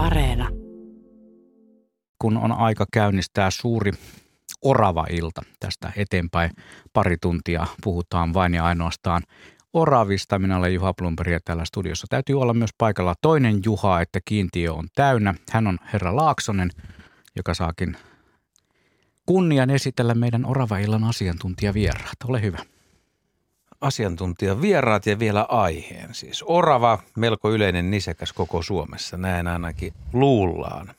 Areena. Kun on aika käynnistää suuri orava-ilta tästä eteenpäin, pari tuntia puhutaan vain ja ainoastaan oravista. Minä olen Juha Plumperi ja täällä studiossa täytyy olla myös paikalla toinen Juha, että kiintiö on täynnä. Hän on herra Laaksonen, joka saakin kunnian esitellä meidän orava-illan asiantuntijavieraat. Ole hyvä asiantuntijavieraat ja vielä aiheen. Siis. Orava, melko yleinen nisekäs koko Suomessa, näin ainakin luullaan.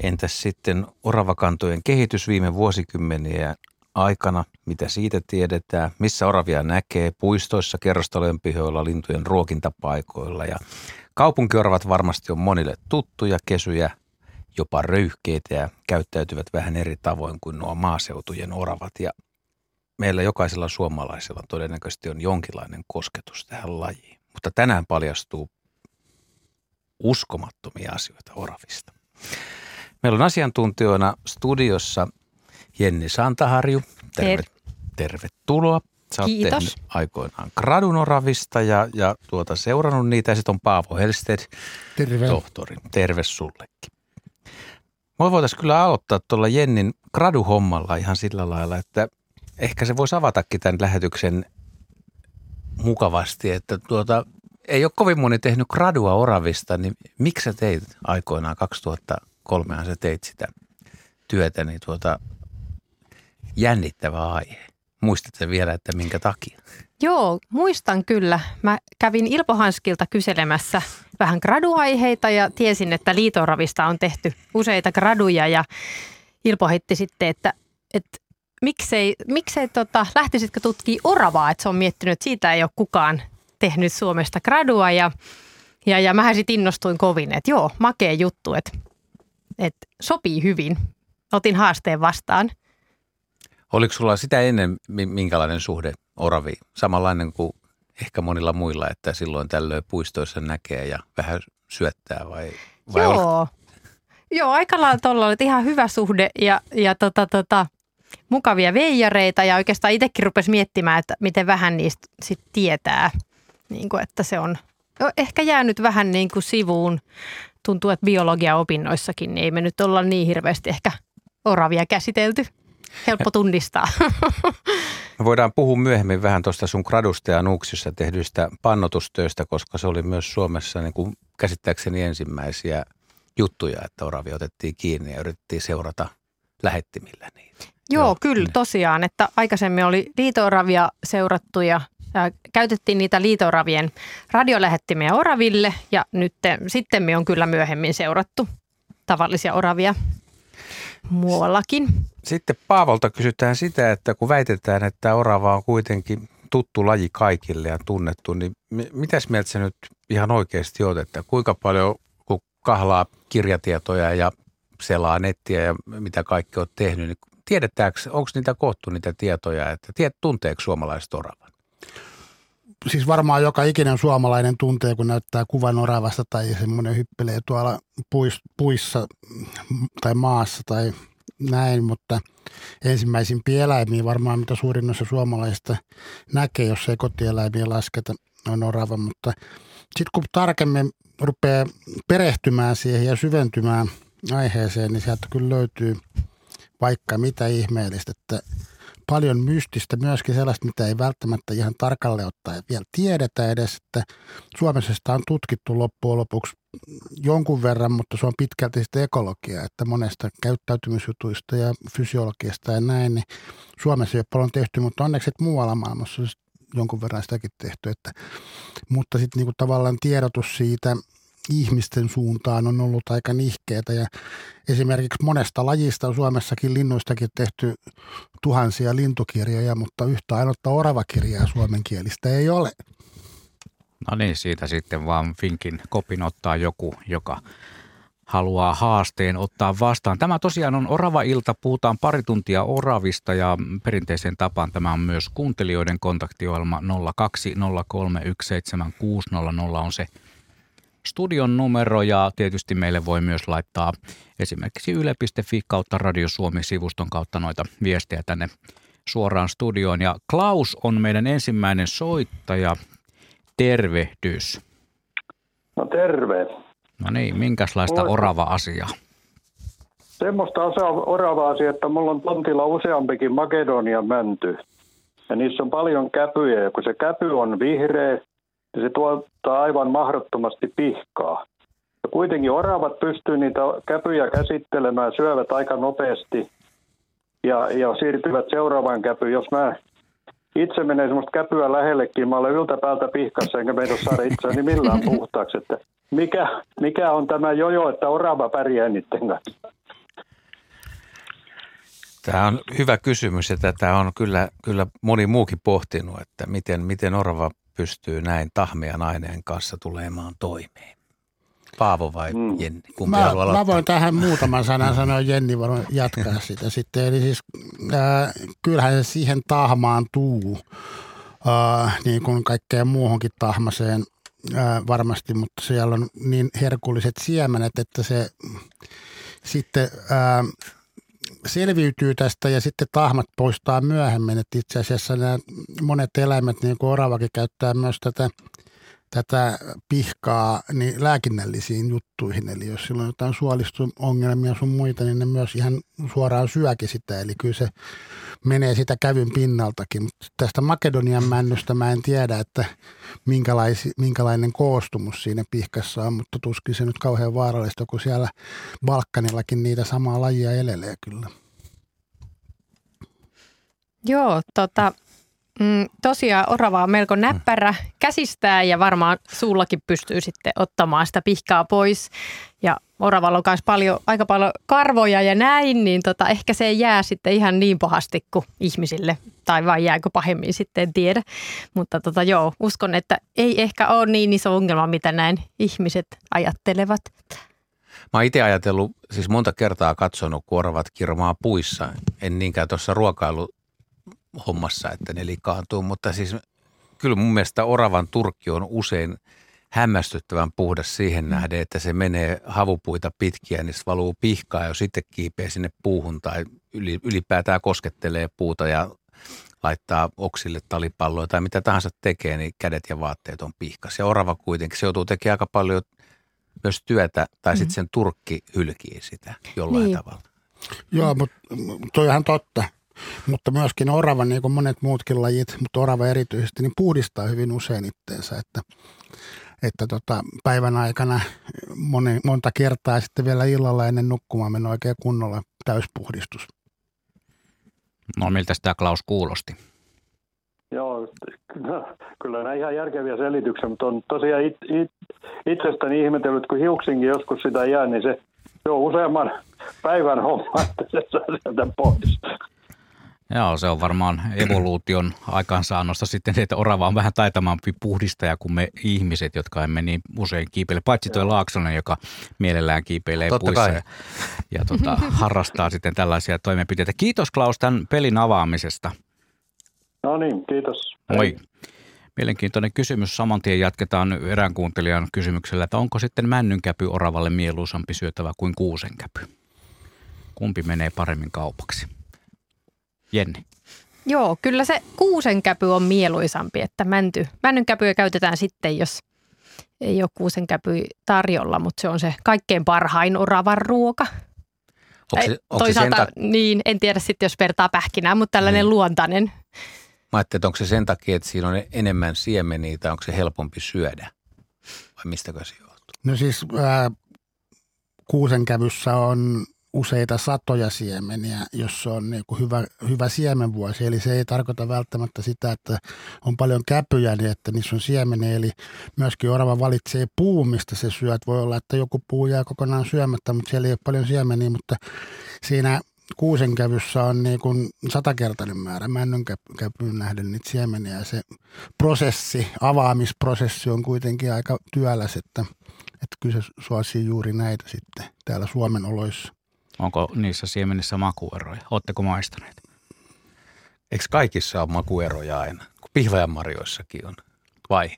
Entäs sitten oravakantojen kehitys viime vuosikymmeniä aikana, mitä siitä tiedetään, missä oravia näkee, puistoissa, kerrostalojen pihoilla, lintujen ruokintapaikoilla. Ja kaupunkioravat varmasti on monille tuttuja, kesyjä, jopa röyhkeitä ja käyttäytyvät vähän eri tavoin kuin nuo maaseutujen oravat. Ja meillä jokaisella suomalaisella todennäköisesti on jonkinlainen kosketus tähän lajiin. Mutta tänään paljastuu uskomattomia asioita oravista. Meillä on asiantuntijoina studiossa Jenni Santaharju. Terve, Ter- tervetuloa. Sä oot Kiitos. aikoinaan gradun oravista ja, ja tuota, seurannut niitä. Sitten on Paavo Helsted, Terve. tohtori. Terve sullekin. Moi voitaisiin kyllä aloittaa tuolla Jennin graduhommalla ihan sillä lailla, että ehkä se voisi avatakin tämän lähetyksen mukavasti, että tuota, ei ole kovin moni tehnyt gradua Oravista, niin miksi sä teit aikoinaan 2003 sä teit sitä työtä, niin tuota, jännittävä aihe. Muistatko vielä, että minkä takia? Joo, muistan kyllä. Mä kävin Ilpo Hanskilta kyselemässä vähän graduaiheita ja tiesin, että liitoravista on tehty useita graduja ja Ilpo heitti sitten, että, että miksei, miksei tota, lähtisitkö tutkii oravaa, että se on miettinyt, että siitä ei ole kukaan tehnyt Suomesta gradua ja, ja, ja mä sitten innostuin kovin, että joo, makea juttu, että, että sopii hyvin. Otin haasteen vastaan. Oliko sulla sitä ennen minkälainen suhde oraviin? Samanlainen kuin ehkä monilla muilla, että silloin tällöin puistoissa näkee ja vähän syöttää vai? vai Joo. Joo, aika lailla tuolla oli ihan hyvä suhde ja, ja tota, tota, mukavia veijareita ja oikeastaan itsekin rupesi miettimään, että miten vähän niistä sit tietää. Niin kuin, että se on ehkä jäänyt vähän niin kuin sivuun. Tuntuu, että biologia-opinnoissakin niin ei me nyt olla niin hirveästi ehkä oravia käsitelty. Helppo tunnistaa. Me voidaan puhua myöhemmin vähän tuosta sun gradusta ja Nuuksissa tehdyistä pannotustöistä, koska se oli myös Suomessa niin kuin käsittääkseni ensimmäisiä juttuja, että oravia otettiin kiinni ja yritettiin seurata lähettimillä niitä. Joo, Joo kyllä niin. tosiaan, että aikaisemmin oli liitooravia seurattuja ja käytettiin niitä liitoravien radiolähettimiä oraville ja nyt sitten me on kyllä myöhemmin seurattu tavallisia oravia muuallakin. Sitten Paavolta kysytään sitä, että kun väitetään, että orava on kuitenkin tuttu laji kaikille ja tunnettu, niin mitäs mieltä se nyt ihan oikeasti on, että kuinka paljon kun kahlaa kirjatietoja ja selaa nettiä ja mitä kaikki on tehnyt, niin tiedetäänkö, onko niitä koottu niitä tietoja, että tiedät, tunteeko suomalaiset oravan? Siis varmaan joka ikinen suomalainen tuntee, kun näyttää kuvan oravasta tai semmoinen hyppelee tuolla puis, puissa tai maassa tai näin, mutta ensimmäisimpiä eläimiä varmaan, mitä suurin osa suomalaisista näkee, jos ei kotieläimiä lasketa, on orava, mutta sitten kun tarkemmin rupeaa perehtymään siihen ja syventymään aiheeseen, niin sieltä kyllä löytyy – vaikka mitä ihmeellistä, että paljon mystistä, myöskin sellaista, mitä ei välttämättä ihan tarkalle ottaen vielä tiedetä edes, että Suomessa sitä on tutkittu loppujen lopuksi jonkun verran, mutta se on pitkälti sitä ekologiaa, että monesta käyttäytymisjutuista ja fysiologiasta ja näin, niin Suomessa ei ole paljon tehty, mutta onneksi että muualla maailmassa on jonkun verran sitäkin tehty, että, mutta sitten niinku tavallaan tiedotus siitä – ihmisten suuntaan on ollut aika nihkeitä ja esimerkiksi monesta lajista on Suomessakin linnuistakin tehty tuhansia lintukirjoja, mutta yhtä ainutta oravakirjaa suomenkielistä ei ole. No niin, siitä sitten vaan Finkin kopin ottaa joku, joka haluaa haasteen ottaa vastaan. Tämä tosiaan on Orava-ilta, puhutaan pari tuntia Oravista ja perinteiseen tapaan tämä on myös kuuntelijoiden kontaktiohjelma 020317600 on se studion numero ja tietysti meille voi myös laittaa esimerkiksi yle.fi kautta Radio Suomi-sivuston kautta noita viestejä tänne suoraan studioon. Ja Klaus on meidän ensimmäinen soittaja. Tervehdys. No terve. No niin, minkälaista Mulla- orava-asiaa? Semmoista orava asia, että mulla on tontilla useampikin Makedonian mänty. Ja niissä on paljon käpyjä, ja kun se käpy on vihreä, niin se tuottaa aivan mahdottomasti pihkaa. Ja kuitenkin oravat pystyy niitä käpyjä käsittelemään, syövät aika nopeasti ja, ja siirtyvät seuraavaan käpyyn. Jos mä itse menen semmoista käpyä lähellekin, mä olen yltäpäältä pihkassa, enkä meitä saada itseäni millään puhtaaksi. Että mikä, mikä on tämä jojo, että orava pärjää niiden kanssa? Tämä on hyvä kysymys ja tätä on kyllä, kyllä moni muukin pohtinut, että miten, miten orava pystyy näin tahmean aineen kanssa tulemaan toimeen. Paavo vai Mm. Jenni? Kumpi Mä, haluaa mä voin tähän muutaman sanan sanoa, Jenni voi jatkaa sitä sitten. Eli siis äh, kyllähän se siihen tahmaantuu, äh, niin kuin kaikkeen muuhunkin tahmaseen äh, varmasti, mutta siellä on niin herkulliset siemenet, että se sitten äh, selviytyy tästä ja sitten tahmat poistaa myöhemmin. Että itse asiassa nämä monet eläimet, niin kuin oravakin, käyttää myös tätä tätä pihkaa niin lääkinnällisiin juttuihin. Eli jos sillä on jotain suolisto-ongelmia sun muita, niin ne myös ihan suoraan syökin sitä. Eli kyllä se menee sitä kävyn pinnaltakin. Mutta tästä Makedonian männystä mä en tiedä, että minkälaisi, minkälainen koostumus siinä pihkassa on, mutta tuskin se nyt kauhean vaarallista, kun siellä Balkanillakin niitä samaa lajia elelee kyllä. Joo, tota, mm, tosiaan orava on melko näppärä käsistää ja varmaan suullakin pystyy sitten ottamaan sitä pihkaa pois. Ja oravalla on myös paljon, aika paljon karvoja ja näin, niin tota, ehkä se ei jää sitten ihan niin pahasti kuin ihmisille. Tai vai jääkö pahemmin sitten, en tiedä. Mutta tota, joo, uskon, että ei ehkä ole niin iso ongelma, mitä näin ihmiset ajattelevat. Mä oon itse ajatellut, siis monta kertaa katsonut, kun oravat kirmaa puissa. En niinkään tuossa ruokailuhommassa, että ne likaantuu, mutta siis kyllä mun mielestä oravan turkki on usein hämmästyttävän puhdas siihen nähden, että se menee havupuita pitkiä, niin se valuu pihkaa ja sitten kiipee sinne puuhun tai yli, ylipäätään koskettelee puuta ja laittaa oksille talipalloja tai mitä tahansa tekee, niin kädet ja vaatteet on pihkas. Ja orava kuitenkin, se joutuu tekemään aika paljon myös työtä, tai sitten sen turkki hylkii sitä jollain Niin. tavalla. Joo, mutta toi on ihan totta. Mutta myöskin orava, niin kuin monet muutkin lajit, mutta orava erityisesti, niin puhdistaa hyvin usein itteensä, että, että tota, päivän aikana moni, monta kertaa ja sitten vielä illalla ennen nukkumaan mennä oikein kunnolla täyspuhdistus. No miltä tämä Klaus kuulosti? Joo, no, kyllä nämä ihan järkeviä selityksiä, mutta on tosiaan it, it, itsestäni ihmetellyt, kun hiuksinkin joskus sitä jää, niin se, se on useamman päivän homma, että se saa sieltä pois. Joo, se on varmaan evoluution aikaansaannosta sitten, että orava on vähän taitamampi puhdistaja kuin me ihmiset, jotka emme niin usein kiipeile. Paitsi tuo Laaksonen, joka mielellään kiipeilee Totta puissa kai. ja, ja tota, harrastaa sitten tällaisia toimenpiteitä. Kiitos Klaus tämän pelin avaamisesta. No niin, kiitos. Moi. Mielenkiintoinen kysymys. Saman tien jatketaan eräänkuuntelijan kysymyksellä, että onko sitten männynkäpy oravalle mieluisampi syötävä kuin kuusenkäpy? Kumpi menee paremmin kaupaksi? Jenni. Joo, kyllä se kuusenkäpy on mieluisampi, että mänty, männynkäpyä käytetään sitten, jos ei ole kuusenkäpy tarjolla, mutta se on se kaikkein parhain oravan ruoka. Onko se, onko se sen Toisaalta takia, niin, en tiedä sitten, jos vertaa pähkinää, mutta tällainen Niin. luontainen. mä ajattelin, että onko se sen takia, että siinä on enemmän siemeniä tai onko se helpompi syödä? Vai mistäkö se johtuu? No siis ää, kuusenkävyssä on useita satoja siemeniä, jos se on niin kuin hyvä, hyvä siemenvuosi. Eli se ei tarkoita välttämättä sitä, että on paljon käpyjä, niin että niissä on siemeniä. Eli myöskin orava valitsee puu, mistä se syöt. Voi olla, että joku puu jää kokonaan syömättä, mutta siellä ei ole paljon siemeniä, mutta siinä kuusenkävyssä on niin kuin satakertainen määrä männynkäpyyn nähden niitä siemeniä. Ja se prosessi, avaamisprosessi on kuitenkin aika työläs, että, että kyllä se suosii juuri näitä sitten täällä Suomen oloissa. Onko niissä siemenissä makueroja? Oletteko maistaneet? Eikö kaikissa ole makueroja aina? Kun pihvajanmarjoissakin on. Vai?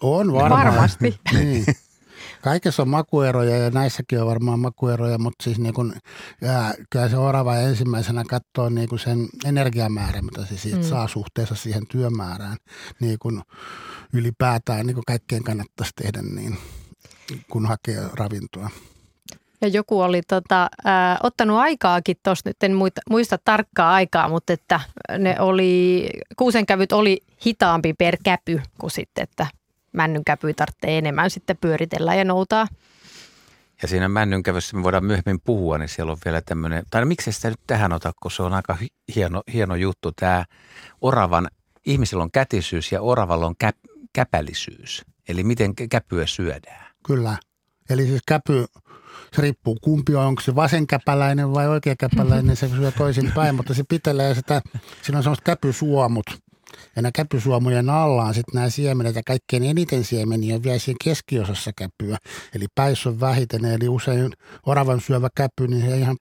On varmaan. Varmasti. niin. Kaikessa on makueroja ja näissäkin on varmaan makueroja, mutta siis niin kun, ja, kyllä se orava ensimmäisenä katsoo niin kun sen energiamäärän, mitä se siitä Mm. mm. saa suhteessa siihen työmäärään. Niin kun ylipäätään niin kun kaikkeen kannattaisi tehdä niin. kun hakee ravintoa. Ja joku oli tota, äh, ottanut aikaakin tuossa, nyt en muista, muista tarkkaa aikaa, mutta että ne oli, kuusenkävyt oli hitaampi per käpy kuin sitten, että männynkäpy tarvitsee enemmän sitten pyöritellä ja noutaa. Ja siinä männynkävyssä me voidaan myöhemmin puhua, niin siellä on vielä tämmöinen, tai miksi sitä nyt tähän ota, kun se on aika hieno, hieno juttu, tämä oravan, ihmisillä on kätisyys ja oravalla on käp, käpälisyys. Eli miten käpyä syödään. Kyllä. Eli siis käpy, se riippuu kumpi on, onko se vasenkäpäläinen vai oikeakäpäläinen, se syö toisin päin, mutta se pitelee sitä, siinä on semmoiset käpysuomut. Ja nämä käpysuomujen alla on sitten nämä siemenet ja kaikkein eniten siemeniä on vielä siinä keskiosassa käpyä. Eli päissä on vähiten, eli usein oravan syövä käpy, niin se ihan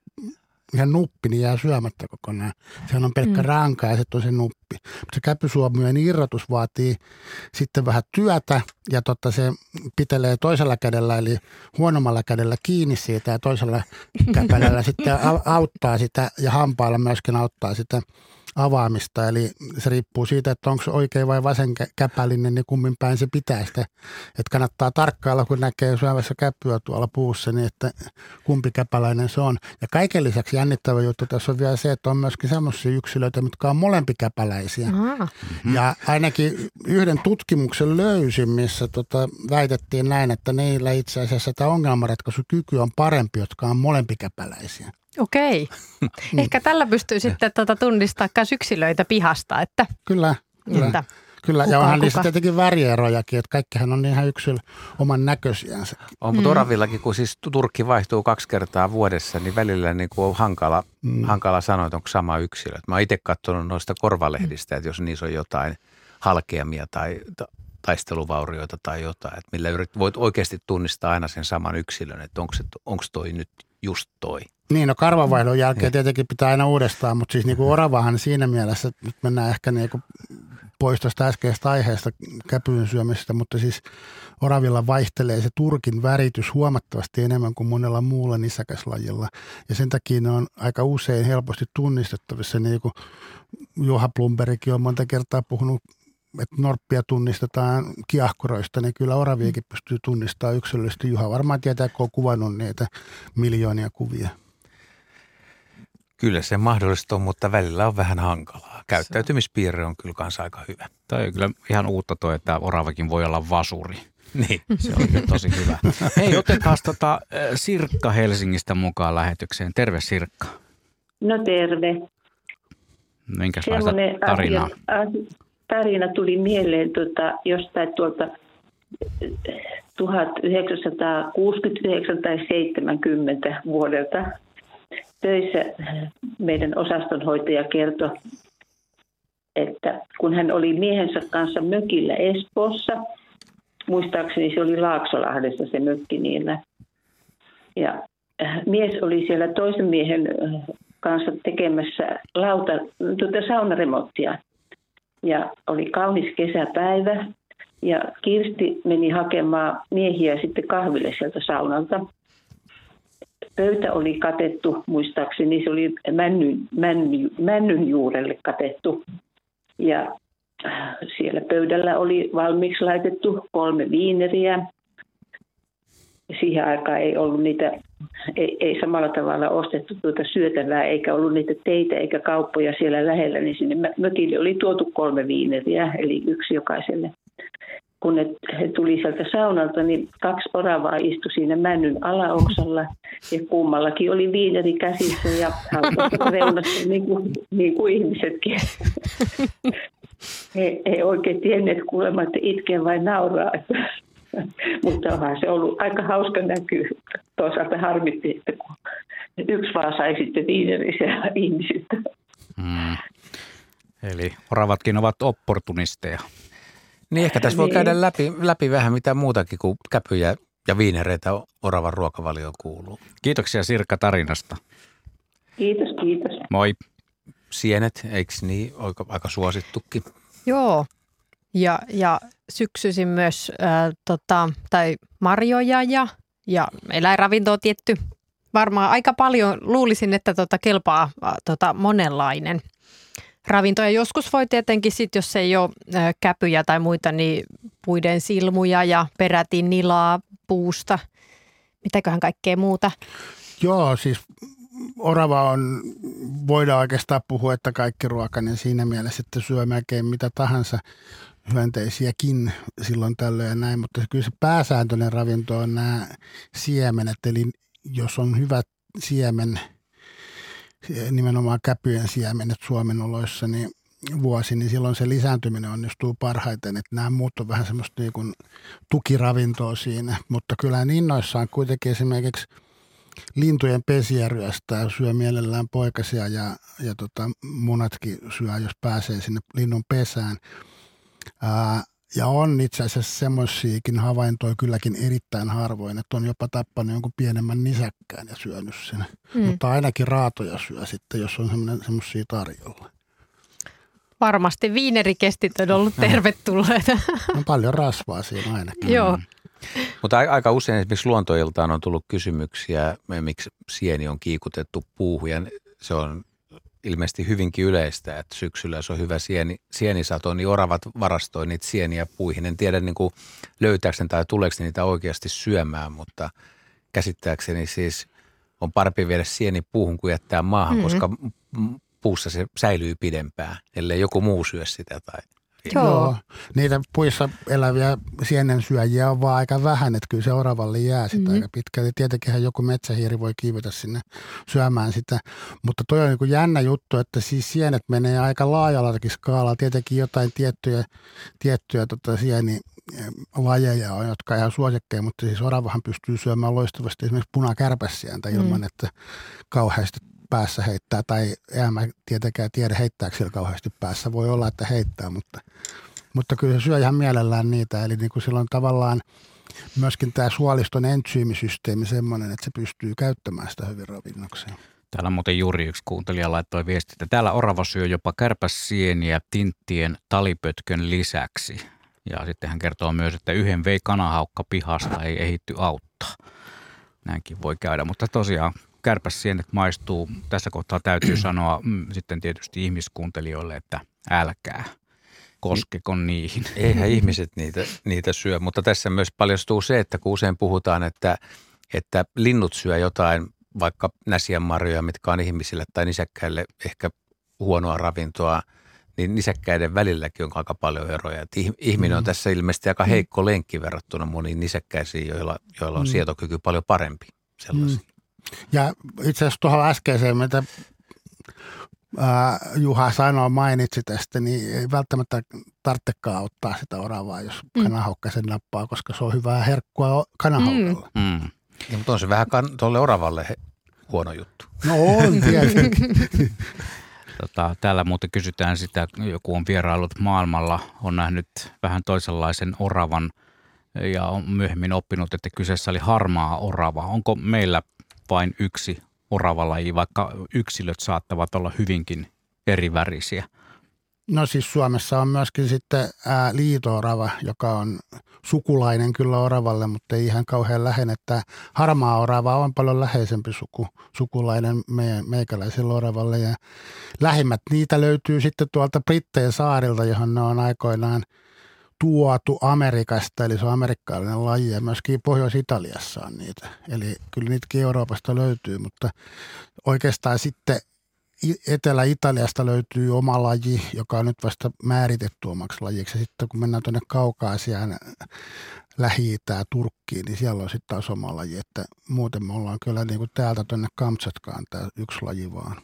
ihan nuppi, niin jää syömättä kokonaan. Sehän on pelkkä mm. ranka ja sitten on se nuppi. Mutta se käpysuomujen irrotus vaatii sitten vähän työtä ja totta se pitelee toisella kädellä eli huonommalla kädellä kiinni siitä ja toisella käpälällä sitten auttaa sitä ja hampailla myöskin auttaa sitä avaamista. Eli se riippuu siitä, että onko se oikein vai vasen käpälinen, niin kummin päin se pitää sitä. Että kannattaa tarkkailla, kun näkee syövässä käpyä tuolla puussa, niin että kumpi käpäläinen se on. Ja kaiken lisäksi jännittävä juttu tässä on vielä se, että on myöskin sellaisia yksilöitä, mitkä on molempikäpäläisiä. Mm-hmm. Ja ainakin yhden tutkimuksen löysin, missä tota, väitettiin näin, että niillä itse asiassa tämä ongelmanratkaisukyky on parempi, jotka on molempikäpäläisiä. Okei. Ehkä tällä pystyy sitten tuota tunnistaa myös yksilöitä pihasta. Että, kyllä, kyllä. Että Kyllä, kuka, ja onhan niissä tietenkin värierojakin, että kaikkihan on ihan yksilö oman näköisiänsä. On, mutta mm. Oravillakin, kun siis turkki vaihtuu kaksi kertaa vuodessa, niin välillä niin kuin on hankala, mm. hankala sanoa, että onko sama yksilö. Mä oon itse katsonut noista korvalehdistä, että jos niissä on jotain halkeamia tai taisteluvaurioita tai jotain, että millä yrit, voit oikeasti tunnistaa aina sen saman yksilön, että onko, se, onko toi nyt just toi. Niin, no karvavaihdon jälkeen niin. tietenkin pitää aina uudestaan, mutta siis niinku oravahan siinä mielessä, nyt mennään ehkä niinku pois tuosta äskeisestä aiheesta käpyyn syömisestä, mutta siis oravilla vaihtelee se turkin väritys huomattavasti enemmän kuin monella muulla nisäkäslajilla. Ja sen takia ne on aika usein helposti tunnistettavissa, niin kuin Juha Plumberikin on monta kertaa puhunut että norppia tunnistetaan kiahkuroista, niin kyllä oraviakin pystyy tunnistamaan yksilöllisesti. Juha varmaan tietää, kun on kuvannut niitä miljoonia kuvia. Kyllä se mahdollista on, mutta välillä on vähän hankalaa. Käyttäytymispiirre on kyllä kanssa aika hyvä. Tämä on kyllä ihan uutta toi, että oravakin voi olla vasuri. Niin. Se on kyllä tosi hyvä. Hei, otetaan tota Sirkka Helsingistä mukaan lähetykseen. Terve Sirkka. No terve. Minkälaista tarinaa? Asia, tarina tuli mieleen tuota, jostain tuolta 1969 tai 70 vuodelta töissä meidän osastonhoitaja kertoi, että kun hän oli miehensä kanssa mökillä Espoossa, muistaakseni se oli Laaksolahdessa se mökki niillä, ja äh, mies oli siellä toisen miehen äh, kanssa tekemässä lauta, tuota saunaremonttia. Ja oli kaunis kesäpäivä ja Kirsti meni hakemaan miehiä sitten kahville sieltä saunalta pöytä oli katettu, muistaakseni se oli männyn, männyn, männyn juurelle katettu. Ja äh, siellä pöydällä oli valmiiksi laitettu kolme viineriä. Siihen aikaan ei ollut niitä, ei, ei samalla tavalla ostettu tuota syötävää, eikä ollut niitä teitä eikä kauppoja siellä lähellä, niin sinne mökille oli tuotu kolme viineriä, eli yksi jokaiselle kun ne, he tuli sieltä saunalta, niin kaksi oravaa istui siinä männyn alaoksalla ja kummallakin oli viineri käsissä ja reunassa niin kuin, niin kuin ihmisetkin. He ei oikein tienneet kuulemma, että itkee vai nauraa. Mutta onhan se ollut aika hauska näkyy. Toisaalta harmitti, että kun yksi vaan sai sitten viinerisiä ihmisiltä. Mm. Eli oravatkin ovat opportunisteja. Niin ehkä tässä voi niin. käydä läpi, läpi vähän mitä muutakin kuin käpyjä ja viinereitä oravan ruokavalioon kuuluu. Kiitoksia Sirkka tarinasta. Kiitos, kiitos. Moi. Sienet, eikö niin? Aika, aika suosittukin. Joo, ja, ja syksyisin myös äh, tota, tai marjoja ja, ja eläinravintoa tietty. Varmaan aika paljon luulisin, että tota kelpaa äh, tota monenlainen. ravintoja. Joskus voi tietenkin sitten, jos ei ole käpyjä tai muita, niin puiden silmuja ja peräti nilaa puusta. Mitäköhän kaikkea muuta? Joo, siis orava on, voidaan oikeastaan puhua, että kaikki ruokainen siinä mielessä, että syö melkein mitä tahansa hyönteisiäkin silloin tällöin ja näin, mutta kyllä se pääsääntöinen ravinto on nämä siemenet, eli jos on hyvät siemen, nimenomaan käpyjen siemenet Suomen oloissa, niin vuosi, niin silloin se lisääntyminen onnistuu parhaiten. Että nämä muut on vähän semmoista niin kuin tukiravintoa siinä, mutta kyllä innoissaan kuitenkin esimerkiksi lintujen pesiä ryöstää, syö mielellään poikasia ja, ja tota, munatkin syö, jos pääsee sinne linnun pesään. Ää, ja on itse asiassa semmoisiakin havaintoja kylläkin erittäin harvoin, että on jopa tappanut jonkun pienemmän nisäkkään ja syönyt sen. Mm. Mutta ainakin raatoja syö sitten, jos on semmoisia tarjolla. Varmasti viinerikestit on ollut tervetulleita. On paljon rasvaa siinä ainakin. Joo. Mm. Mutta aika usein esimerkiksi luontoiltaan on tullut kysymyksiä, miksi sieni on kiikutettu puuhun ja se on ilmeisesti hyvinkin yleistä, että syksyllä jos on hyvä sieni, sienisato, niin oravat varastoi niitä sieniä puihin. En tiedä niin kuin löytääkö ne tai tuleeko niitä oikeasti syömään, mutta käsittääkseni siis on parempi viedä sieni puuhun kuin jättää maahan, mm-hmm. koska puussa se säilyy pidempään, ellei joku muu syö sitä tai – Joo. Joo. Niitä puissa eläviä sienensyöjiä on vaan aika vähän, että kyllä seuraavalle jää sitä mm-hmm. aika pitkälti. Tietenkinhän joku metsähiiri voi kiivetä sinne syömään sitä, mutta toi on niin kuin jännä juttu, että siis sienet menee aika laajallakin skaalalla. Tietenkin jotain tiettyjä, tiettyjä tota sieni lajeja on, jotka ihan suosikkeja, mutta siis oravahan pystyy syömään loistavasti esimerkiksi punakärpäsiäntä ilman, mm. että kauheasti päässä heittää, tai en mä tietenkään tiedä heittääkö sillä kauheasti päässä. Voi olla, että heittää, mutta, mutta kyllä se syö ihan mielellään niitä. Eli niin kuin silloin tavallaan myöskin tämä suoliston entsyymisysteemi semmoinen, että se pystyy käyttämään sitä hyvin ravinnokseen. Täällä muuten juuri yksi kuuntelija laittoi viesti, että täällä orava syö jopa kärpäsieniä tinttien talipötkön lisäksi. Ja sitten hän kertoo myös, että yhden vei kanahaukka pihasta ei ehitty auttaa. Näinkin voi käydä, mutta tosiaan kärpäsienet maistuu. Tässä kohtaa täytyy sanoa mm, sitten tietysti ihmiskuuntelijoille, että älkää koskeko niihin. Eihän ihmiset niitä, niitä syö, mutta tässä myös paljastuu se, että kun usein puhutaan, että, että linnut syö jotain, vaikka näsiänmarjoja, mitkä on ihmisille tai nisäkkäille ehkä huonoa ravintoa, niin nisäkkäiden välilläkin on aika paljon eroja. Että ihminen on mm. tässä ilmeisesti aika mm. heikko lenkki verrattuna moniin nisäkkäisiin, joilla, joilla on mm. sietokyky paljon parempi sellaisiin. Ja itse asiassa tuohon äskeiseen, mitä ää, Juha sanoi, mainitsi tästä, niin ei välttämättä tarvitsekaan ottaa sitä oravaa, jos mm. kanahaukka sen nappaa, koska se on hyvää herkkua kanahaukalla. Mm. Mm. Ja, mutta on se vähän kan- tuolle oravalle he, huono juttu. No on tietenkin. Tota, täällä muuten kysytään sitä, joku on vierailut maailmalla, on nähnyt vähän toisenlaisen oravan ja on myöhemmin oppinut, että kyseessä oli harmaa orava. Onko meillä vain yksi oravalaji, vaikka yksilöt saattavat olla hyvinkin erivärisiä? No siis Suomessa on myöskin sitten ää, liito-orava, joka on sukulainen kyllä oravalle, mutta ei ihan kauhean läheinen. Että harmaa orava on paljon läheisempi suku, sukulainen meidän, meikäläiselle oravalle. Ja lähimmät niitä löytyy sitten tuolta Britteen saarilta, johon ne on aikoinaan – tuotu Amerikasta, eli se on amerikkalainen laji ja myöskin Pohjois-Italiassa on niitä. Eli kyllä niitäkin Euroopasta löytyy, mutta oikeastaan sitten Etelä-Italiasta löytyy oma laji, joka on nyt vasta määritetty omaksi lajiksi. Sitten kun mennään tuonne Kaukaasiaan, lähi Turkkiin, niin siellä on sitten taas oma laji. Että muuten me ollaan kyllä niin kuin täältä tuonne Kamtsatkaan tämä yksi laji vaan.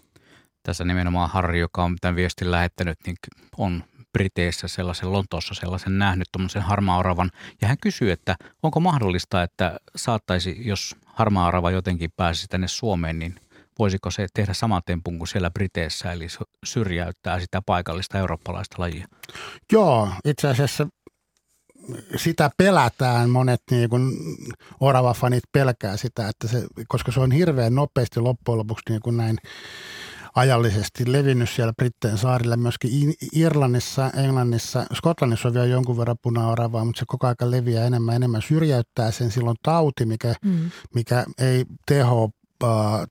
Tässä nimenomaan Harri, joka on tämän viestin lähettänyt, niin on Briteissä sellaisen, Lontoossa sellaisen nähnyt, tuommoisen harmaa-oravan. Ja hän kysyy, että onko mahdollista, että saattaisi, jos harmaa-orava jotenkin pääsisi tänne Suomeen, niin voisiko se tehdä saman tempun kuin siellä Briteissä, eli syrjäyttää sitä paikallista eurooppalaista lajia? Joo, itse asiassa sitä pelätään, monet niin kuin oravafanit pelkää sitä, että se, koska se on hirveän nopeasti loppujen lopuksi niin kuin näin ajallisesti levinnyt siellä Britteen saarille, myöskin Irlannissa, Englannissa, Skotlannissa on vielä jonkun verran punaoravaa, mutta se koko ajan leviää enemmän enemmän, syrjäyttää sen silloin tauti, mikä, mm. mikä ei teho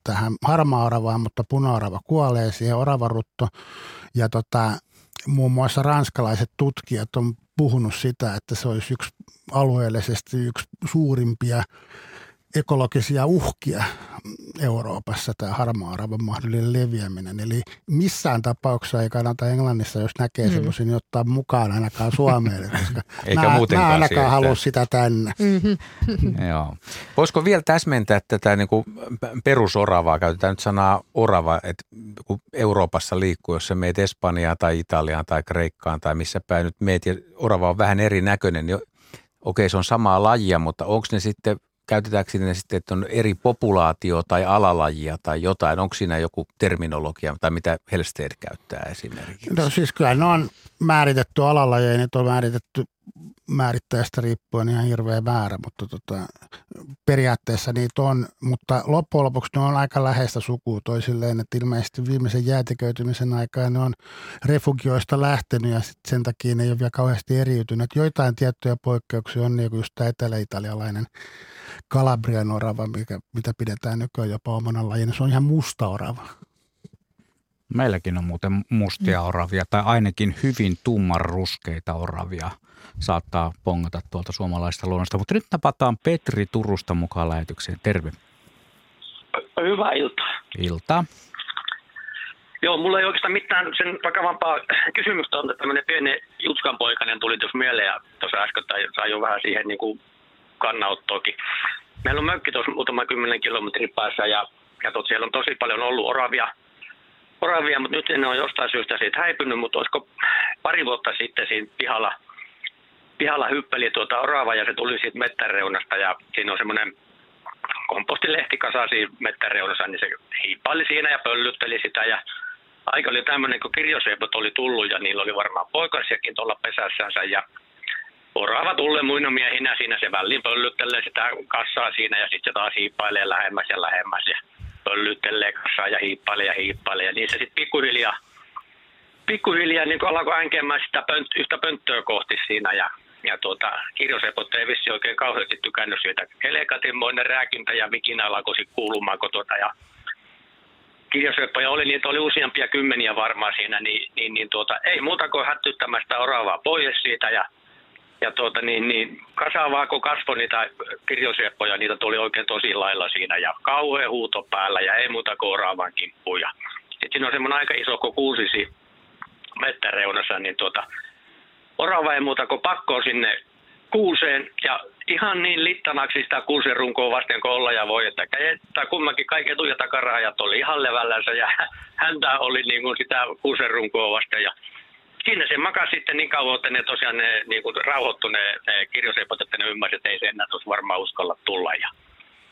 tähän harmaa mutta puna kuolee siihen oravarutto. Ja tota, muun muassa ranskalaiset tutkijat on puhunut sitä, että se olisi yksi alueellisesti yksi suurimpia ekologisia uhkia Euroopassa tämä harmaa mahdollinen leviäminen. Eli missään tapauksessa ei kannata Englannissa, jos näkee mm. semmoisen, niin ottaa mukaan ainakaan Suomeen, koska Eikä mä, muutenkaan mä ainakaan halua sitä tänne. Mm-hmm. Joo. Voisiko vielä täsmentää tätä niin kuin perusoravaa, käytetään nyt sanaa orava, että kun Euroopassa liikkuu, jos sä meet Espanjaan tai Italiaan tai Kreikkaan tai missä päin nyt meet ja orava on vähän erinäköinen, niin okei se on samaa lajia, mutta onko ne sitten käytetäänkö siinä sitten, että on eri populaatio tai alalajia tai jotain? Onko siinä joku terminologia tai mitä Hellstead käyttää esimerkiksi? No siis kyllä ne on määritetty alalajeja, ne on määritetty määrittäjästä riippuen ihan hirveä määrä, mutta tota, periaatteessa niitä on, mutta loppujen lopuksi ne on aika läheistä sukua toisilleen, että ilmeisesti viimeisen jäätiköitymisen aikaa ne on refugioista lähtenyt ja sit sen takia ne ei ole vielä kauheasti eriytynyt. Joitain tiettyjä poikkeuksia on, niin kuin just tämä etelä-italialainen Kalabrian orava, mikä, mitä pidetään nykyään jopa omana lajina. Se on ihan musta orava. Meilläkin on muuten mustia mm. oravia tai ainakin hyvin tumman ruskeita oravia saattaa pongata tuolta suomalaista luonnosta. Mutta nyt tapataan Petri Turusta mukaan lähetykseen. Terve. Hyvää iltaa. Iltaa. Joo, mulla ei oikeastaan mitään sen vakavampaa kysymystä on, että tämmöinen pieni Jutskan poikainen tuli tuossa mieleen ja tuossa äsken sai jo vähän siihen niin kuin kannanottoakin. Meillä on mökki tuossa muutama kymmenen kilometrin päässä ja, ja tot, siellä on tosi paljon ollut oravia, oravia, mutta nyt ne on jostain syystä siitä häipynyt, mutta olisiko pari vuotta sitten siinä pihalla, pihalla hyppeli tuota orava ja se tuli siitä mettäreunasta ja siinä on semmoinen kompostilehtikasa siinä mettäreunassa, niin se hiippaili siinä ja pöllytteli sitä ja aika oli tämmöinen, kun kirjoseipot oli tullut ja niillä oli varmaan poikasiakin tuolla pesässänsä ja orava tulle muinomiehinä siinä se väliin pöllyttelee sitä kassaa siinä ja sitten se taas hiippailee lähemmäs ja lähemmäs ja pöllyttelee kassaa ja hiippailee ja hiippailee ja niin se sitten pikkuhiljaa pikkuhiljaa niin alkoi änkemään sitä pönt, yhtä pönttöä kohti siinä ja, ja tuota, kirjosepot ei vissi oikein kauheasti tykännyt siitä. Helekatinmoinen rääkintä ja vikinä alkoi kuulumaan tuota, ja kirjoseppoja oli, niitä oli useampia kymmeniä varmaan siinä, niin, niin, niin tuota, ei muuta kuin hättyttämästä oravaa pois siitä ja ja tuota, niin, niin, kasavaa kun kasvoi niitä kirjosieppoja, niitä tuli oikein tosi lailla siinä. Ja kauhean huuto päällä ja ei muuta kuin oraavan kimppuja. Sitten siinä on semmoinen aika iso kuusisi mettäreunassa, niin tuota, orava ei muuta kuin pakko sinne kuuseen. Ja ihan niin littanaksi sitä kuusen runkoa vasten kuin olla ja voi, että tai kummankin kaikki etu- ja takarajat oli ihan levällänsä ja häntä oli niin kuin sitä kuusen runkoa vasten. Ja siinä se makasi sitten niin kauan, että ne tosiaan ne, niin kuin ne, ne kirjoseipot, että ne ymmärsivät, että ei se enää varmaan uskalla tulla. Ja,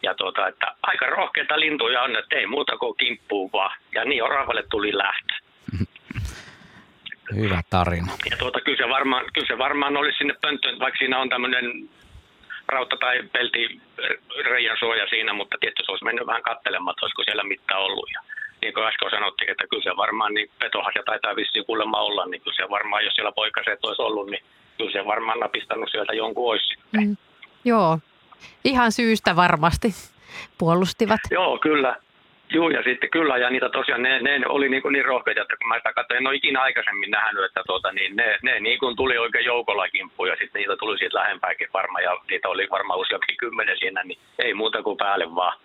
ja tuota, että aika rohkeita lintuja on, että ei muuta kuin kimppuu vaan. Ja niin oravalle tuli lähtö. Hyvä tarina. Ja tuota, kyllä, se varmaan, kyllä se varmaan olisi sinne pönttöön, vaikka siinä on tämmöinen rautta- tai pelti reijan suoja siinä, mutta tietysti se olisi mennyt vähän katselemaan, että olisiko siellä mitään ollut. Ja niin kuin äsken sanottiin, että kyllä se varmaan niin petohasja taitaa vissiin kuulemma olla, niin kyllä se varmaan, jos siellä poikaset olisi ollut, niin kyllä se varmaan napistanut sieltä jonkun olisi sitten. Mm. Joo, ihan syystä varmasti puolustivat. Joo, kyllä. Joo, ja sitten kyllä, ja niitä tosiaan, ne, ne oli niin, niin rohkeita, että kun mä sitä katsoin, en ole ikinä aikaisemmin nähnyt, että tuota, niin ne, ne niin kuin tuli oikein joukolla kimppuun, ja sitten niitä tuli siitä lähempääkin varmaan, ja niitä oli varmaan useampi kymmenen siinä, niin ei muuta kuin päälle vaan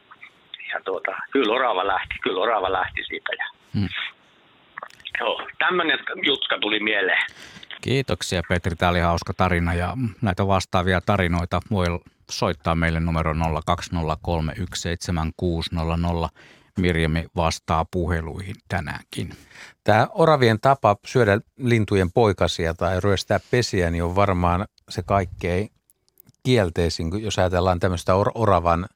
ja tuota, kyllä orava lähti, kyllä orava lähti siitä. Ja, hmm. Joo, tämmöinen jutka tuli mieleen. Kiitoksia Petri, tämä oli hauska tarina ja näitä vastaavia tarinoita voi soittaa meille numero 020317600. Mirjami vastaa puheluihin tänäänkin. Tämä oravien tapa syödä lintujen poikasia tai ryöstää pesiä niin on varmaan se kaikkein kielteisin, jos ajatellaan tämmöistä or- oravan –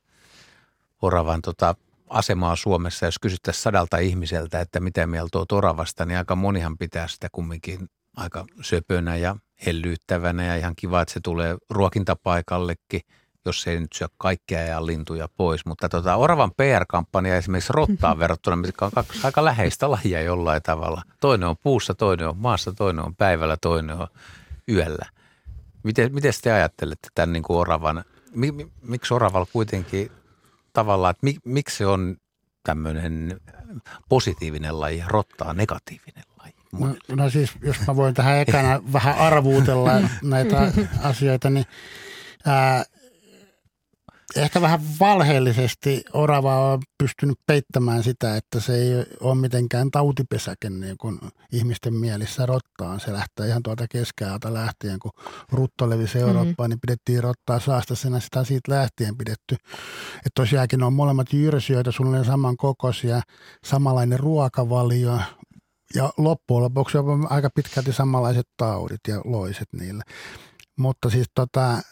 oravan tota, asemaa Suomessa, jos kysyttäisiin sadalta ihmiseltä, että mitä mieltä olet oravasta, niin aika monihan pitää sitä kumminkin aika söpönä ja hellyyttävänä ja ihan kiva, että se tulee ruokintapaikallekin, jos se ei nyt syö kaikkea ja lintuja pois. Mutta tota, oravan PR-kampanja esimerkiksi rottaan verrattuna, mikä on kaksi aika läheistä lajia jollain tavalla. Toinen on puussa, toinen on maassa, toinen on päivällä, toinen on yöllä. Miten, miten te ajattelette tämän niin kuin oravan, miksi oravalla kuitenkin tavallaan, että mik, miksi se on tämmöinen positiivinen laji ja rotta on negatiivinen laji. No, no siis, jos mä voin tähän ekana vähän arvuutella näitä asioita, niin ää, ehkä vähän valheellisesti orava on pystynyt peittämään sitä, että se ei ole mitenkään tautipesäke niin kuin ihmisten mielissä rottaan. Se lähtee ihan tuolta keskiajalta lähtien, kun rutto levisi mm-hmm. Eurooppaan, niin pidettiin rottaa saastasena sitä siitä lähtien pidetty. Että tosiaankin ne on molemmat jyrsijöitä, suunnilleen saman kokoisia, samanlainen ruokavalio, ja loppujen lopuksi on aika pitkälti samanlaiset taudit ja loiset niillä. Mutta siis tota,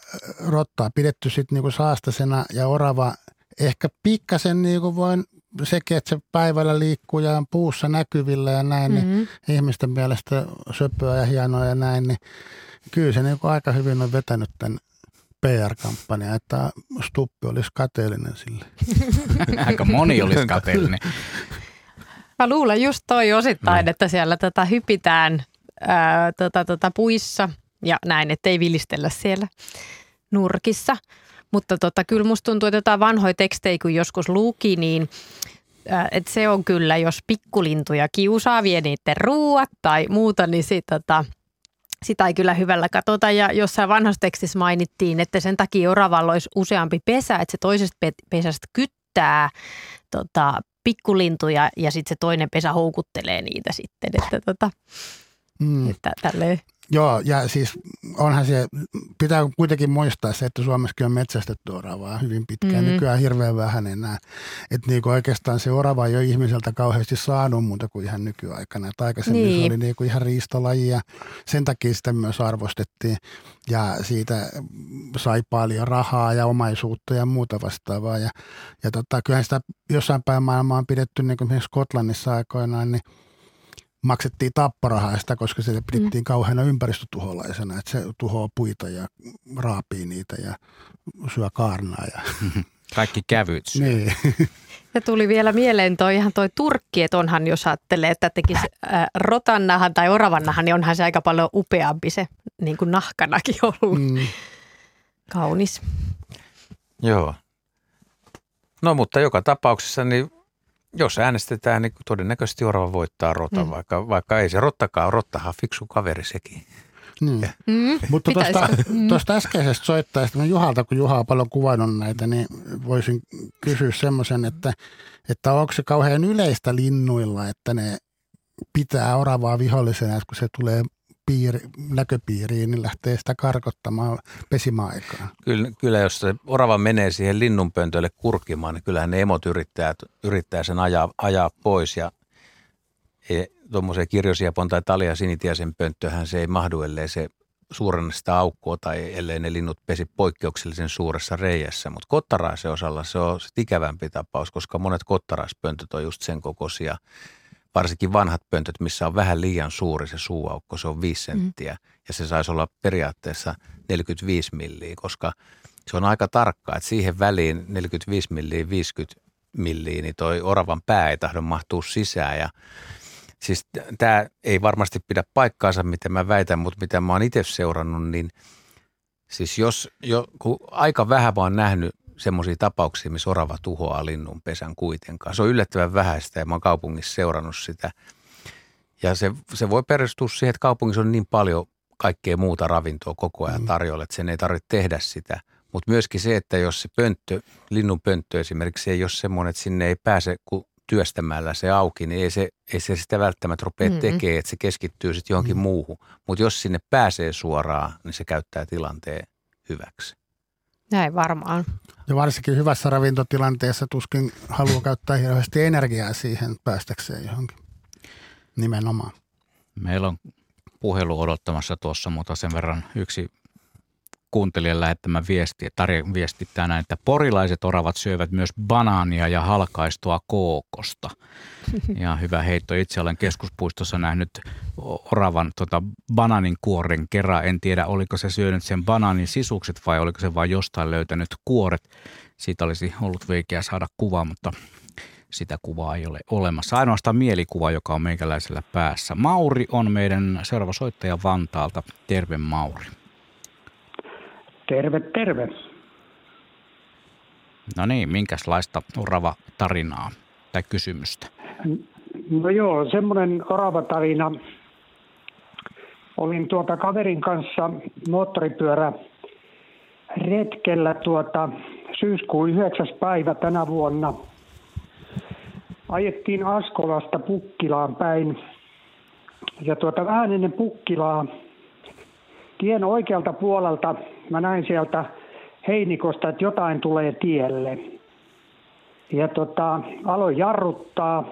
rottaa pidetty sitten niinku saastasena ja orava ehkä pikkasen niinku voin sekin, että se päivällä liikkuu ja on puussa näkyvillä ja näin, niin mm-hmm. niin ihmisten mielestä söpöä ja hienoa ja näin, niin kyllä se niinku aika hyvin on vetänyt tämän PR-kampanja, että Stuppi olisi kateellinen sille. Aika moni olisi kateellinen. Mä luulen just toi osittain, mm. että siellä tätä hypitään ää, tota, tota, puissa ja näin, ettei vilistellä siellä nurkissa. Mutta tota, kyllä musta tuntuu, että jotain vanhoja tekstejä, kun joskus luki, niin että se on kyllä, jos pikkulintuja kiusaa, vie niiden ruuat tai muuta, niin sit, tota, sitä ei kyllä hyvällä katsota. Ja jossain vanhassa tekstissä mainittiin, että sen takia oravalla olisi useampi pesä, että se toisesta pesästä kyttää tota, pikkulintuja ja sitten se toinen pesä houkuttelee niitä sitten. Että, tota, mm. että tälleen. Joo, ja siis onhan se, pitää kuitenkin muistaa se, että Suomessakin on metsästetty oravaa hyvin pitkään. Mm-hmm. Nykyään hirveän vähän enää. Että niinku oikeastaan se orava ei ole ihmiseltä kauheasti saanut muuta kuin ihan nykyaikana. Että aikaisemmin niin. se oli niinku ihan riistolaji ja sen takia sitä myös arvostettiin. Ja siitä sai paljon rahaa ja omaisuutta ja muuta vastaavaa. Ja, ja tota, kyllähän sitä jossain päin maailmaa on pidetty niin kuin esimerkiksi Skotlannissa aikoinaan, niin – maksettiin tapporahaa sitä, koska se pidettiin mm. kauheana ympäristötuholaisena, että se tuhoaa puita ja raapii niitä ja syö kaarnaa. Ja. Kaikki kävyt syö. Niin. Ja tuli vielä mieleen toi ihan toi turkki, että onhan jos ajattelee, että tekisi äh, rotannahan tai oravannahan, niin onhan se aika paljon upeampi se niin kuin nahkanakin ollut. Mm. Kaunis. Joo. No mutta joka tapauksessa niin jos äänestetään, niin todennäköisesti orava voittaa rotan, mm. vaikka, vaikka ei se rottakaan, rottahan fiksu kaveri sekin. Niin. Mm. Mutta tuosta, mm. tuosta äskeisestä soittajasta, mä Juhalta, kun Juha on paljon kuvannut näitä, niin voisin kysyä semmoisen, että, että onko se kauhean yleistä linnuilla, että ne pitää oravaa vihollisena, kun se tulee piiri, näköpiiriin, niin lähtee sitä karkottamaan pesimäaikaan. Kyllä, kyllä, jos se orava menee siihen linnunpöntölle kurkimaan, niin kyllähän ne emot yrittää, yrittää sen ajaa, ajaa pois ja e, tuommoiseen kirjosiapon tai talia sinitiaisen pönttöhän se ei mahdu, ellei se suurenna sitä aukkoa tai ellei ne linnut pesi poikkeuksellisen suuressa reijässä. Mutta kottaraisen osalla se on ikävämpi tapaus, koska monet kottaraispöntöt on just sen kokoisia – varsinkin vanhat pöntöt, missä on vähän liian suuri se suuaukko, se on 5 mm. senttiä mm. ja se saisi olla periaatteessa 45 milliä, koska se on aika tarkkaa, että siihen väliin 45 milliä, 50 milliä, niin toi oravan pää ei tahdo mahtua sisään ja siis tämä ei varmasti pidä paikkaansa, mitä mä väitän, mutta mitä mä oon itse seurannut, niin siis jos, jo, kun aika vähän vaan nähnyt semmoisia tapauksia, missä orava tuhoaa linnun pesän kuitenkaan. Se on yllättävän vähäistä ja mä oon kaupungissa seurannut sitä. Ja se, se voi perustua siihen, että kaupungissa on niin paljon kaikkea muuta ravintoa koko ajan mm. tarjolla, että sen ei tarvitse tehdä sitä. Mutta myöskin se, että jos se pönttö, linnun pönttö esimerkiksi ei ole semmoinen, että sinne ei pääse kuin työstämällä se auki, niin ei se, ei se sitä välttämättä rupea mm. tekemään, että se keskittyy sitten johonkin mm. muuhun. Mutta jos sinne pääsee suoraan, niin se käyttää tilanteen hyväksi. Näin varmaan. Ja varsinkin hyvässä ravintotilanteessa tuskin haluaa käyttää hirveästi energiaa siihen päästäkseen johonkin nimenomaan. Meillä on puhelu odottamassa tuossa, mutta sen verran yksi kuuntelijan lähettämä viesti, Tarja viestittää näin, että porilaiset oravat syövät myös banaania ja halkaistua kookosta. Ja hyvä heitto. Itse olen keskuspuistossa nähnyt oravan tota, bananin kuoren kerran. En tiedä, oliko se syönyt sen banaanin sisukset vai oliko se vain jostain löytänyt kuoret. Siitä olisi ollut veikeä saada kuva, mutta sitä kuvaa ei ole olemassa. Ainoastaan mielikuva, joka on meikäläisellä päässä. Mauri on meidän seuraava soittaja Vantaalta. Terve Mauri. Terve, terve. No niin, minkälaista orava tarinaa tai kysymystä? No joo, semmoinen oravatarina. Olin tuota kaverin kanssa moottoripyörä retkellä tuota syyskuun 9. päivä tänä vuonna. Ajettiin Askolasta Pukkilaan päin. Ja tuota vähän ennen Pukkilaa tien oikealta puolelta mä näin sieltä heinikosta, että jotain tulee tielle. Ja tota, aloin jarruttaa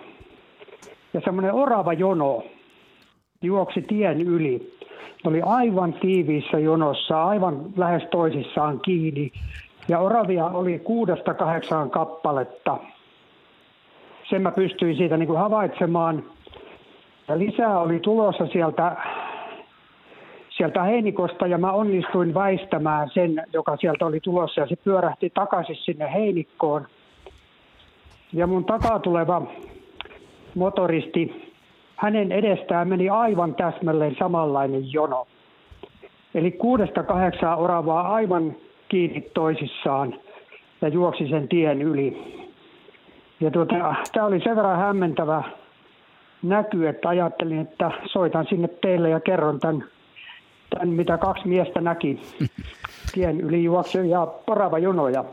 ja semmoinen orava jono juoksi tien yli. Ne oli aivan tiiviissä jonossa, aivan lähes toisissaan kiinni. Ja oravia oli kuudesta kahdeksaan kappaletta. Sen mä pystyin siitä niin kuin havaitsemaan. Ja lisää oli tulossa sieltä, sieltä heinikosta ja mä onnistuin väistämään sen, joka sieltä oli tulossa. Ja se pyörähti takaisin sinne heinikkoon. Ja mun takaa tuleva motoristi, hänen edestään meni aivan täsmälleen samanlainen jono. Eli kuudesta kahdeksaan oravaa aivan kiinni toisissaan ja juoksi sen tien yli. Ja tuota, tämä oli sen verran hämmentävä näky, että ajattelin, että soitan sinne teille ja kerron tämän, tämän mitä kaksi miestä näki. Tien yli juoksi ja porava jonoja.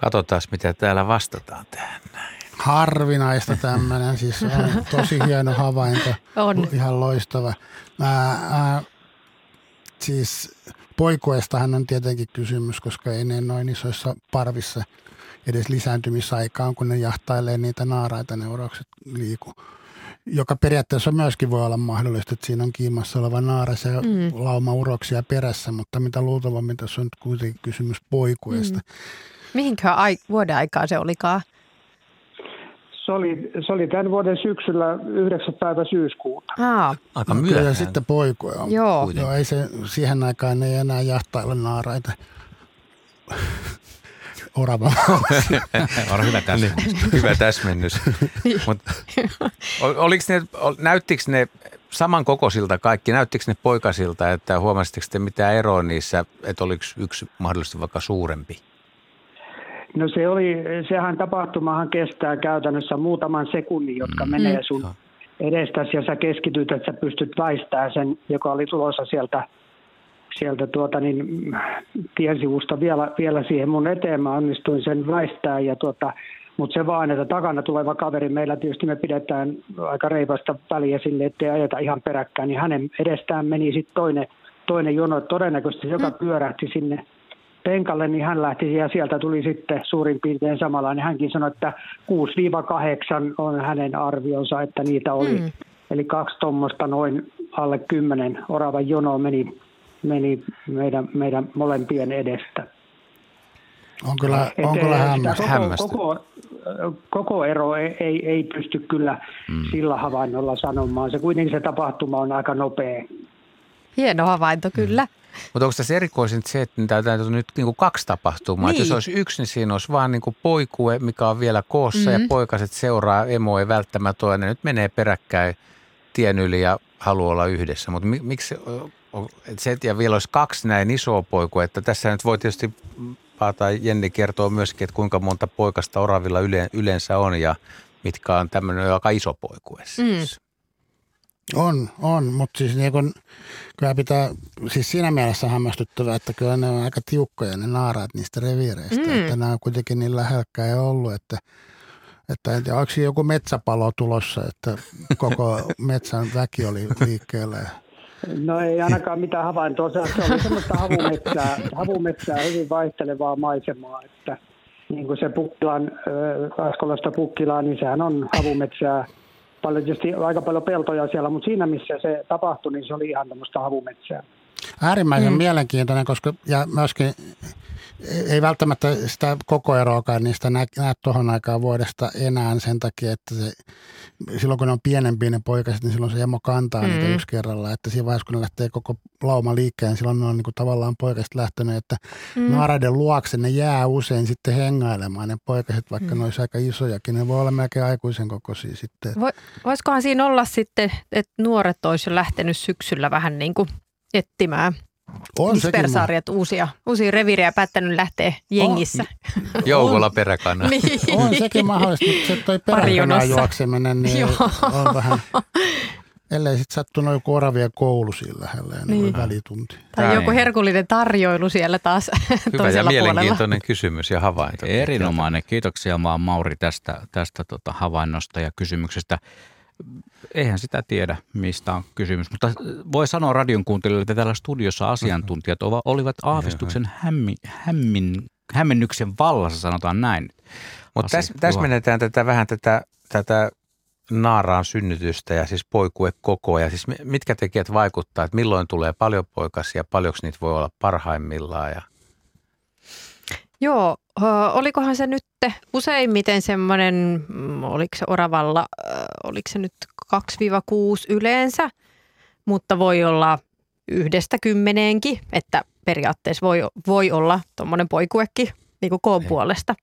Katsotaan, mitä täällä vastataan tähän näin. Harvinaista tämmöinen, siis on tosi hieno havainto, On. ihan loistava. Ää, ää, siis poikuestahan on tietenkin kysymys, koska ei ne noin isoissa parvissa edes lisääntymisaikaan, kun ne jahtailee niitä naaraita, ne urokset liiku. Joka periaatteessa myöskin voi olla mahdollista, että siinä on kiimassa oleva naaras ja mm. lauma uroksia perässä, mutta mitä luultavammin tässä on nyt kuitenkin kysymys poikuesta. Mm. Mihinkään ai- vuoden aikaa se olikaan? Se oli, se oli tämän vuoden syksyllä 9. päivä syyskuuta. Aa, Aika myöhään. Kyllä sitten poikuja on. joo. Joo, ei se, siihen aikaan ei enää jahtailla naaraita. Orava. On hyvä tässä. Niin, hyvä täsmennys. Mut, ol- oliks ne, näyttikö ne samankokoisilta kaikki? Näyttikö ne poikasilta, että huomasitteko te mitään eroa niissä, että oliko yksi mahdollisesti vaikka suurempi? No se oli, sehän tapahtumahan kestää käytännössä muutaman sekunnin, jotka mm. menee sun Joo. edestäsi ja sä keskityt, että sä pystyt väistämään sen, joka oli tulossa sieltä, sieltä tuota, niin, tiensivusta vielä, vielä siihen mun eteen. Mä onnistuin sen väistää ja tuota, mutta se vaan, että takana tuleva kaveri, meillä tietysti me pidetään aika reipasta väliä sille, ettei ajeta ihan peräkkäin, niin hänen edestään meni sitten toinen, toinen jono, todennäköisesti joka pyörähti sinne penkalle, niin hän lähti ja sieltä tuli sitten suurin piirtein samanlainen. Hänkin sanoi, että 6-8 on hänen arvionsa, että niitä oli. Mm. Eli kaksi tuommoista noin alle 10 oravan jonoa meni, meni meidän, meidän molempien edestä. on kyllä, on kyllä hämmästä. Hämmästynyt. Koko, koko, koko ero ei, ei, ei pysty kyllä mm. sillä havainnolla sanomaan. Se kuitenkin se tapahtuma on aika nopea. Hieno havainto kyllä. Mutta onko tässä erikoisin se, että niitä täytyy nyt niinku kaksi tapahtumaa? Niin. Niin. Että jos olisi yksi, niin siinä olisi vaan niinku poikue, mikä on vielä koossa mm-hmm. ja poikaset seuraa, emo ei välttämättä ole. Ne nyt menee peräkkäin tien yli ja haluaa olla yhdessä. Mutta mi- miksi o- o- et se, että ja vielä olisi kaksi näin isoa poikua, että tässä nyt voi tietysti Paata Jenni kertoo myöskin, että kuinka monta poikasta oravilla yle, yleensä on ja mitkä on tämmöinen aika iso poikue siis. On, on, mutta siis niin kun, kyllä pitää, siis siinä mielessä hämmästyttävää, että kyllä ne on aika tiukkoja ne naaraat niistä reviireistä, mm. että nämä on kuitenkin niin lähelläkkäin ollut, että että en tiedä, onko siinä joku metsäpalo tulossa, että koko metsän väki oli liikkeellä. No ei ainakaan mitään havaintoa. Se, oli semmoista havumetsää, havumetsää, hyvin vaihtelevaa maisemaa, että niin kuin se Pukkilan, äh, Askolasta Pukkilaan, niin sehän on havumetsää. Paljon, tietysti aika paljon peltoja siellä, mutta siinä missä se tapahtui, niin se oli ihan tämmöistä havumetsää. Äärimmäisen mm. mielenkiintoinen, koska ja myöskin ei välttämättä sitä koko eroakaan niistä nä, näe tuohon aikaan vuodesta enää sen takia, että se, silloin kun ne on pienempiä ne poikaset, niin silloin se emo kantaa mm. niitä yksi kerralla. Että siinä vaiheessa, kun ne lähtee koko lauma liikkeen, silloin ne on niin kuin tavallaan poikaset lähtenyt, että mm. naaraiden luokse ne jää usein sitten hengailemaan ne poikaset, vaikka mm. ne olisi aika isojakin. Ne voi olla melkein aikuisen kokoisia sitten. Vo, voisikohan siinä olla sitten, että nuoret olisi jo lähtenyt syksyllä vähän niin kuin etsimään On sekin. dispersaariat uusia, uusia reviirejä päättänyt lähteä jengissä. Joukolla peräkanaa. niin. On sekin mahdollista, mutta se toi peräkanaa juokseminen, niin on vähän, ellei sitten sattunut joku oravia koulu siinä lähellä ja niin. Niin. välitunti. Tai Näin. joku herkullinen tarjoilu siellä taas Hyvä ja toisella puolella. mielenkiintoinen kysymys ja havainto. Erinomainen. Kiitoksia vaan Mauri tästä, tästä tota havainnosta ja kysymyksestä. Eihän sitä tiedä, mistä on kysymys, mutta voi sanoa radion kuuntelijoille, että täällä studiossa asiantuntijat olivat aavistuksen hämmi, hämmin, hämmennyksen vallassa, sanotaan näin. Mutta tässä täs menetään tätä vähän tätä, tätä naaraan synnytystä ja siis poikuekokoa ja siis mi- mitkä tekijät vaikuttaa, että milloin tulee paljon poikasia, paljonko niitä voi olla parhaimmillaan ja Joo, olikohan se nyt useimmiten semmoinen, mm, oliko se oravalla, oliko se nyt 2-6 yleensä, mutta voi olla yhdestä kymmeneenkin, että periaatteessa voi, voi olla tuommoinen poikuekki niin kuin koon Ei. puolesta.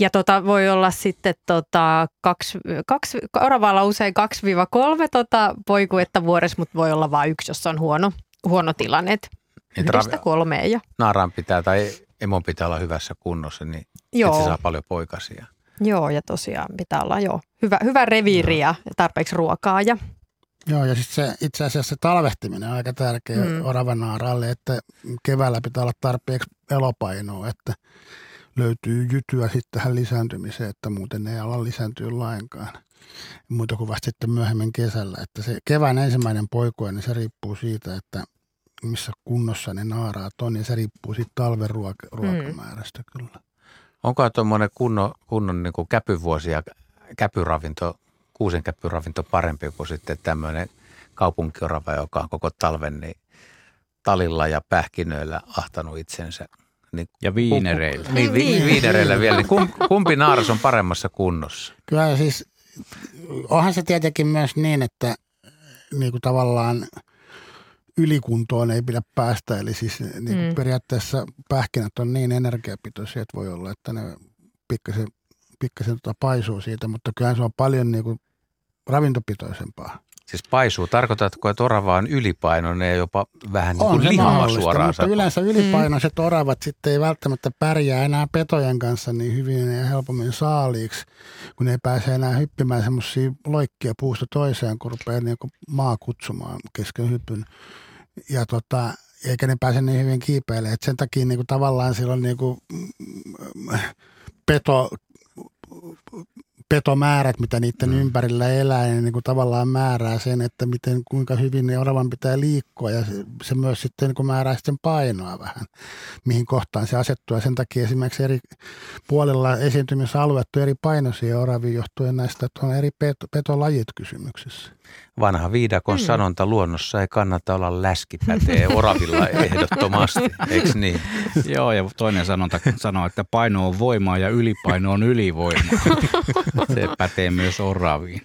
Ja tota, voi olla sitten tota, kaksi, kaksi, oravalla usein 2-3 tota, poikuetta vuodessa, mutta voi olla vain yksi, jos on huono, huono tilanne. Et Niitä Yhdestä ravi- kolmeen ja naaraan pitää tai emon pitää olla hyvässä kunnossa, niin että joo. se saa paljon poikasia. Joo, ja tosiaan pitää olla jo hyvä, hyvä reviiri ja tarpeeksi ruokaa. Ja, Joo, ja sitten se, itse asiassa se talvehtiminen on aika tärkeä mm. oravanaaralle, että keväällä pitää olla tarpeeksi elopainoa, että löytyy jytyä sitten tähän lisääntymiseen, että muuten ei ala lisääntyä lainkaan. Muuta kuin vasta sitten myöhemmin kesällä. Että se kevään ensimmäinen poikue, niin se riippuu siitä, että missä kunnossa ne naaraat on, ja se riippuu siitä talven ruoka, ruokamäärästä kyllä. Onko tuommoinen kunnon, kunnon niin kuin käpyvuosi ja käpyravinto, kuusen käpyravinto parempi kuin sitten tämmöinen kaupunkiorava, joka on koko talven niin talilla ja pähkinöillä ahtanut itsensä. Niin, Ja viinereillä. niin, vi, Niin. viinereillä vielä. Niin kum, kumpi naaras on paremmassa kunnossa? Kyllä siis, onhan se tietenkin myös niin, että niin kuin tavallaan ylikuntoon ei pidä päästä. Eli siis niin Mm. periaatteessa pähkinät on niin energiapitoisia, että voi olla, että ne pikkasen, pikkasen tota paisuu siitä, mutta kyllähän se on paljon niin kuin ravintopitoisempaa. Siis paisuu, tarkoitatko, että orava on ylipainoinen ja jopa vähän niin On kuin mahdollista, suoraan mutta yleensä ylipainoiset oravat sitten ei välttämättä pärjää enää petojen kanssa niin hyvin ja helpommin saaliiksi, kun ne ei pääse enää hyppimään semmoisia loikkia puusta toiseen, kun rupeaa niin kuin maa kutsumaan kesken hypyn. Ja tota, eikä ne pääse niin hyvin kiipeilemään. Et sen takia niin kuin tavallaan silloin niin kuin, mm, peto, petomäärät, mitä niiden Mm. ympärillä elää, niin, niin kuin tavallaan määrää sen, että miten, kuinka hyvin ne oravan pitää liikkua ja se, se myös sitten niin kuin määrää sitten painoa vähän, mihin kohtaan se asettuu. Ja sen takia esimerkiksi eri puolilla esiintymisalueet on eri painoisia oravia johtuen näistä, että on eri peto, petolajit kysymyksessä. Vanha viidakon Mm. sanonta luonnossa ei kannata olla läski pätee oravilla ehdottomasti, eikö niin? Joo, ja toinen sanonta sanoo, että paino on voimaa ja ylipaino on ylivoimaa. Se pätee myös oraviin.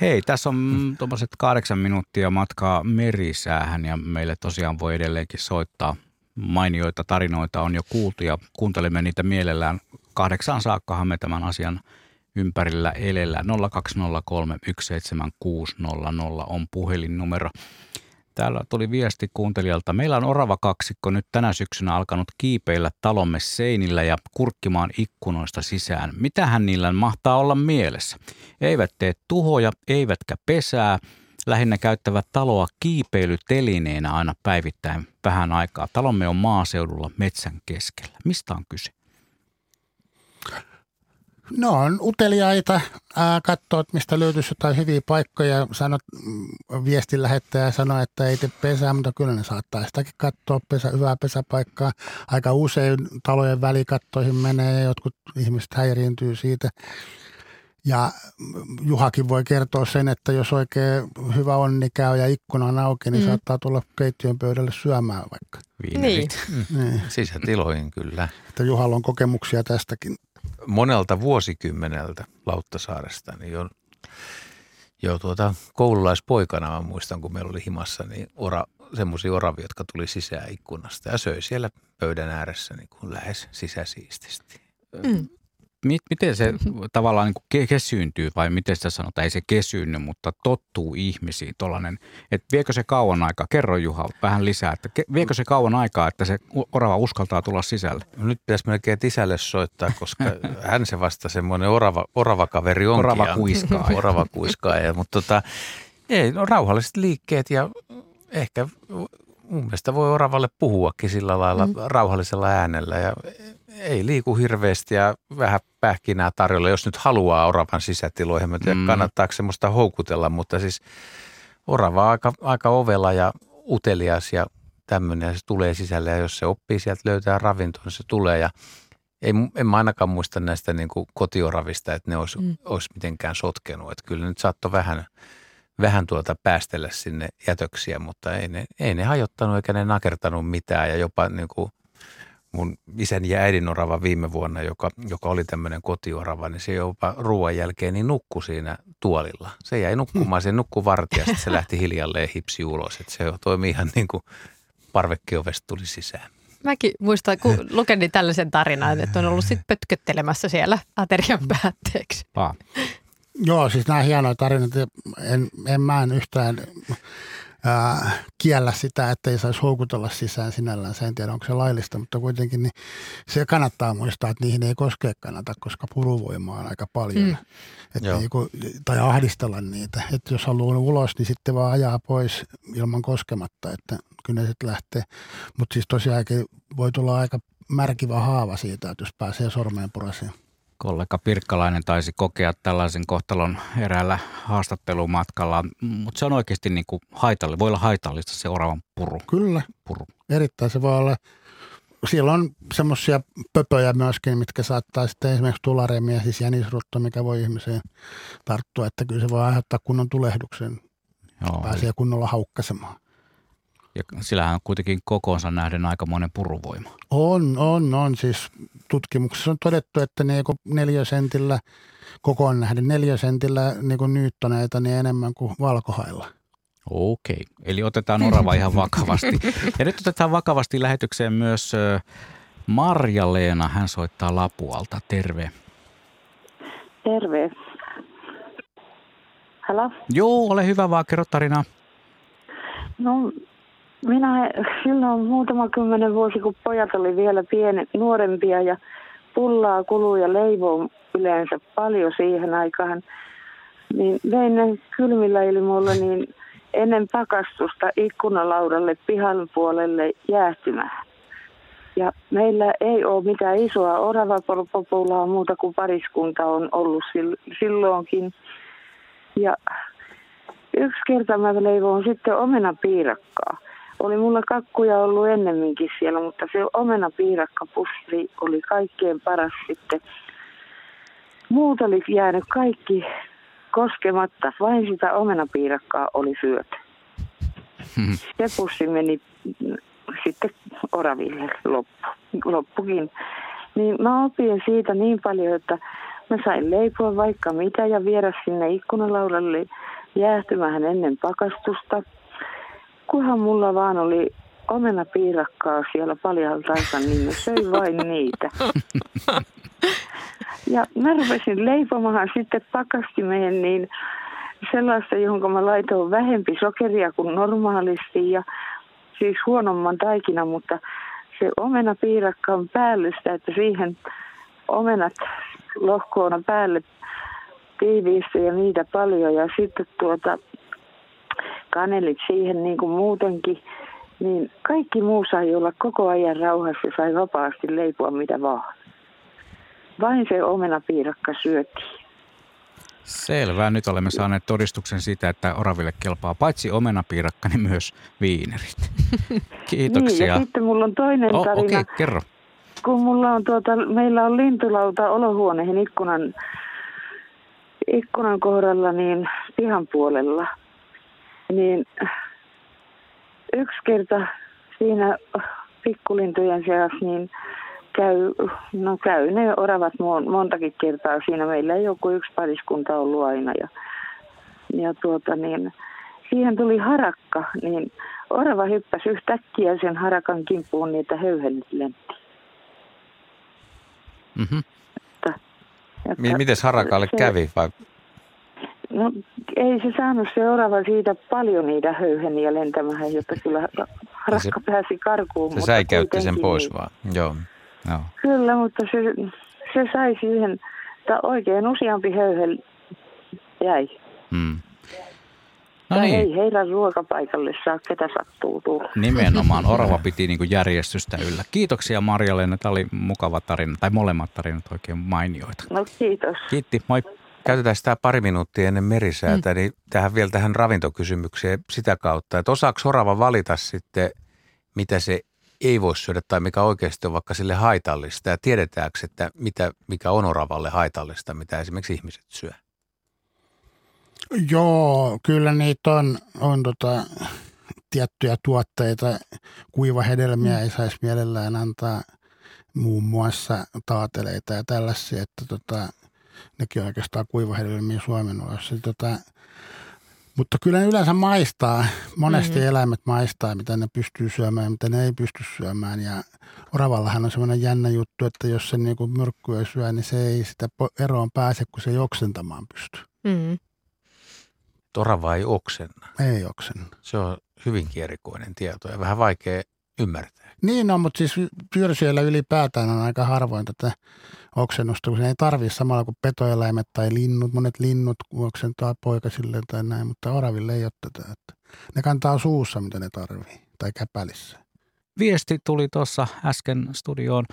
Hei, tässä on tuommoiset kahdeksan minuuttia matkaa merisäähän ja meille tosiaan voi edelleenkin soittaa. Mainioita tarinoita on jo kuultu ja kuuntelemme niitä mielellään. Kahdeksaan saakkahan me tämän asian ympärillä elellä. 0203 17600 on puhelinnumero. Täällä tuli viesti kuuntelijalta. Meillä on orava kaksikko nyt tänä syksynä alkanut kiipeillä talomme seinillä ja kurkkimaan ikkunoista sisään. Mitähän niillä mahtaa olla mielessä? Eivät tee tuhoja, eivätkä pesää. Lähinnä käyttävät taloa kiipeilytelineenä aina päivittäin vähän aikaa. Talomme on maaseudulla metsän keskellä. Mistä on kyse? No on uteliaita, ää, katsoo, että mistä löytyisi jotain hyviä paikkoja. Sanot, mm, viestin lähettäjä sanoo, että ei tee pesää, mutta kyllä ne saattaa sitäkin katsoa, pesä, hyvää pesäpaikkaa. Aika usein talojen välikattoihin menee ja jotkut ihmiset häiriintyy siitä. Ja mm, Juhakin voi kertoa sen, että jos oikein hyvä onni käy ja ikkuna on auki, niin Mm. mm. saattaa tulla keittiön pöydälle syömään vaikka. Viinerit. Niin, Sisätiloihin kyllä. että Juhalla on kokemuksia tästäkin. Monelta vuosikymmeneltä Lauttasaaresta, niin jo, jo tuota, koululaispoikana mä muistan, kun meillä oli himassa, niin ora, semmoisia oravia, jotka tuli sisään ikkunasta ja söi siellä pöydän ääressä niin kuin lähes sisäsiististi. Mm. Mit, miten se tavallaan niin kesyyntyy vai miten sitä sanotaan, ei se kesyynny, mutta tottuu ihmisiin tuollainen, että viekö se kauan aikaa, kerro Juha vähän lisää, että viekö se kauan aikaa, että se orava uskaltaa tulla sisälle? No nyt pitäisi melkein isälle soittaa, koska hän se vasta semmoinen orava, orava kaveri onkin. Orava kuiskaa. orava kuiskaa, mutta tota, ei, no rauhalliset liikkeet ja ehkä mun mielestä voi oravalle puhuakin sillä lailla mm. rauhallisella äänellä ja ei liiku hirveästi ja vähän pähkinää tarjolla, jos nyt haluaa oravan sisätiloihin. Mä tiedän, mm. kannattaako semmoista houkutella, mutta siis orava on aika, aika ovela ja utelias ja tämmöinen ja se tulee sisälle ja jos se oppii sieltä löytää ravintoon, niin se tulee ja ei, en mä ainakaan muista näistä niin kuin kotioravista, että ne olisi, mm. olisi mitenkään sotkenut. Että kyllä nyt saattoi vähän, vähän tuota päästellä sinne jätöksiä, mutta ei ne, ei ne hajottanut eikä ne nakertanut mitään ja jopa niin kuin – mun isän ja äidin orava viime vuonna, joka, joka oli tämmöinen kotiorava, niin se jopa ruoan jälkeen niin nukkui siinä tuolilla. Se jäi nukkumaan, se nukkui vartija, se lähti hiljalleen hipsi ulos. Että se toimi ihan niin kuin parvekkeovesta tuli sisään. Mäkin muistan, kun lukenin tällaisen tarinan, että on ollut sitten pötköttelemässä siellä aterian päätteeksi. Vaan. Joo, siis nämä hienoja tarinat. En, en mä en yhtään ää, kiellä sitä, että ei saisi houkutella sisään sinällään. En tiedä, onko se laillista, mutta kuitenkin niin se kannattaa muistaa, että niihin ei koskea kannata, koska puruvoimaa on aika paljon. Mm. Että niinku, tai ahdistella niitä. Että jos haluaa ulos, niin sitten vaan ajaa pois ilman koskematta, että kyllä ne sitten lähtee. Mutta siis tosiaankin voi tulla aika märkivä haava siitä, että jos pääsee sormeen purasiin. Kollega Pirkkalainen taisi kokea tällaisen kohtalon eräällä haastattelumatkalla, mutta se on oikeasti niin kuin haitallista. Voi olla haitallista se oravan puru. Kyllä, puru. erittäin se voi olla. Siellä on semmoisia pöpöjä myöskin, mitkä saattaa sitten esimerkiksi tularemia, siis jänisrutto, mikä voi ihmiseen tarttua, että kyllä se voi aiheuttaa kunnon tulehduksen. Joo, pääsee kunnolla haukkasemaan. Ja sillähän on kuitenkin kokoonsa nähden aikamoinen puruvoima. On, on, on. Siis tutkimuksessa on todettu, että niin neljäsentillä, kokoon nähden neljäsentillä niin nyyttoneita niin enemmän kuin valkohailla. Okei, eli otetaan orava ihan vakavasti. Ja nyt otetaan vakavasti lähetykseen myös Marja-Leena. Hän soittaa Lapualta. Terve. Terve. Halo? Joo, ole hyvä vaan, kerro tarinaa. No minä silloin muutama kymmenen vuosi, kun pojat oli vielä pieni, nuorempia ja pullaa, kuluu ja leivoo yleensä paljon siihen aikaan, niin vein ne kylmillä ilmoilla niin ennen pakastusta ikkunalaudalle pihan puolelle jäähtymään. Ja meillä ei ole mitään isoa oravapopulaa muuta kuin pariskunta on ollut silloinkin. Ja yksi kerta mä leivoin sitten omenapiirakkaa oli mulla kakkuja ollut ennemminkin siellä, mutta se omenapiirakkapussi oli kaikkein paras sitten. Muut oli jäänyt kaikki koskematta, vain sitä omenapiirakkaa oli syöty. Hmm. Se pussi meni sitten oraville loppu, loppukin. Niin mä opin siitä niin paljon, että mä sain leipoa vaikka mitä ja viedä sinne ikkunalaudalle jäähtymään ennen pakastusta – kunhan mulla vaan oli omena piirakkaa siellä paljaltaansa, niin mä söin vain niitä. Ja mä rupesin leipomaan sitten pakastimeen niin sellaista, johon mä laitoin vähempi sokeria kuin normaalisti ja siis huonomman taikina, mutta se omena piirakka on päällystä, että siihen omenat lohkoona päälle tiiviisti ja niitä paljon ja sitten tuota kanelit siihen niin kuin muutenkin, niin kaikki muu sai olla koko ajan rauhassa ja sai vapaasti leipua mitä vaan. Vain se omenapiirakka syötiin. Selvä. Nyt olemme saaneet todistuksen siitä, että oraville kelpaa paitsi omenapiirakka, niin myös viinerit. Kiitoksia. Niin, ja sitten mulla on toinen oh, tarina. Okay, kerro. Kun mulla on tuota, meillä on lintulauta olohuoneen ikkunan, ikkunan kohdalla niin pihan puolella – niin yksi kerta siinä pikkulintujen seassa niin käy, no käy ne oravat montakin kertaa siinä. Meillä ei joku yksi pariskunta ollut aina ja, ja tuota niin, siihen tuli harakka, niin orava hyppäsi yhtäkkiä sen harakan kimppuun niin, että höyhelit lentti. Mm-hmm. Mi- Miten harakalle se- kävi vai? No ei se saanut se orava siitä paljon niitä höyheniä lentämään, jotta kyllä rakka pääsi karkuun. Se mutta säikäytti sen pois niin. vaan. Joo. Joo. Kyllä, mutta se, se sai siihen, että oikein useampi höyhen jäi. Hmm. No niin, ei heidän ruokapaikalle saa, ketä sattuu tulla. nimenomaan orava piti niin järjestystä yllä. Kiitoksia Marja-Leena, tämä oli mukava tarina, tai molemmat tarinat oikein mainioita. No kiitos. Kiitti, moi. Käytetään sitä pari minuuttia ennen merisäätä, mm. niin tähän vielä tähän ravintokysymykseen sitä kautta, että osaako orava valita sitten, mitä se ei voi syödä tai mikä oikeasti on vaikka sille haitallista ja tiedetäänkö, että mitä, mikä on oravalle haitallista, mitä esimerkiksi ihmiset syö? Joo, kyllä niitä on, on tota, tiettyjä tuotteita. Kuivahedelmiä ei saisi mielellään antaa muun muassa taateleita ja tällaisia, että tota, nekin on oikeastaan kuivahedelmiä Suomen oloissa. Tota, mutta kyllä ne yleensä maistaa. Monesti mm-hmm. eläimet maistaa, mitä ne pystyy syömään ja mitä ne ei pysty syömään. Ja oravallahan on semmoinen jännä juttu, että jos se niinku myrkkyä syö, niin se ei sitä eroon pääse, kun se ei oksentamaan pysty. Mm. Orava ei oksenna. Ei oksenna. Se on hyvinkin erikoinen tieto ja vähän vaikea ymmärtää. Niin on, mutta siis pyrsiöillä ylipäätään on aika harvoin tätä oksennusta, kun se ei tarvii samalla kuin petoeläimet tai linnut. Monet linnut oksentaa poikasille tai näin, mutta oraville ei ole tätä. Että ne kantaa suussa, mitä ne tarvii, tai käpälissä. Viesti tuli tuossa äsken studioon.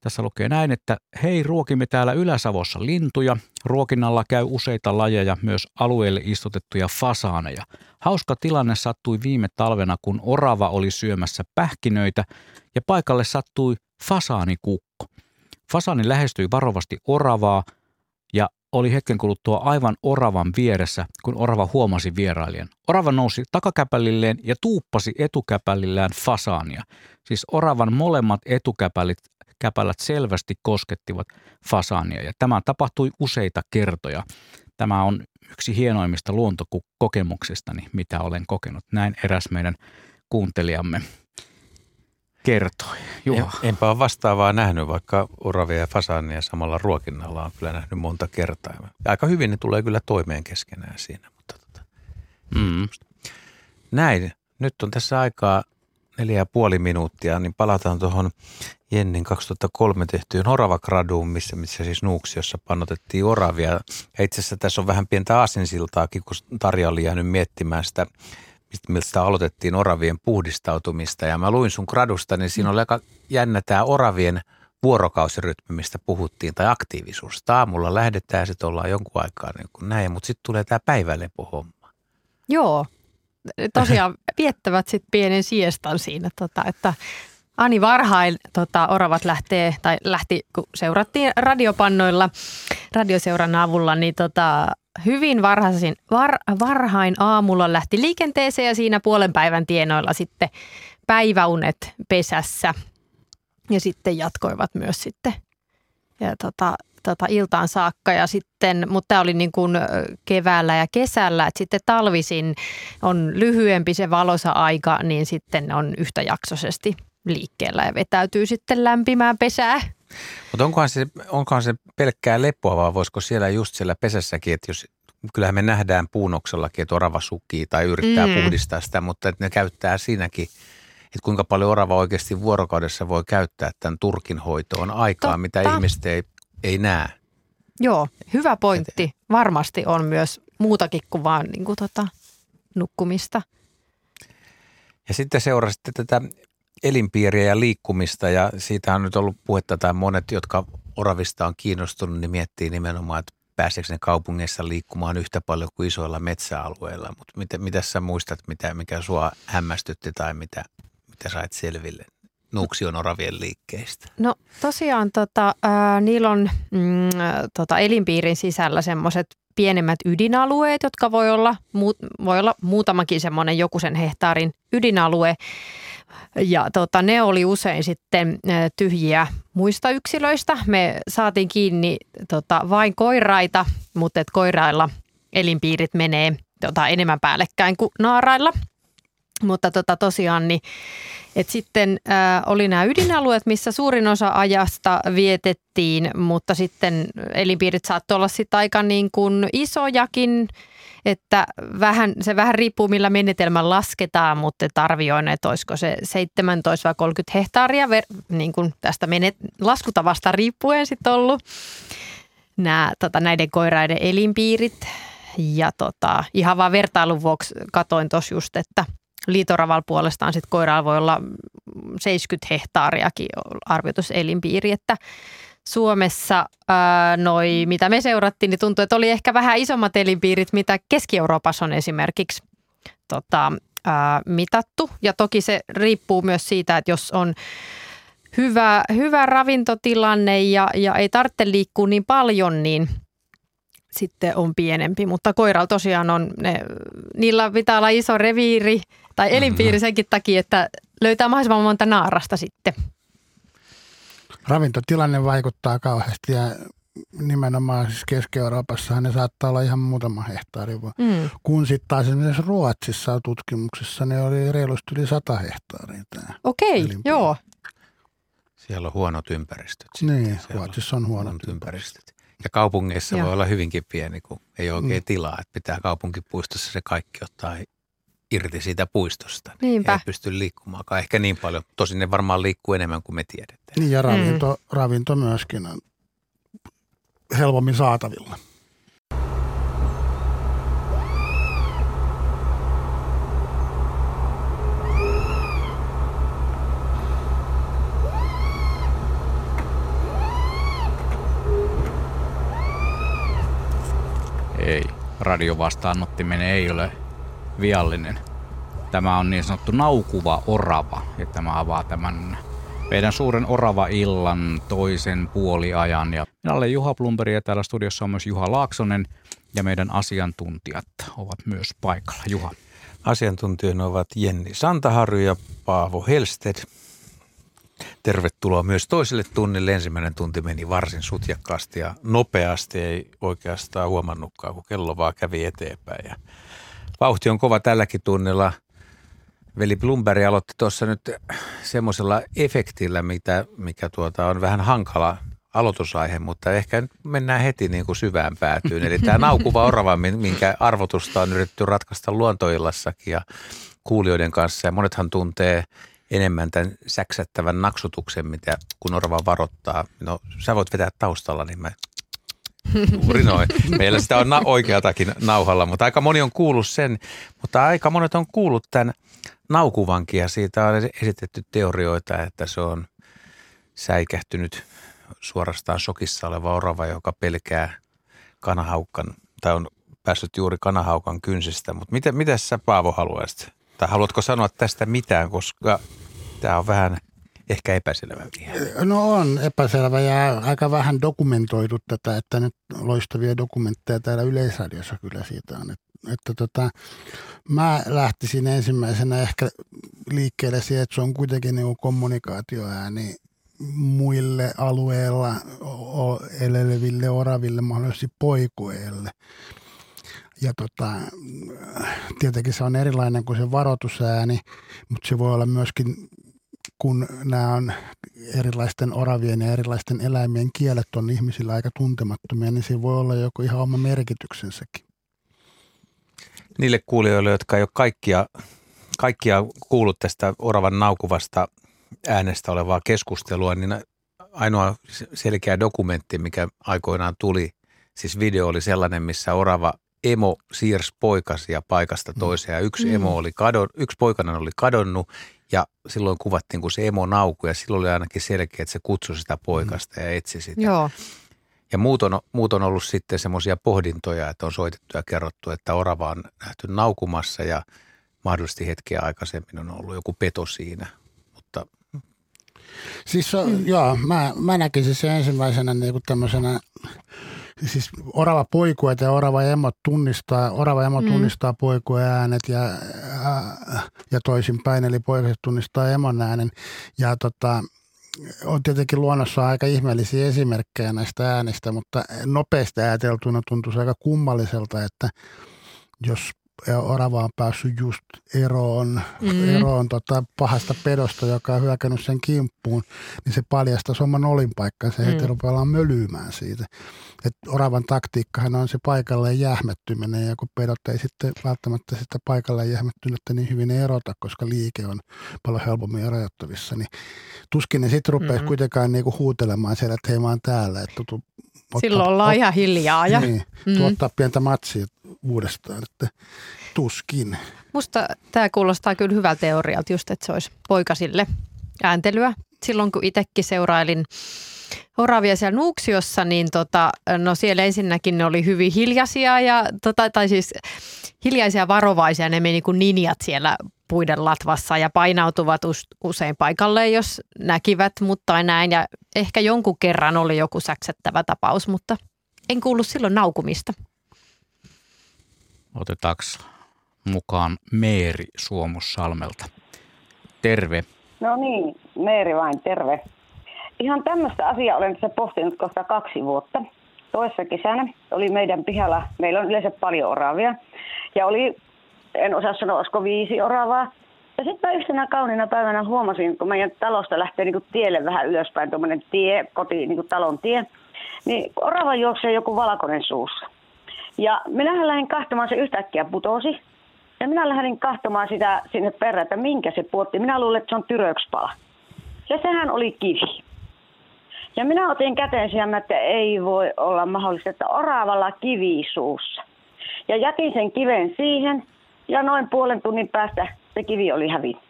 Tässä lukee näin, että hei, ruokimme täällä Ylä-Savossa lintuja. Ruokinnalla käy useita lajeja, myös alueelle istutettuja fasaaneja. Hauska tilanne sattui viime talvena, kun orava oli syömässä pähkinöitä ja paikalle sattui fasaanikukko. Fasaani lähestyi varovasti oravaa ja oli hetken kuluttua aivan oravan vieressä, kun orava huomasi vierailijan. Orava nousi takakäpälilleen ja tuuppasi etukäpälillään fasaania. Siis oravan molemmat etukäpälit käpälät selvästi koskettivat fasaania ja tämä tapahtui useita kertoja. Tämä on yksi hienoimmista luontokokemuksistani, mitä olen kokenut. Näin eräs meidän kuuntelijamme kertoi. Juha. En, enpä ole vastaavaa nähnyt, vaikka oravia ja fasaania samalla ruokinnalla on kyllä nähnyt monta kertaa. Ja aika hyvin ne tulee kyllä toimeen keskenään siinä. Mutta tota. Mm. Näin. Nyt on tässä aikaa neljä ja puoli minuuttia, niin palataan tuohon Jennin 2003 tehtyyn Orava-graduun, missä, missä siis Nuuksiossa panotettiin oravia. Ja itse asiassa tässä on vähän pientä aasinsiltaakin, kun Tarja oli jäänyt miettimään sitä, mistä, aloitettiin oravien puhdistautumista. Ja mä luin sun gradusta, niin siinä oli aika jännä tämä oravien vuorokausirytmi, mistä puhuttiin, tai aktiivisuus. Aamulla lähdetään, sitten ollaan jonkun aikaa niin kuin näin, mutta sitten tulee tämä päivälepohomma. Joo, tosiaan viettävät sitten pienen siestan siinä, tota, että Ani varhain tota, oravat lähtee, tai lähti, kun seurattiin radiopannoilla radioseuran avulla, niin tota, hyvin varhaisin, var, varhain aamulla lähti liikenteeseen ja siinä puolen päivän tienoilla sitten päiväunet pesässä ja sitten jatkoivat myös sitten ja tota, tota, iltaan saakka ja sitten, mutta tämä oli niin kuin keväällä ja kesällä, että sitten talvisin on lyhyempi se valosa aika, niin sitten on yhtäjaksoisesti liikkeellä ja vetäytyy sitten lämpimään pesää. Mutta onkohan se, onkohan se pelkkää lepoa vai voisiko siellä just siellä pesässäkin, että jos kyllähän me nähdään puunoksellakin, että orava sukii tai yrittää Mm. puhdistaa sitä, mutta että ne käyttää siinäkin, että kuinka paljon orava oikeasti vuorokaudessa voi käyttää tämän turkin hoitoon aikaa, Totta. mitä ihmiset ei, ei näe. Joo, hyvä pointti. Varmasti on myös muutakin kuin vaan niin kuin tota, nukkumista. Ja sitten seurasitte tätä elinpiiriä ja liikkumista ja siitä on nyt ollut puhetta tai monet, jotka oravista on kiinnostunut, niin miettii nimenomaan, että pääseekö ne kaupungeissa liikkumaan yhtä paljon kuin isoilla metsäalueilla. Mutta mitä, mitä sä muistat, mitä, mikä sua hämmästytti tai mitä, mitä sait selville Nuuksion oravien liikkeistä? No tosiaan tota, ää, niillä on mm, tota, elinpiirin sisällä semmoiset pienemmät ydinalueet, jotka voi olla, muu, voi olla muutamakin semmoinen joku sen hehtaarin ydinalue. Ja tota, ne oli usein sitten tyhjiä muista yksilöistä. Me saatiin kiinni tota, vain koiraita, mutta et koirailla elinpiirit menee tota, enemmän päällekkäin kuin naarailla. Mutta tota, tosiaan niin, et sitten ää, oli nämä ydinalueet, missä suurin osa ajasta vietettiin, mutta sitten elinpiirit saattoi olla sitten aika niin kuin isojakin, että vähän, se vähän riippuu millä menetelmän lasketaan, mutta arvioin, että olisiko se 17 vai 30 hehtaaria ver, niin kuin tästä menet, laskutavasta riippuen sitten ollut nämä, tota, näiden koiraiden elinpiirit. Ja tota, ihan vaan vertailun vuoksi katoin tuossa just, että liitoraval puolestaan sitten koiralla voi olla 70 hehtaariakin arvioitus elinpiiri, että Suomessa noi, mitä me seurattiin, niin tuntui, että oli ehkä vähän isommat elinpiirit, mitä Keski-Euroopassa on esimerkiksi tota, mitattu. Ja toki se riippuu myös siitä, että jos on hyvä, hyvä ravintotilanne ja, ja ei tarvitse liikkua niin paljon, niin sitten on pienempi. Mutta koiralla tosiaan on, ne, niillä pitää olla iso reviiri tai elinpiiri senkin takia, että löytää mahdollisimman monta naarasta sitten. Ravintotilanne vaikuttaa kauheasti ja nimenomaan siis Keski-Euroopassahan ne saattaa olla ihan muutama hehtaari. Mm. Kun sitten taas esimerkiksi Ruotsissa tutkimuksessa ne oli reilusti yli sata hehtaaria. Okei, okay, joo. Siellä on huonot ympäristöt. Niin, Siellä Ruotsissa on huonot, huonot ympäristöt. Ja kaupungeissa Joo. voi olla hyvinkin pieni, kun ei ole oikein mm. tilaa. Että pitää kaupunkipuistossa se kaikki ottaa irti siitä puistosta. Niin Niinpä. Ei pysty liikkumaan ehkä niin paljon. Tosin ne varmaan liikkuu enemmän kuin me tiedetään. Niin ja ravinto, mm. ravinto myöskin on helpommin saatavilla. Ei, radiovastaanottimen ei ole viallinen. Tämä on niin sanottu naukuva orava ja tämä avaa tämän meidän suuren orava-illan toisen puoliajan. Ja minä olen Juha Plumberi ja täällä studiossa on myös Juha Laaksonen ja meidän asiantuntijat ovat myös paikalla. Juha. Asiantuntijoina ovat Jenni Santaharju ja Paavo Helsted. Tervetuloa myös toiselle tunnille. Ensimmäinen tunti meni varsin sutjakkaasti ja nopeasti. Ei oikeastaan huomannutkaan, kun kello vaan kävi eteenpäin. Ja vauhti on kova tälläkin tunnilla. Veli Blumberg aloitti tuossa nyt semmoisella efektillä, mitä, mikä tuota on vähän hankala aloitusaihe, mutta ehkä nyt mennään heti niin kuin syvään päätyyn. Eli tämä naukuva orava, minkä arvotusta on yritetty ratkaista luontoillassakin ja kuulijoiden kanssa. Ja monethan tuntee enemmän tämän säksättävän naksutuksen, mitä kun orava varoittaa. No sä voit vetää taustalla, niin mä Juuri noin. Meillä sitä on na- oikeatakin nauhalla, mutta aika moni on kuullut sen, mutta aika monet on kuullut tämän naukuvankin ja siitä on esitetty teorioita, että se on säikähtynyt suorastaan sokissa oleva orava, joka pelkää kanahaukkan tai on päässyt juuri kanahaukan kynsistä. Mutta miten, miten sä Paavo haluaisit? Tai haluatko sanoa tästä mitään, koska tämä on vähän ehkä epäselvä vielä. No on epäselvä ja aika vähän dokumentoitu tätä, että nyt loistavia dokumentteja täällä Yleisradiossa kyllä siitä on. Että, että tota, mä lähtisin ensimmäisenä ehkä liikkeelle siihen, että se on kuitenkin niin kommunikaatioääni muille alueilla eleleville oraville, mahdollisesti poikueille. Ja tota, tietenkin se on erilainen kuin se varoitusääni, mutta se voi olla myöskin kun nämä on erilaisten oravien ja erilaisten eläimien kielet on ihmisillä aika tuntemattomia, niin se voi olla joku ihan oma merkityksensäkin. Niille kuulijoille, jotka ei ole kaikkia, kaikkia kuullut tästä oravan naukuvasta äänestä olevaa keskustelua, niin ainoa selkeä dokumentti, mikä aikoinaan tuli, siis video oli sellainen, missä orava emo siirsi poikasia paikasta mm. toiseen. Ja yksi emo mm. oli kadon, yksi poikainen oli kadonnut ja silloin kuvattiin, kun se emo naukui ja silloin oli ainakin selkeä, että se kutsui sitä poikasta ja etsi sitä. Joo. Ja muut on, muut on ollut sitten semmoisia pohdintoja, että on soitettu ja kerrottu, että orava on nähty naukumassa ja mahdollisesti hetkeä aikaisemmin on ollut joku peto siinä. Mutta Siis mm. joo, mä, mä näkisin sen ensimmäisenä niin kuin tämmöisenä siis orava poikuet ja orava emot tunnistaa, orava emo mm. tunnistaa poikueen äänet ja, ja toisinpäin, eli poikaset tunnistaa emon äänen. Ja tota, on tietenkin luonnossa aika ihmeellisiä esimerkkejä näistä äänistä, mutta nopeasti ajateltuna tuntuu aika kummalliselta, että jos ja orava on päässyt just eroon, mm. eroon tota pahasta pedosta, joka on hyökännyt sen kimppuun, niin se paljastaa oman olinpaikkansa ja mm. rupeaa mölyymään siitä. Et oravan taktiikkahan on se paikalleen jähmettyminen ja kun pedot ei sitten välttämättä sitä paikalleen jähmettynyttä niin hyvin erota, koska liike on paljon helpommin rajoittavissa, niin tuskin ne sitten rupeaisi mm-hmm. kuitenkaan niinku huutelemaan siellä, että hei mä oon täällä. Että tu, ottaa, Silloin ollaan ot, ihan hiljaa. Ja, niin, mm. tuottaa pientä matsia uudestaan, että tuskin. Musta tämä kuulostaa kyllä hyvältä teorialta just, että se olisi poikasille ääntelyä. Silloin kun itsekin seurailin oravia siellä Nuuksiossa, niin tota, no siellä ensinnäkin ne oli hyvin hiljaisia ja, tota, tai siis hiljaisia varovaisia, ne meni kuin ninjat siellä puiden latvassa ja painautuvat usein paikalle, jos näkivät, mutta näin. Ja ehkä jonkun kerran oli joku säksettävä tapaus, mutta en kuullut silloin naukumista. Otetaanko mukaan Meeri Suomussalmelta? Terve. No niin, Meeri vain, terve. Ihan tämmöistä asiaa olen tässä pohtinut kohta kaksi vuotta. Toissa kesänä oli meidän pihalla, meillä on yleensä paljon oravia, ja oli, en osaa sanoa, olisiko viisi oravaa. Ja sitten mä yhtenä kauniina päivänä huomasin, kun meidän talosta lähtee niin tielle vähän ylöspäin, tuommoinen tie, koti, niin talon tie, niin orava juoksee joku valkoinen suussa. Ja minä lähdin kahtomaan, se yhtäkkiä putosi. Ja minä lähdin kahtomaan sitä sinne perään, että minkä se puotti. Minä luulen, että se on tyrökspala. Ja sehän oli kivi. Ja minä otin käteen siellä, että ei voi olla mahdollista, että oravalla kivi suussa. Ja jätin sen kiven siihen ja noin puolen tunnin päästä se kivi oli hävinnyt.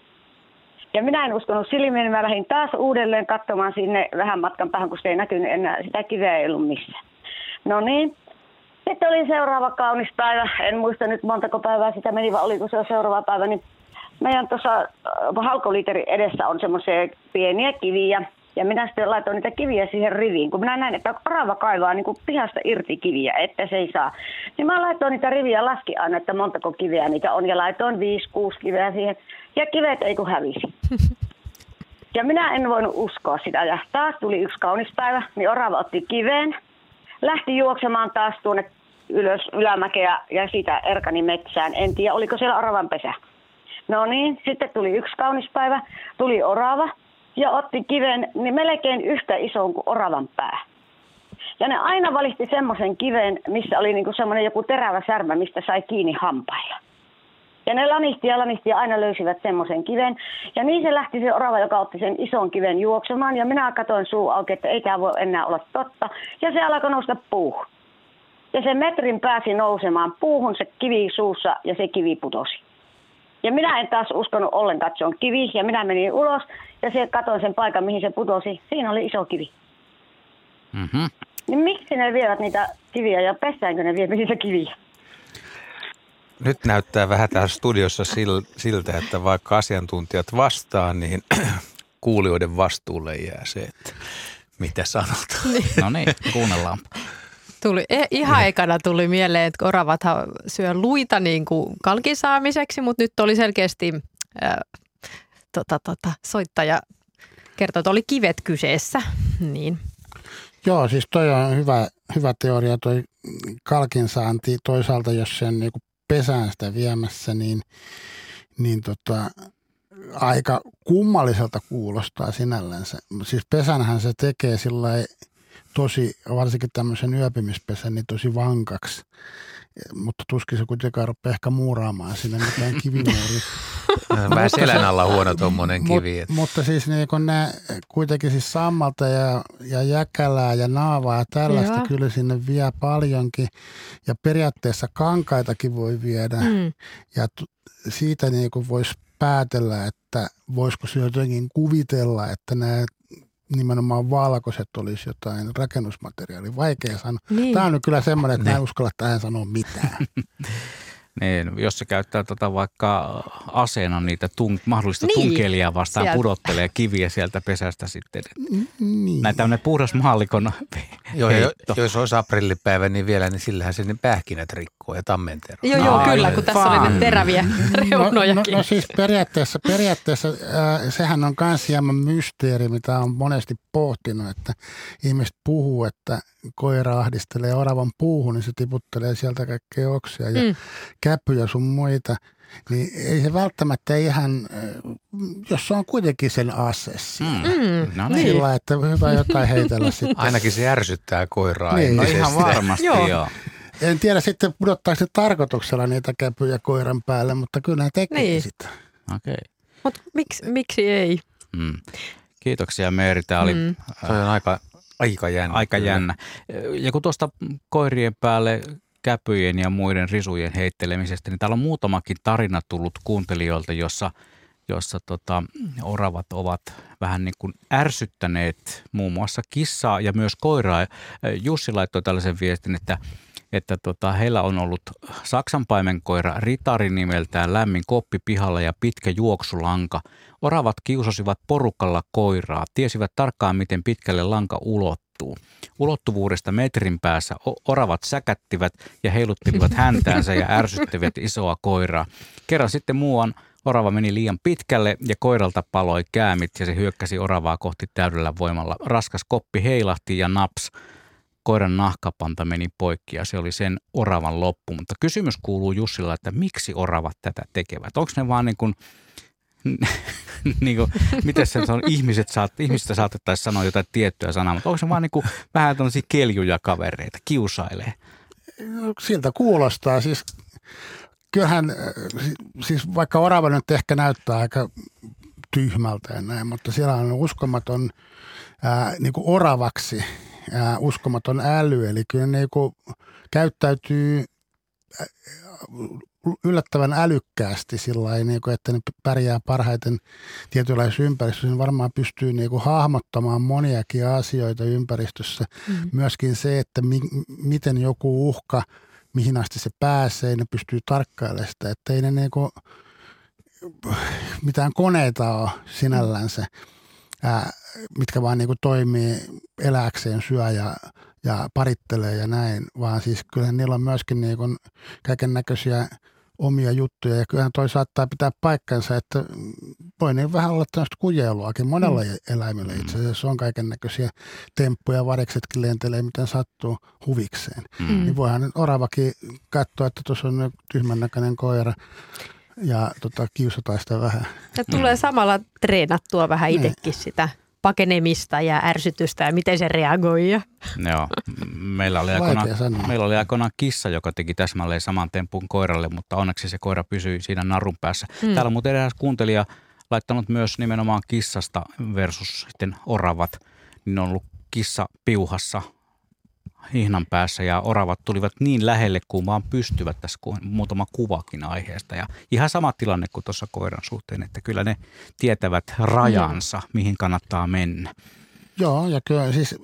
Ja minä en uskonut silmiin, mä lähdin taas uudelleen katsomaan sinne vähän matkan päähän, kun se ei näkynyt enää, sitä kiveä ei ollut missään. No niin, sitten oli seuraava kaunis päivä, en muista nyt montako päivää sitä meni, vai oliko se seuraava päivä, niin meidän tuossa äh, halkoliiteri edessä on semmoisia pieniä kiviä, ja minä sitten laitoin niitä kiviä siihen riviin, kun minä näin, että orava kaivaa niin kuin pihasta irti kiviä, että se ei saa. Niin mä laitoin niitä riviä, laski aina, että montako kiveä niitä on, ja laitoin viisi, kuusi kiveä siihen, ja kivet ei kun hävisi. Ja minä en voinut uskoa sitä, ja taas tuli yksi kaunis päivä, niin orava otti kiveen, lähti juoksemaan taas tuonne ylös ylämäkeä ja siitä erkani metsään. En tiedä, oliko siellä oravan pesä. No niin, sitten tuli yksi kaunis päivä, tuli orava ja otti kiven niin melkein yhtä isoon kuin oravan pää. Ja ne aina valitti semmoisen kiven, missä oli niinku semmoinen joku terävä särmä, mistä sai kiinni hampailla. Ja ne lanihti ja lanihti ja aina löysivät semmoisen kiven. Ja niin se lähti se orava, joka otti sen ison kiven juoksemaan. Ja minä katsoin suu auki, että ei tämä voi enää olla totta. Ja se alkoi nousta puuhun. Ja se metrin pääsi nousemaan puuhun se kivi suussa ja se kivi putosi. Ja minä en taas uskonut ollenkaan, että se on kivi. Ja minä menin ulos ja se katsoin sen paikan, mihin se putosi. Siinä oli iso kivi. Mm-hmm. Niin miksi ne vievät niitä kiviä ja pestäänkö ne vie niitä kiviä? Nyt näyttää vähän täällä studiossa siltä, että vaikka asiantuntijat vastaa, niin kuulijoiden vastuulle jää se, että mitä sanotaan. Niin. No niin, kuunnellaan. Tuli, e, ihan ekana tuli mieleen, että oravathan syö luita niin kuin kalkisaamiseksi, mutta nyt oli selkeästi äh, tota, tota, soittaja kertoi, että oli kivet kyseessä. Niin. Joo, siis toi on hyvä, hyvä teoria toi kalkinsaanti. Toisaalta jos sen niin pesään sitä viemässä, niin, niin tota, aika kummalliselta kuulostaa sinällänsä. Siis pesänhän se tekee sillä tosi, varsinkin tämmöisen yöpymispesän, niin tosi vankaksi. Mutta tuskin se kuitenkaan rupeaa ehkä muuraamaan sinne mitään kivimuuri. Vähän selän alla huono tuommoinen kivi. Mut, mutta siis niin kun ne kuitenkin siis sammalta ja, ja jäkälää ja naavaa ja tällaista Joo. kyllä sinne vie paljonkin. Ja periaatteessa kankaitakin voi viedä. Mm. Ja t- siitä niin voisi päätellä, että voisiko se jotenkin kuvitella, että nämä nimenomaan valkoiset olisi jotain rakennusmateriaalia. Vaikea sanoa. Niin. Tämä on nyt kyllä semmoinen, että niin. mä en uskalla tähän sanoa mitään. Niin, jos se käyttää tota vaikka aseena niitä tung, mahdollista niin. tunkelijaa vastaan, sieltä. pudottelee kiviä sieltä pesästä sitten. Niin. Näin tämmöinen puhdas maallikon Joo, ja jos olisi aprillipäivä, niin vielä, niin sillähän se ne pähkinät rikkoo ja. Joo, joo, kyllä, kun tässä oli ne teräviä reunojakin. No, no, no siis periaatteessa, periaatteessa äh, sehän on myös hieman mysteeri, mitä on monesti pohtinut, että ihmiset puhuu, että koira ahdistelee oravan puuhun, niin se tiputtelee sieltä kaikkea oksia. Ja mm käpyjä sun muita, niin ei se välttämättä ihan, äh, jos se on kuitenkin sen ase Mm. Mm, No niin. Sillä, että hyvä jotain heitellä sitten. Ainakin se ärsyttää koiraa. Niin. No ihan varmasti Joo. joo. En tiedä sitten pudottaako se tarkoituksella niitä käpyjä koiran päälle, mutta kyllä ne tekee Niin. sitä. Okei. Mutta miksi, miksi ei? Mm. Kiitoksia Meeri, tämä oli Mm. Se on aika, aika jännä. aika jännä. Ja kun tuosta koirien päälle käpyjen ja muiden risujen heittelemisestä, niin täällä on muutamakin tarina tullut kuuntelijoilta, jossa, jossa tota, oravat ovat vähän niin kuin ärsyttäneet muun muassa kissaa ja myös koiraa. Jussi laittoi tällaisen viestin, että että tota, heillä on ollut saksanpaimenkoira Ritari nimeltään lämmin koppi pihalla ja pitkä juoksulanka. Oravat kiusasivat porukalla koiraa, tiesivät tarkkaan miten pitkälle lanka ulottuu. Ulottuvuudesta metrin päässä oravat säkättivät ja heiluttelivat häntäänsä ja ärsyttivät isoa koiraa. Kerran sitten muuan orava meni liian pitkälle ja koiralta paloi käämit ja se hyökkäsi oravaa kohti täydellä voimalla. Raskas koppi heilahti ja naps koiran nahkapanta meni poikki ja se oli sen oravan loppu. Mutta kysymys kuuluu Jussilla, että miksi oravat tätä tekevät? Onko ne vaan niin kuin, niin kuin miten se on, ihmiset saat, ihmistä saatettaisiin sanoa jotain tiettyä sanaa, mutta onko se vaan niin kuin vähän tällaisia keljuja kavereita, kiusailee? No, siltä kuulostaa. Siis, kyllähän, äh, si- siis vaikka orava nyt ehkä näyttää aika tyhmältä ja näin, mutta siellä on uskomaton ää, niin kuin oravaksi ää, uskomaton äly. Eli kyllä ne niin kuin käyttäytyy yllättävän älykkäästi sillä lailla, niin kuin, että ne pärjää parhaiten tietynlaisessa ympäristössä. Ne varmaan pystyy niin kuin hahmottamaan moniakin asioita ympäristössä. Mm. Myöskin se, että mi- miten joku uhka, mihin asti se pääsee, ne pystyy tarkkailemaan sitä. Että ei ne niinku mitään koneita ole sinällänsä, ää, mitkä vaan niinku toimii eläkseen, syö ja, ja parittelee ja näin, vaan siis kyllähän niillä on myöskin niinku kaiken näköisiä omia juttuja ja kyllähän toi saattaa pitää paikkansa, että voi niin vähän olla tämmöistä kujeluakin monella mm. eläimellä itse asiassa on kaiken näköisiä temppuja, variksetkin lentelee miten sattuu huvikseen. Mm. Mm. Niin voihan oravakin katsoa, että tuossa on tyhmän näköinen koira ja tota, kiusataan sitä vähän. Ja tulee samalla treenattua vähän Niin. itsekin sitä pakenemista ja ärsytystä ja miten se reagoi. Ja... Joo, meillä oli, aikoinaan, meillä oli aikoinaan kissa, joka teki täsmälleen saman tempun koiralle, mutta onneksi se koira pysyi siinä narun päässä. Mm. Mm. Täällä on muuten eräs kuuntelija laittanut myös nimenomaan kissasta versus sitten oravat, niin on ollut kissa piuhassa hihnan päässä ja oravat tulivat niin lähelle kuin vaan pystyvät tässä muutama kuvakin aiheesta. Ja ihan sama tilanne kuin tuossa koiran suhteen, että kyllä ne tietävät rajansa, mihin kannattaa mennä. Joo, ja kyllä siis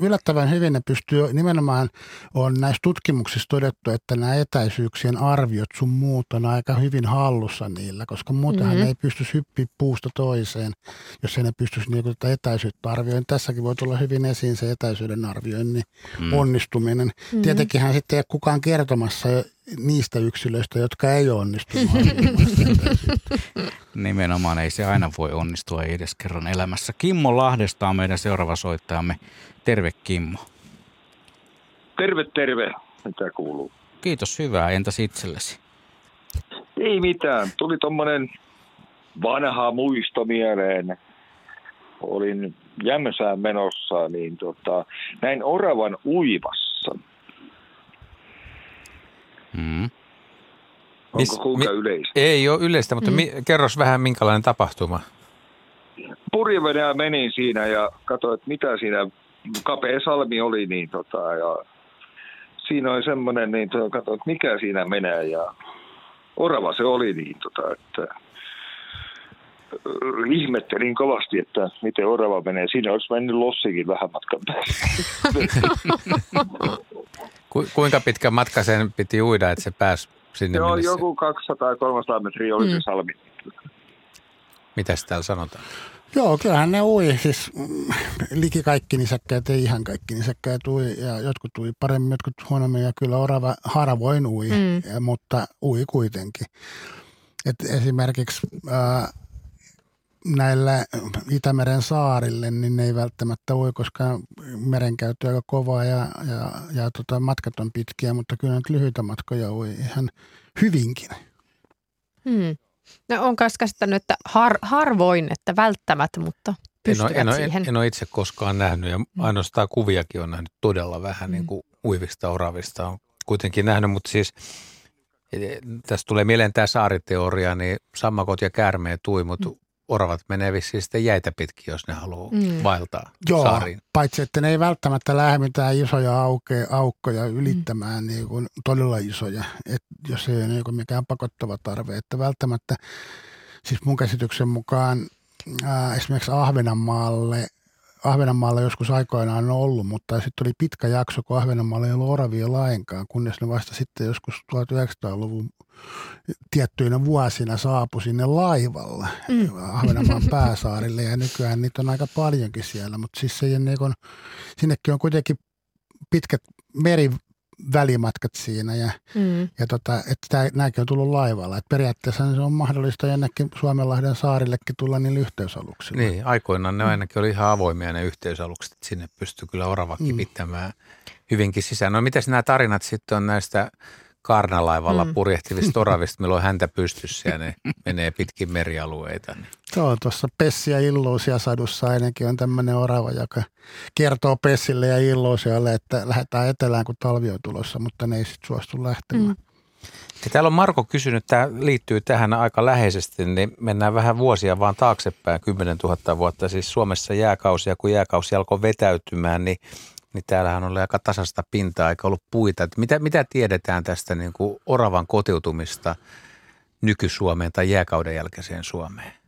yllättävän hyvin ne pystyy, nimenomaan on näissä tutkimuksissa todettu, että nämä etäisyyksien arviot sun muut on aika hyvin hallussa niillä, koska muutenhan Mhm. mm-hmm. ne ei pysty hyppiä puusta toiseen, jos ei ne pystyisi niinku tätä etäisyyttä arvioimaan. Tässäkin voi tulla hyvin esiin se etäisyyden arvioinnin Mm. mm. onnistuminen. Mm. Mm. Tietenkinhän sitten ei ole kukaan kertomassa niistä yksilöistä, jotka ei etäisyyttä. Nimenomaan ei se aina voi onnistua ei edes kerran elämässä. Kimmo Lahdesta on meidän seuraava soittajamme. Terve Kimmo. Terve, terve. Mitä kuuluu? Kiitos, hyvää. Entäs itsellesi? Ei mitään. Tuli tommonen vanha muisto mieleen. Olin Jämsään menossa, niin tota, näin oravan uivassa. Mm. Onko Mis- kuinka mi- yleistä? Ei ole yleistä, mutta Mm. mi- kerros vähän minkälainen tapahtuma. Purjevedellä menin siinä ja katsoin, että mitä siinä kapea salmi oli, niin tota, ja siinä oli semmoinen, niin tota, katsoin, että mikä siinä menee ja orava se oli, niin tota, että ihmettelin kovasti, että miten orava menee. Siinä olisi mennyt lossikin vähän matkan päästä. Ku- kuinka pitkä matka sen piti uida, että se pääsi sinne Joo, mennessä? joku 200-300 metriä oli Mm. se salmi. Mitäs täällä sanotaan? Joo, kyllähän ne ui. Siis mm, liki kaikki nisäkkäät, ei ihan kaikki nisäkkäät ui. Ja jotkut ui paremmin, jotkut huonommin. Ja kyllä orava harvoin ui, Mm. mm. mutta ui kuitenkin. Et esimerkiksi ää, näillä Itämeren saarille, niin ne ei välttämättä voi, koska merenkäyttö on aika kovaa ja, ja, ja tota, matkat on pitkiä, mutta kyllä nyt lyhyitä matkoja voi ihan hyvinkin. Hmm. No, on myös käsittänyt, että har, harvoin, että välttämättä, mutta pystyvät en ole, siihen. En, en ole itse koskaan nähnyt ja Mm. ainoastaan kuviakin on nähnyt todella vähän Mm. niin kuin uivista oravista on kuitenkin nähnyt, mutta siis eh, tässä tulee mieleen tämä saariteoria, niin sammakot ja käärmeet tui, mutta oravat menee vissiin sitten jäitä pitkin, jos ne haluaa Mm. vaeltaa Joo, saariin. paitsi että ne ei välttämättä lähde mitään isoja auke, aukkoja ylittämään, niin kuin todella isoja, et jos ei ole niin kuin mikään pakottava tarve. Että välttämättä, siis mun käsityksen mukaan ää, esimerkiksi Ahvenanmaalle, Ahvenanmaalla joskus aikoinaan on ollut, mutta sitten oli pitkä jakso, kun Ahvenanmaalla ei ollut oravia lainkaan, kunnes ne vasta sitten joskus 1900-luvun tiettyinä vuosina saapui sinne laivalla Mm. Ahvenanmaan pääsaarille ja nykyään niitä on aika paljonkin siellä, mutta siis se niin kuin, sinnekin on kuitenkin pitkät merivälimatkat siinä ja, Mm. ja tota, että nämäkin on tullut laivalla. Et periaatteessa se on mahdollista jonnekin Suomenlahden saarillekin tulla niillä yhteysaluksilla. Niin, aikoinaan ne ainakin oli ihan avoimia ne yhteysalukset, että sinne pystyy kyllä orava Mm. kipittämään hyvinkin sisään. No mitäs nämä tarinat sitten on näistä kaarnalaivalla Mm. mm. purjehtivista oravista, milloin häntä pystyssä ja ne menee pitkin merialueita. Niin. Se on tuossa Pessi ja Illuusia sadussa ainakin on tämmöinen orava, joka kertoo Pessille ja Illuusiolle, että lähdetään etelään, kun talvi on tulossa, mutta ne ei sitten suostu lähtemään. Mm. Ja täällä on Marko kysynyt, tämä liittyy tähän aika läheisesti, niin mennään vähän vuosia vaan taaksepäin, 10 000 vuotta. Siis Suomessa jääkausia, kun jääkausi alkoi vetäytymään, niin, niin täällähän oli aika tasasta pintaa eikä ollut puita. Että mitä, mitä tiedetään tästä niin kuin oravan kotiutumista nyky-Suomeen tai jääkauden jälkeiseen Suomeen?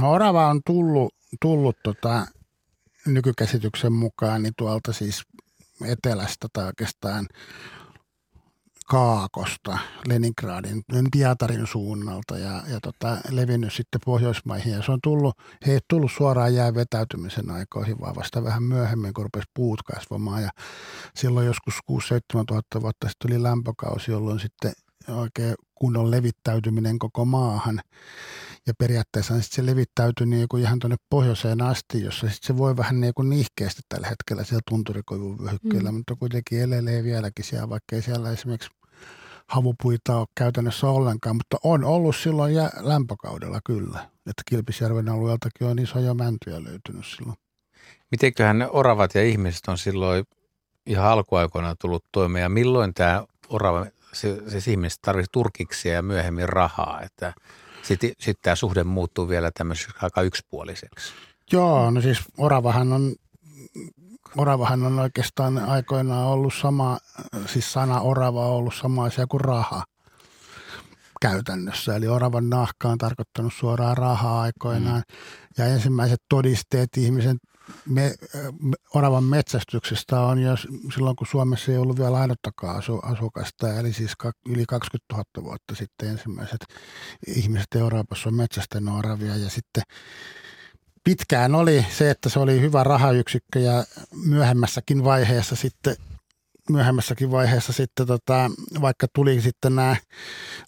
No orava on tullut, tullut tota, nykykäsityksen mukaan niin tuolta siis etelästä tai oikeastaan Kaakosta, Leningradin, Pietarin suunnalta ja, ja tota, levinnyt sitten Pohjoismaihin. Ja se on tullut, he ei tullut suoraan jää vetäytymisen aikoihin, vaan vasta vähän myöhemmin, kun rupesi puut kasvamaan. Ja silloin joskus 6-7 tuhatta vuotta sitten tuli lämpökausi, jolloin sitten oikein kunnon levittäytyminen koko maahan. Ja periaatteessa sitten se levittäytyi niin kuin ihan tuonne pohjoiseen asti, jossa sitten se voi vähän niin kuin nihkeästi tällä hetkellä siellä tunturikoivun vyöhykkeellä, Mm. mutta kuitenkin elelee vieläkin siellä, vaikka ei siellä esimerkiksi havupuita ole käytännössä ollenkaan, mutta on ollut silloin jä, lämpökaudella kyllä. Että Kilpisjärven alueeltakin on isoja mäntyjä löytynyt silloin. Mitenköhän ne oravat ja ihmiset on silloin ihan alkuaikoina tullut toimeen ja milloin tämä orava, se, siis ihmiset tarvitsi turkiksia ja myöhemmin rahaa, että sitten sit tämä suhde muuttuu vielä tämmöiseksi aika yksipuoliseksi. Joo, no siis oravahan on, oravahan on oikeastaan aikoinaan ollut sama, siis sana orava on ollut sama asia kuin raha käytännössä. Eli oravan nahka on tarkoittanut suoraan rahaa aikoinaan. Mm. Ja ensimmäiset todisteet ihmisen me, me, oravan metsästyksestä on jo silloin, kun Suomessa ei ollut vielä ainuttakaan asu, asukasta, eli siis yli 20 000 vuotta sitten ensimmäiset ihmiset Euroopassa on metsästänyt oravia. Ja sitten pitkään oli se, että se oli hyvä rahayksikkö ja myöhemmässäkin vaiheessa sitten myöhemmässäkin vaiheessa sitten tota, vaikka tuli sitten nämä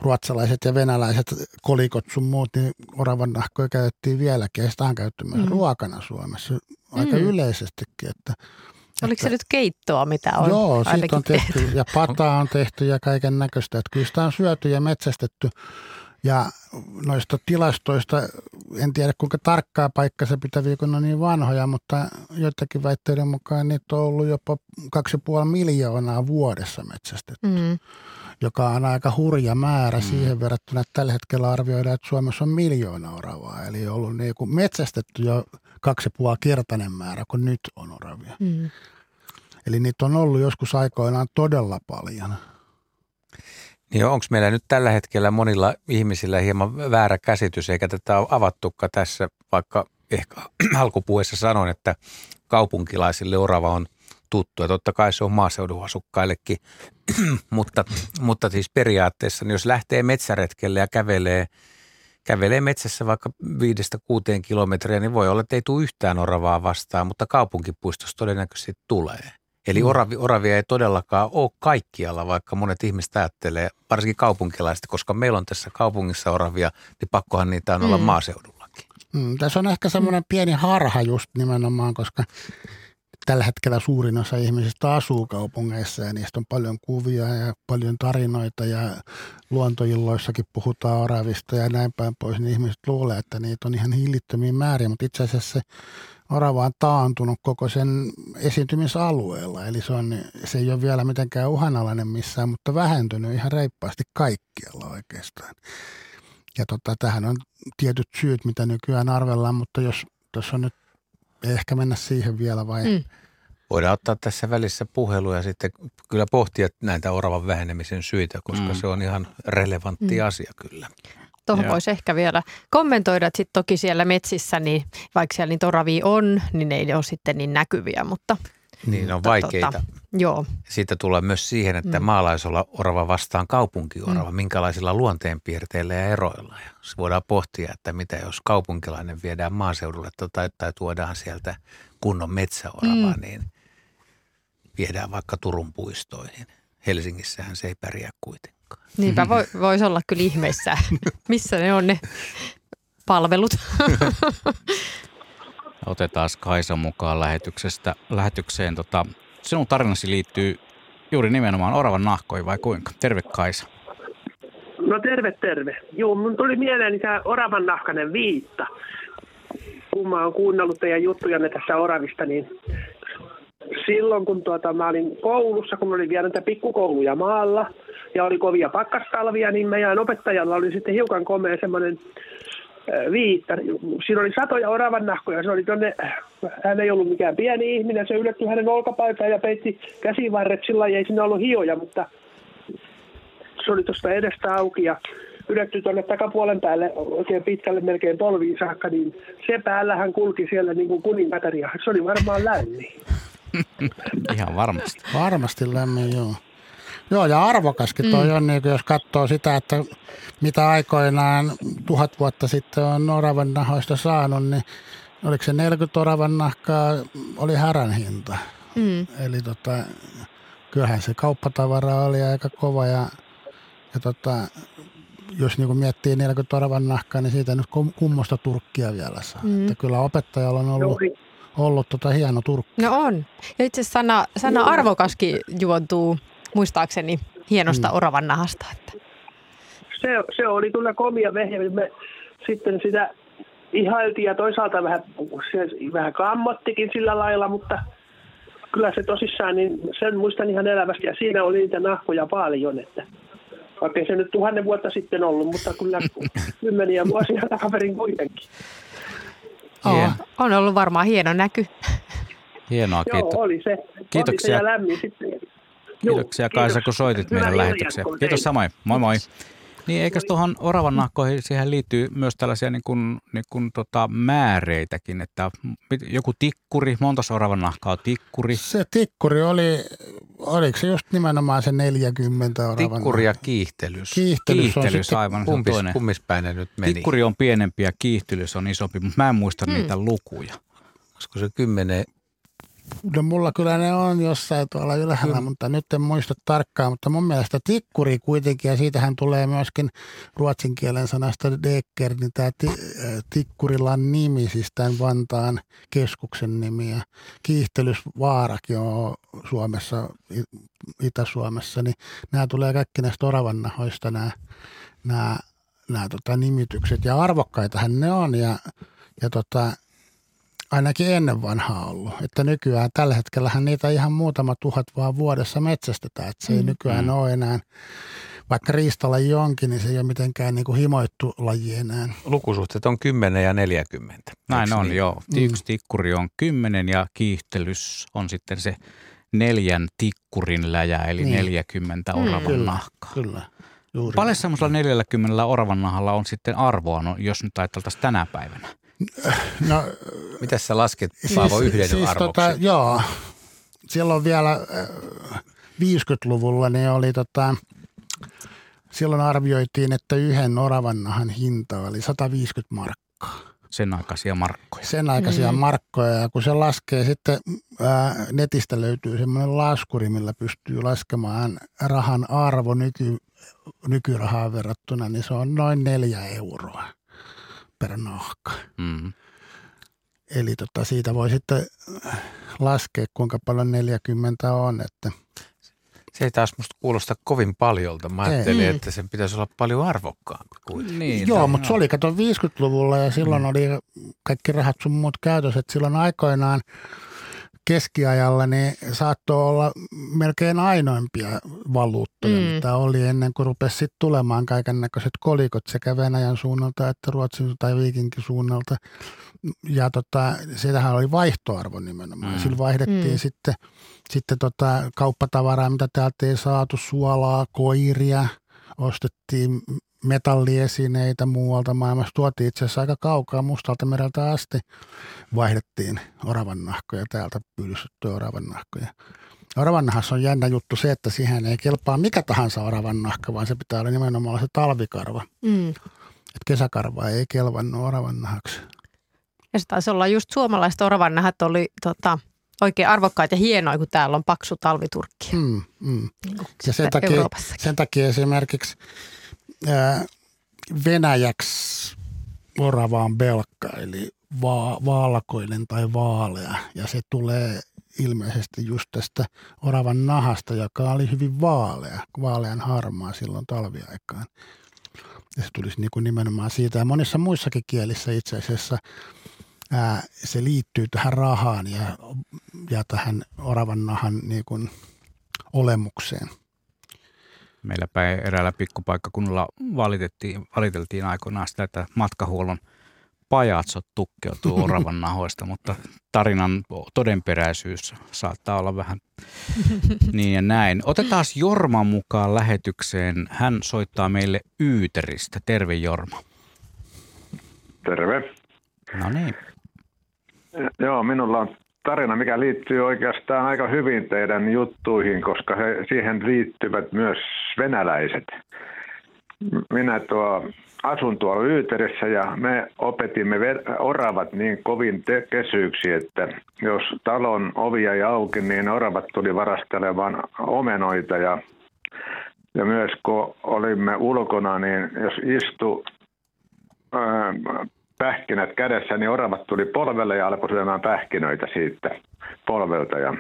ruotsalaiset ja venäläiset kolikot sun muut, niin oravan nahkoja käytettiin vieläkin. Ja sitä on käytetty myös mm. ruokana Suomessa aika Mm. yleisestikin. Että, Oliko se nyt keittoa, mitä on Joo, siitä on tehty ja pataa on tehty ja kaiken näköistä. Että kyllä sitä on syöty ja metsästetty ja noista tilastoista, en tiedä kuinka tarkkaa paikkansa pitäviä, kun ne on niin vanhoja, mutta joidenkin väitteiden mukaan niitä on ollut jopa 2,5 miljoonaa vuodessa metsästetty, Mm. Joka on aika hurja määrä mm. siihen verrattuna, että tällä hetkellä arvioidaan, että Suomessa on miljoona oravaa. Eli on ollut niin kuin metsästetty jo 2,5 kertainen määrä, kun nyt on oravia. Mm. Eli niitä on ollut joskus aikoinaan todella paljon. Niin onko meillä nyt tällä hetkellä monilla ihmisillä hieman väärä käsitys, eikä tätä ole avattukaan tässä, vaikka ehkä alkupuheessa sanoin, että kaupunkilaisille orava on tuttu ja totta kai se on maaseudun asukkaillekin, mutta, mutta siis periaatteessa, niin jos lähtee metsäretkelle ja kävelee, kävelee metsässä vaikka viidestä kuuteen kilometriä, niin voi olla, että ei tule yhtään oravaa vastaan, mutta kaupunkipuistossa todennäköisesti tulee. Eli Mm. oravi, oravia ei todellakaan ole kaikkialla, vaikka monet ihmiset ajattelee, varsinkin kaupunkilaiset, koska meillä on tässä kaupungissa oravia, niin pakkohan niitä on olla Mm. maaseudullakin. Mm, tässä on ehkä semmoinen pieni harha just nimenomaan, koska tällä hetkellä suurin osa ihmisistä asuu kaupungeissa ja niistä on paljon kuvia ja paljon tarinoita ja luontoilloissakin puhutaan oravista ja näin päin pois, niin ihmiset luulee, että niitä on ihan hillittömiä määriä, mutta itse asiassa se orava on taantunut koko sen esiintymisalueella, eli se, on, se ei ole vielä mitenkään uhanalainen missään, mutta vähentynyt ihan reippaasti kaikkialla oikeastaan. Ja tota, tähän on tietyt syyt, mitä nykyään arvellaan, mutta jos tuossa on nyt ehkä mennä siihen vielä vai? Mm. Voidaan ottaa tässä välissä puhelu ja sitten kyllä pohtia näitä oravan vähenemisen syitä, koska mm. se on ihan relevantti mm. asia kyllä. Tuohon voisi ehkä vielä kommentoida, että sitten toki siellä metsissä, niin vaikka siellä niitä oravia on, niin ne ei ole sitten niin näkyviä, mutta – niin, on vaikeita. Tota, joo. Siitä tulee myös siihen, että mm. maalaisolla orava vastaan kaupunkiorava, mm. minkälaisilla luonteenpiirteillä ja eroilla. Ja voidaan pohtia, että mitä jos kaupunkilainen viedään maaseudulle tai, tai tuodaan sieltä kunnon metsäoravaa, mm. niin viedään vaikka Turun puistoihin. Helsingissähän se ei pärjää kuitenkaan. Niinpä voi, voisi olla kyllä ihmeessä, missä ne on ne palvelut. Otetaan Kaisa mukaan lähetyksestä, lähetykseen. Tota, sinun tarinasi liittyy juuri nimenomaan oravan nahkoihin vai kuinka? Terve Kaisa. No terve, terve. Joo, mun tuli mieleeni tämä oravan nahkainen viitta. Kun mä oon kuunnellut teidän juttujanne tässä oravista, niin silloin kun tuota, mä olin koulussa, kun mä olin vielä näitä pikkukouluja maalla ja oli kovia pakkastalvia, niin meidän opettajalla oli sitten hiukan komea semmoinen viitta. Siinä oli satoja oravan nahkoja. Se oli tonne, hän ei ollut mikään pieni ihminen. Se ylettyi hänen olkapaitaan ja peitti käsivarret. Sillä ei sinne ollut hioja, mutta se oli tuosta edestä auki ja ylettyi tuonne takapuolen päälle oikein pitkälle melkein polviin saakka, niin se päällä hän kulki siellä niin kuin kuningatar ja se oli varmaan lämmin. Ihan varmasti. Varmasti lämmin, joo. Joo, ja arvokaskin toi mm. on, niin jos katsoo sitä, että mitä aikoinaan tuhat vuotta sitten on oravan nahoista saanut, niin oliko se 40 oravan nahkaa, oli härän hinta. Mm. Eli tota, kyllähän se kauppatavara oli aika kova ja, ja tota, jos niin miettii 40 oravan nahkaa, niin siitä nyt kummosta turkkia vielä saa. Mm. Että kyllä opettajalla on ollut, ollut tota hieno turkki. No on. Ja itse sana, sana arvokaskin juontuu muistaakseni hienosta mm. oravan nahasta. Että. Se, se oli kyllä komia vehje. Me sitten sitä ihailtiin ja toisaalta vähän, se vähän kammottikin sillä lailla, mutta kyllä se tosissaan, niin sen muistan ihan elävästi. Ja siinä oli niitä nahkoja paljon, että vaikka se nyt tuhannen vuotta sitten ollut, mutta kyllä kymmeniä vuosia takaperin kuitenkin. Oh, on ollut varmaan hieno näky. Hienoa, kiitos. Joo, oli se. Kiitoksia. Oli se ja lämmin sitten. Kiitoksia Joo, Kaisa, kun soitit Hyvä meidän lähetykseen. Kiitos samoin. Moi moi. Niin, eikö tuohon oravan nahkoihin, siihen liittyy myös tällaisia niin kuin, niin kuin tota määreitäkin, että joku tikkuri, monta oravan nahkaa tikkuri? Se tikkuri oli, oliko se just nimenomaan se 40 oravan Tikkuri ja kiihtelys. Kiihtelys, kiihtelys on aivan kumpis, toinen. Kummispäin ne nyt meni? Tikkuri on pienempi ja kiihtelys on isompi, mutta mä en muista hmm. niitä lukuja. Koska se 10 No mulla kyllä ne on jossain tuolla ylhäällä, mm. mutta nyt en muista tarkkaan. Mutta mun mielestä tikkuri kuitenkin, ja siitähän tulee myöskin ruotsin kielen sanasta dekker, niin tämä tikkurilan nimi, siis tämän Vantaan keskuksen nimi. Ja kiihtelysvaarakin on Suomessa, Itä-Suomessa, niin nämä tulee kaikki näistä oravannahoista nämä, nämä, nämä tota, nimitykset. Ja arvokkaitahan ne on, ja, ja tota, ainakin ennen vanhaa ollut. Että nykyään tällä hetkellähän niitä ihan muutama tuhat vaan vuodessa metsästetään. Että se ei mm. nykyään mm. ole enää, vaikka riistalaji onkin, niin se ei ole mitenkään niin kuin himoittu laji enää. Lukusuhteet on 10 ja 40. Näin on, niin? joo. Mm. Yksi tikkuri on 10 ja kiihtelys on sitten se neljän tikkurin läjä, eli niin. 40 mm. oravan kyllä, nahkaa. Kyllä. Paljon semmoisella 40 oravan nahalla on sitten arvoa, no, jos nyt ajateltaisiin tänä päivänä? No, Mitä sä lasket, Paavo, siis, yhden siis arvoksi? Tota, joo, silloin vielä 50-luvulla niin oli tota, silloin arvioitiin, että yhden oravannahan hinta oli 150 markkaa. Sen aikaisia markkoja. Sen aikaisia mm. markkoja ja kun se laskee sitten ää, netistä löytyy semmoinen laskuri, millä pystyy laskemaan rahan arvo nyky, nykyrahaan verrattuna, niin se on noin neljä euroa per nahka. Mm. Eli tota, siitä voi sitten laskea, kuinka paljon 40 on. Että Se ei taas musta kuulosta kovin paljolta. Mä Ei. ajattelin, Mm. että sen pitäisi olla paljon arvokkaampi kuin. Niin, Joo, mutta se oli kato 50-luvulla ja silloin Mm. oli kaikki rahat sun muut käytössä. Et silloin aikoinaan keskiajalla niin saattoi olla melkein ainoimpia valuuttoja, Mm. mitä oli ennen kuin rupesi tulemaan kaiken näköiset kolikot sekä Venäjän suunnalta että Ruotsin tai Viikinkin suunnalta. Ja tota, sitähän oli vaihtoarvo nimenomaan. Mm. Sillä vaihdettiin mm. sitten, sitten tota kauppatavaraa, mitä täältä ei saatu, suolaa, koiria, ostettiin metalliesineitä muualta maailmasta. Tuotiin itse asiassa aika kaukaa mustalta mereltä asti. Vaihdettiin oravan nahkoja täältä pyydystettyjä oravan nahkoja. Oravan nahassa on jännä juttu se, että siihen ei kelpaa mikä tahansa oravan nahka, vaan se pitää olla nimenomaan se talvikarva. Mm. Et kesäkarva ei kelvannut oravan nahaksi. Ja se taisi olla just suomalaiset oravannahat oli tota, oikein arvokkaita ja hienoja, kun täällä on paksu talviturkki. Mm, mm. Niin Ja sen takia, sen takia esimerkiksi ää, venäjäksi orava on belkka, eli va- valkoinen tai vaalea. Ja se tulee ilmeisesti just tästä oravan nahasta, joka oli hyvin vaalea, vaalean harmaa silloin talviaikaan. Ja se tulisi niin kuin nimenomaan siitä. Ja monissa muissakin kielissä itse asiassa ää, se liittyy tähän rahaan ja, ja tähän oravan nahan niin kuin olemukseen. Meillä päin eräällä pikkupaikkakunnalla valitettiin, valiteltiin aikoinaan sitä, että matkahuollon pajatsot tukkeutuu oravan nahoista, mutta tarinan todenperäisyys saattaa olla vähän niin ja näin. Otetaan Jorma mukaan lähetykseen. Hän soittaa meille Yyteristä. Terve Jorma. Terve. No niin. Joo, minulla on tarina, mikä liittyy oikeastaan aika hyvin teidän juttuihin, koska he, siihen liittyvät myös venäläiset. Minä tuo, asun tuolla Yyterissä ja me opetimme oravat niin kovin kesyiksi, että jos talon ovi ei auki, niin oravat tuli varastelemaan omenoita ja, ja myös kun olimme ulkona, niin jos istu pähkinät kädessä, niin oravat tuli polvelle ja alkoi syömään pähkinöitä siitä polvelta. Ja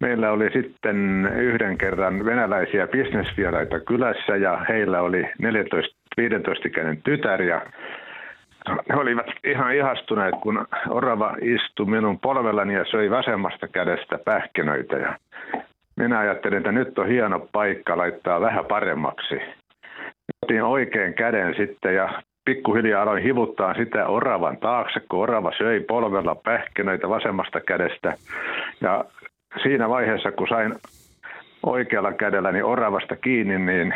meillä oli sitten yhden kerran venäläisiä bisnesvieraita kylässä ja heillä oli 14-15-ikäinen tytär ja he olivat ihan ihastuneet, kun orava istui minun polvellani ja söi vasemmasta kädestä pähkinöitä. Ja minä ajattelin, että nyt on hieno paikka laittaa vähän paremmaksi. Otin oikein käden sitten ja pikkuhiljaa aloin hivuttaa sitä oravan taakse, kun orava söi polvella pähkinöitä vasemmasta kädestä. Ja siinä vaiheessa, kun sain oikealla kädelläni oravasta kiinni, niin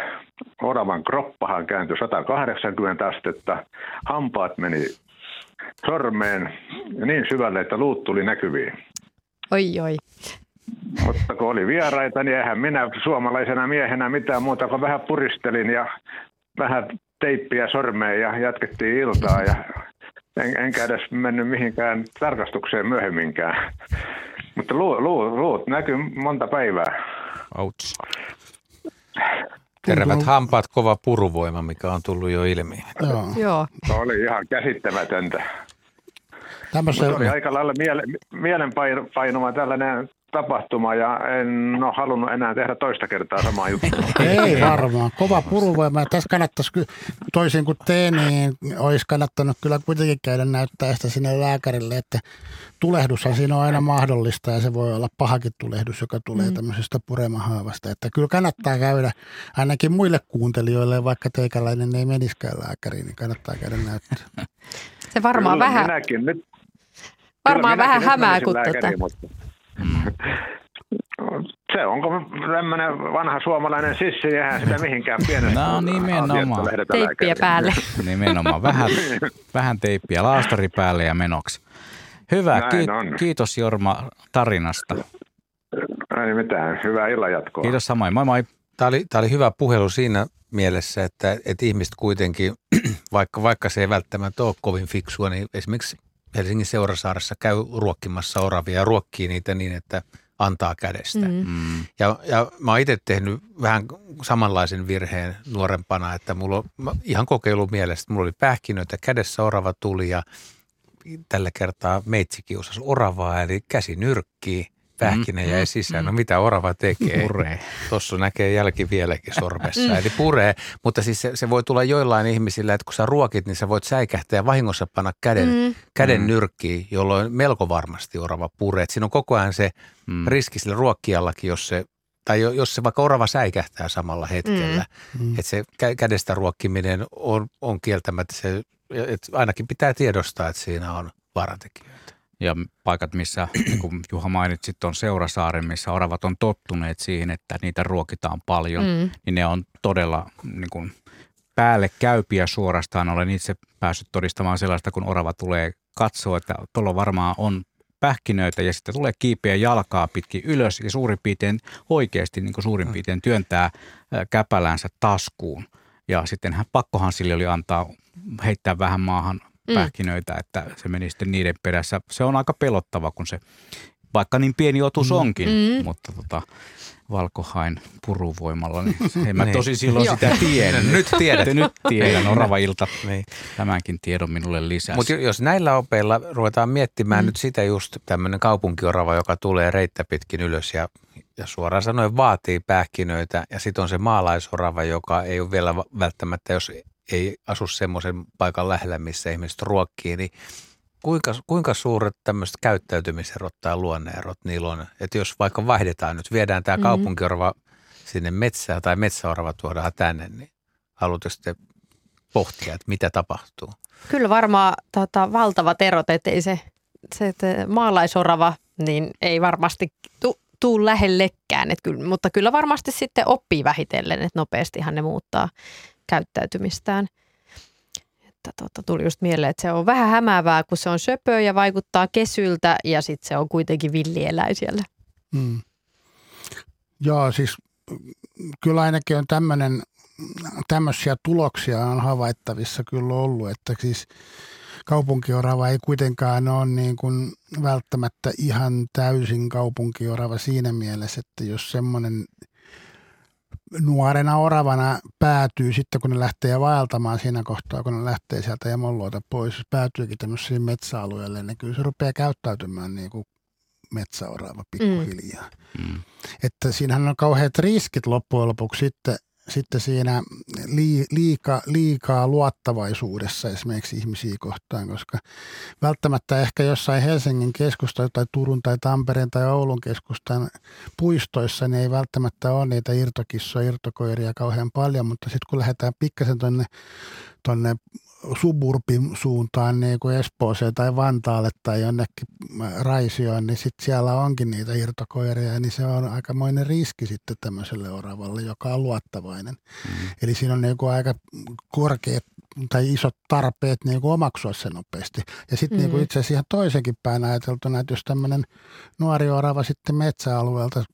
oravan kroppahan kääntyi 180 astetta. Hampaat meni sormeen niin syvälle, että luut tuli näkyviin. Oi, oi. Mutta kun oli vieraita, niin eihän minä suomalaisena miehenä mitään muuta kuin vähän puristelin ja vähän teippiä sormeen ja jatkettiin iltaa. Ja en, enkä edes mennyt mihinkään tarkastukseen myöhemminkään. Mutta luut, luut, luut näkyy monta päivää. Ouch. Tervät hampaat, kova puruvoima, mikä on tullut jo ilmi. Joo. Joo. Se oli ihan käsittämätöntä. Tämmöisen, Mutta oli aika lailla miele, mielenpainuva tällainen tapahtuma ja en ole halunnut enää tehdä toista kertaa samaa juttua. Ei varmaan. Kova puruvoima. Tässä kannattaisi, toisin kuin te, niin olisi kannattanut kyllä kuitenkin käydä näyttää sitä sinne lääkärille, että tulehdushan siinä on aina mahdollista ja se voi olla pahakin tulehdus, joka tulee mm. tämmöisestä puremahaavasta. Että kyllä kannattaa käydä ainakin muille kuuntelijoille, vaikka teikäläinen ei meniskään lääkäriin, niin kannattaa käydä näyttää. Se varmaan Kyllä vähän, Minäkin nyt, varmaan kyllä vähän hämää, kun tota. Se onko tämmöinen vanha suomalainen sissi, eihän sitä mihinkään pienestä No, nimenomaan. teippiä päälle. Nimenomaan. Vähän, vähän teippiä, laastari päälle ja menoksi. Hyvä. Näin Ki- on. kiitos Jorma tarinasta. Ei mitään, hyvää illanjatkoa. Kiitos samoin. Moi moi. Tämä oli, tämä oli hyvä puhelu siinä mielessä, että, että ihmiset kuitenkin, vaikka, vaikka se ei välttämättä ole kovin fiksua, niin esimerkiksi Helsingin Seurasaaressa käy ruokkimassa oravia ja ruokkii niitä niin, että antaa kädestä. Mm. Mm. Ja, ja mä oon itse tehnyt vähän samanlaisen virheen nuorempana, että mulla on ihan kokeilu mielestä, mulla oli pähkinöitä, kädessä orava tuli ja tällä kertaa meitsi kiusasi oravaa, eli käsi nyrkkii, pähkinä Mm, jäi mm, sisään. mm. No mitä orava tekee? Puree. Tuossa näkee jälki vieläkin sormessa, Mm. eli puree. Mutta siis se, se voi tulla joillain ihmisillä, että kun sä ruokit, niin sä voit säikähtää ja vahingossa panna käden, Mm. käden Mm. nyrkkiin, jolloin melko varmasti orava puree. Et siinä on koko ajan se Mm. riski sillä ruokkijallakin, jos se, tai jo- jos se vaikka orava säikähtää samalla hetkellä. Mm. Että se kä- kädestä ruokkiminen on, on kieltämättä se, että ainakin pitää tiedostaa, että siinä on vaaratekijöitä. Ja paikat, missä, niin kuin Juha mainitsit, on Seurasaaren, missä oravat on tottuneet siihen, että niitä ruokitaan paljon, Mm. niin ne on todella niin kuin, päälle käypiä suorastaan. Olen itse päässyt todistamaan sellaista, kun orava tulee katsoa, että tuolla varmaan on pähkinöitä ja sitten tulee kiipeä jalkaa pitkin ylös ja suurin piirtein oikeasti niin kuin suurin piirtein työntää ää, käpälänsä taskuun. Ja sitten hän, pakkohan sille oli antaa heittää vähän maahan Mm. pähkinöitä, että se meni sitten niiden perässä. Se on aika pelottava, kun se vaikka niin pieni otus onkin, Mm. mutta tota, valkohain puruvoimalla, niin en mä Niin. tosi silloin sitä tiedä. Nyt tiedät. Nyt tiedän, orava ilta Niin. tämänkin tiedon minulle lisäsi. Mutta jos näillä opeilla ruvetaan miettimään mm. nyt sitä just tämmöinen kaupunkiorava, joka tulee reittä pitkin ylös ja, ja suoraan sanoen vaatii pähkinöitä ja sitten on se maalaisorava, joka ei ole vielä välttämättä, jos ei asu semmoisen paikan lähellä, missä ihmiset ruokkii, niin kuinka, kuinka suuret tämmöiset käyttäytymiserot tai luonneerot niillä on? Että jos vaikka vaihdetaan nyt, viedään tämä Mhm. kaupunkiorava sinne metsään tai metsäorava tuodaan tänne, niin haluatteko sitten pohtia, että mitä tapahtuu? Kyllä varmaan tota, valtavat erot, että ei se, se että maalaisorava, niin ei varmasti tu, tuu lähellekään, et kyllä, mutta kyllä varmasti sitten oppii vähitellen, että nopeastihan ne muuttaa käyttäytymistään. Että tota, tuli just mieleen, että se on vähän hämäävää, kun se on söpö ja vaikuttaa kesyltä ja sitten se on kuitenkin villieläin siellä. Mm. Joo, siis kyllä ainakin on tämmöinen, tämmöisiä tuloksia on havaittavissa kyllä ollut, että siis kaupunkiorava ei kuitenkaan ole niin kuin välttämättä ihan täysin kaupunkiorava siinä mielessä, että jos semmoinen nuorena oravana päätyy sitten, kun ne lähtee vaeltamaan siinä kohtaa, kun ne lähtee sieltä emolloita pois, jos päätyykin tämmöisiin metsäalueelle, niin kyllä se rupeaa käyttäytymään niin kuin metsäorava pikkuhiljaa. Mm. Että siinähän on kauheat riskit loppujen lopuksi sitten, sitten siinä lii, liika, liikaa luottavaisuudessa esimerkiksi ihmisiä kohtaan, koska välttämättä ehkä jossain Helsingin keskusta tai Turun tai Tampereen tai Oulun keskustan puistoissa niin ei välttämättä ole niitä irtokissoja, irtokoiria kauhean paljon, mutta sitten kun lähdetään pikkasen tuonne tonne suburbin suuntaan niin kuin Espooseen tai Vantaalle tai jonnekin Raisioon, niin sitten siellä onkin niitä irtokoiria, niin se on aikamoinen riski sitten tämmöiselle oravalle, joka on luottavainen. Mm. Eli siinä on niin kuin aika korkeat tai isot tarpeet niin kuin omaksua se nopeasti. Ja sitten mm. niin kuin itse asiassa ihan toisenkin päin ajateltuna, että jos tämmöinen nuori orava sitten metsäalueelta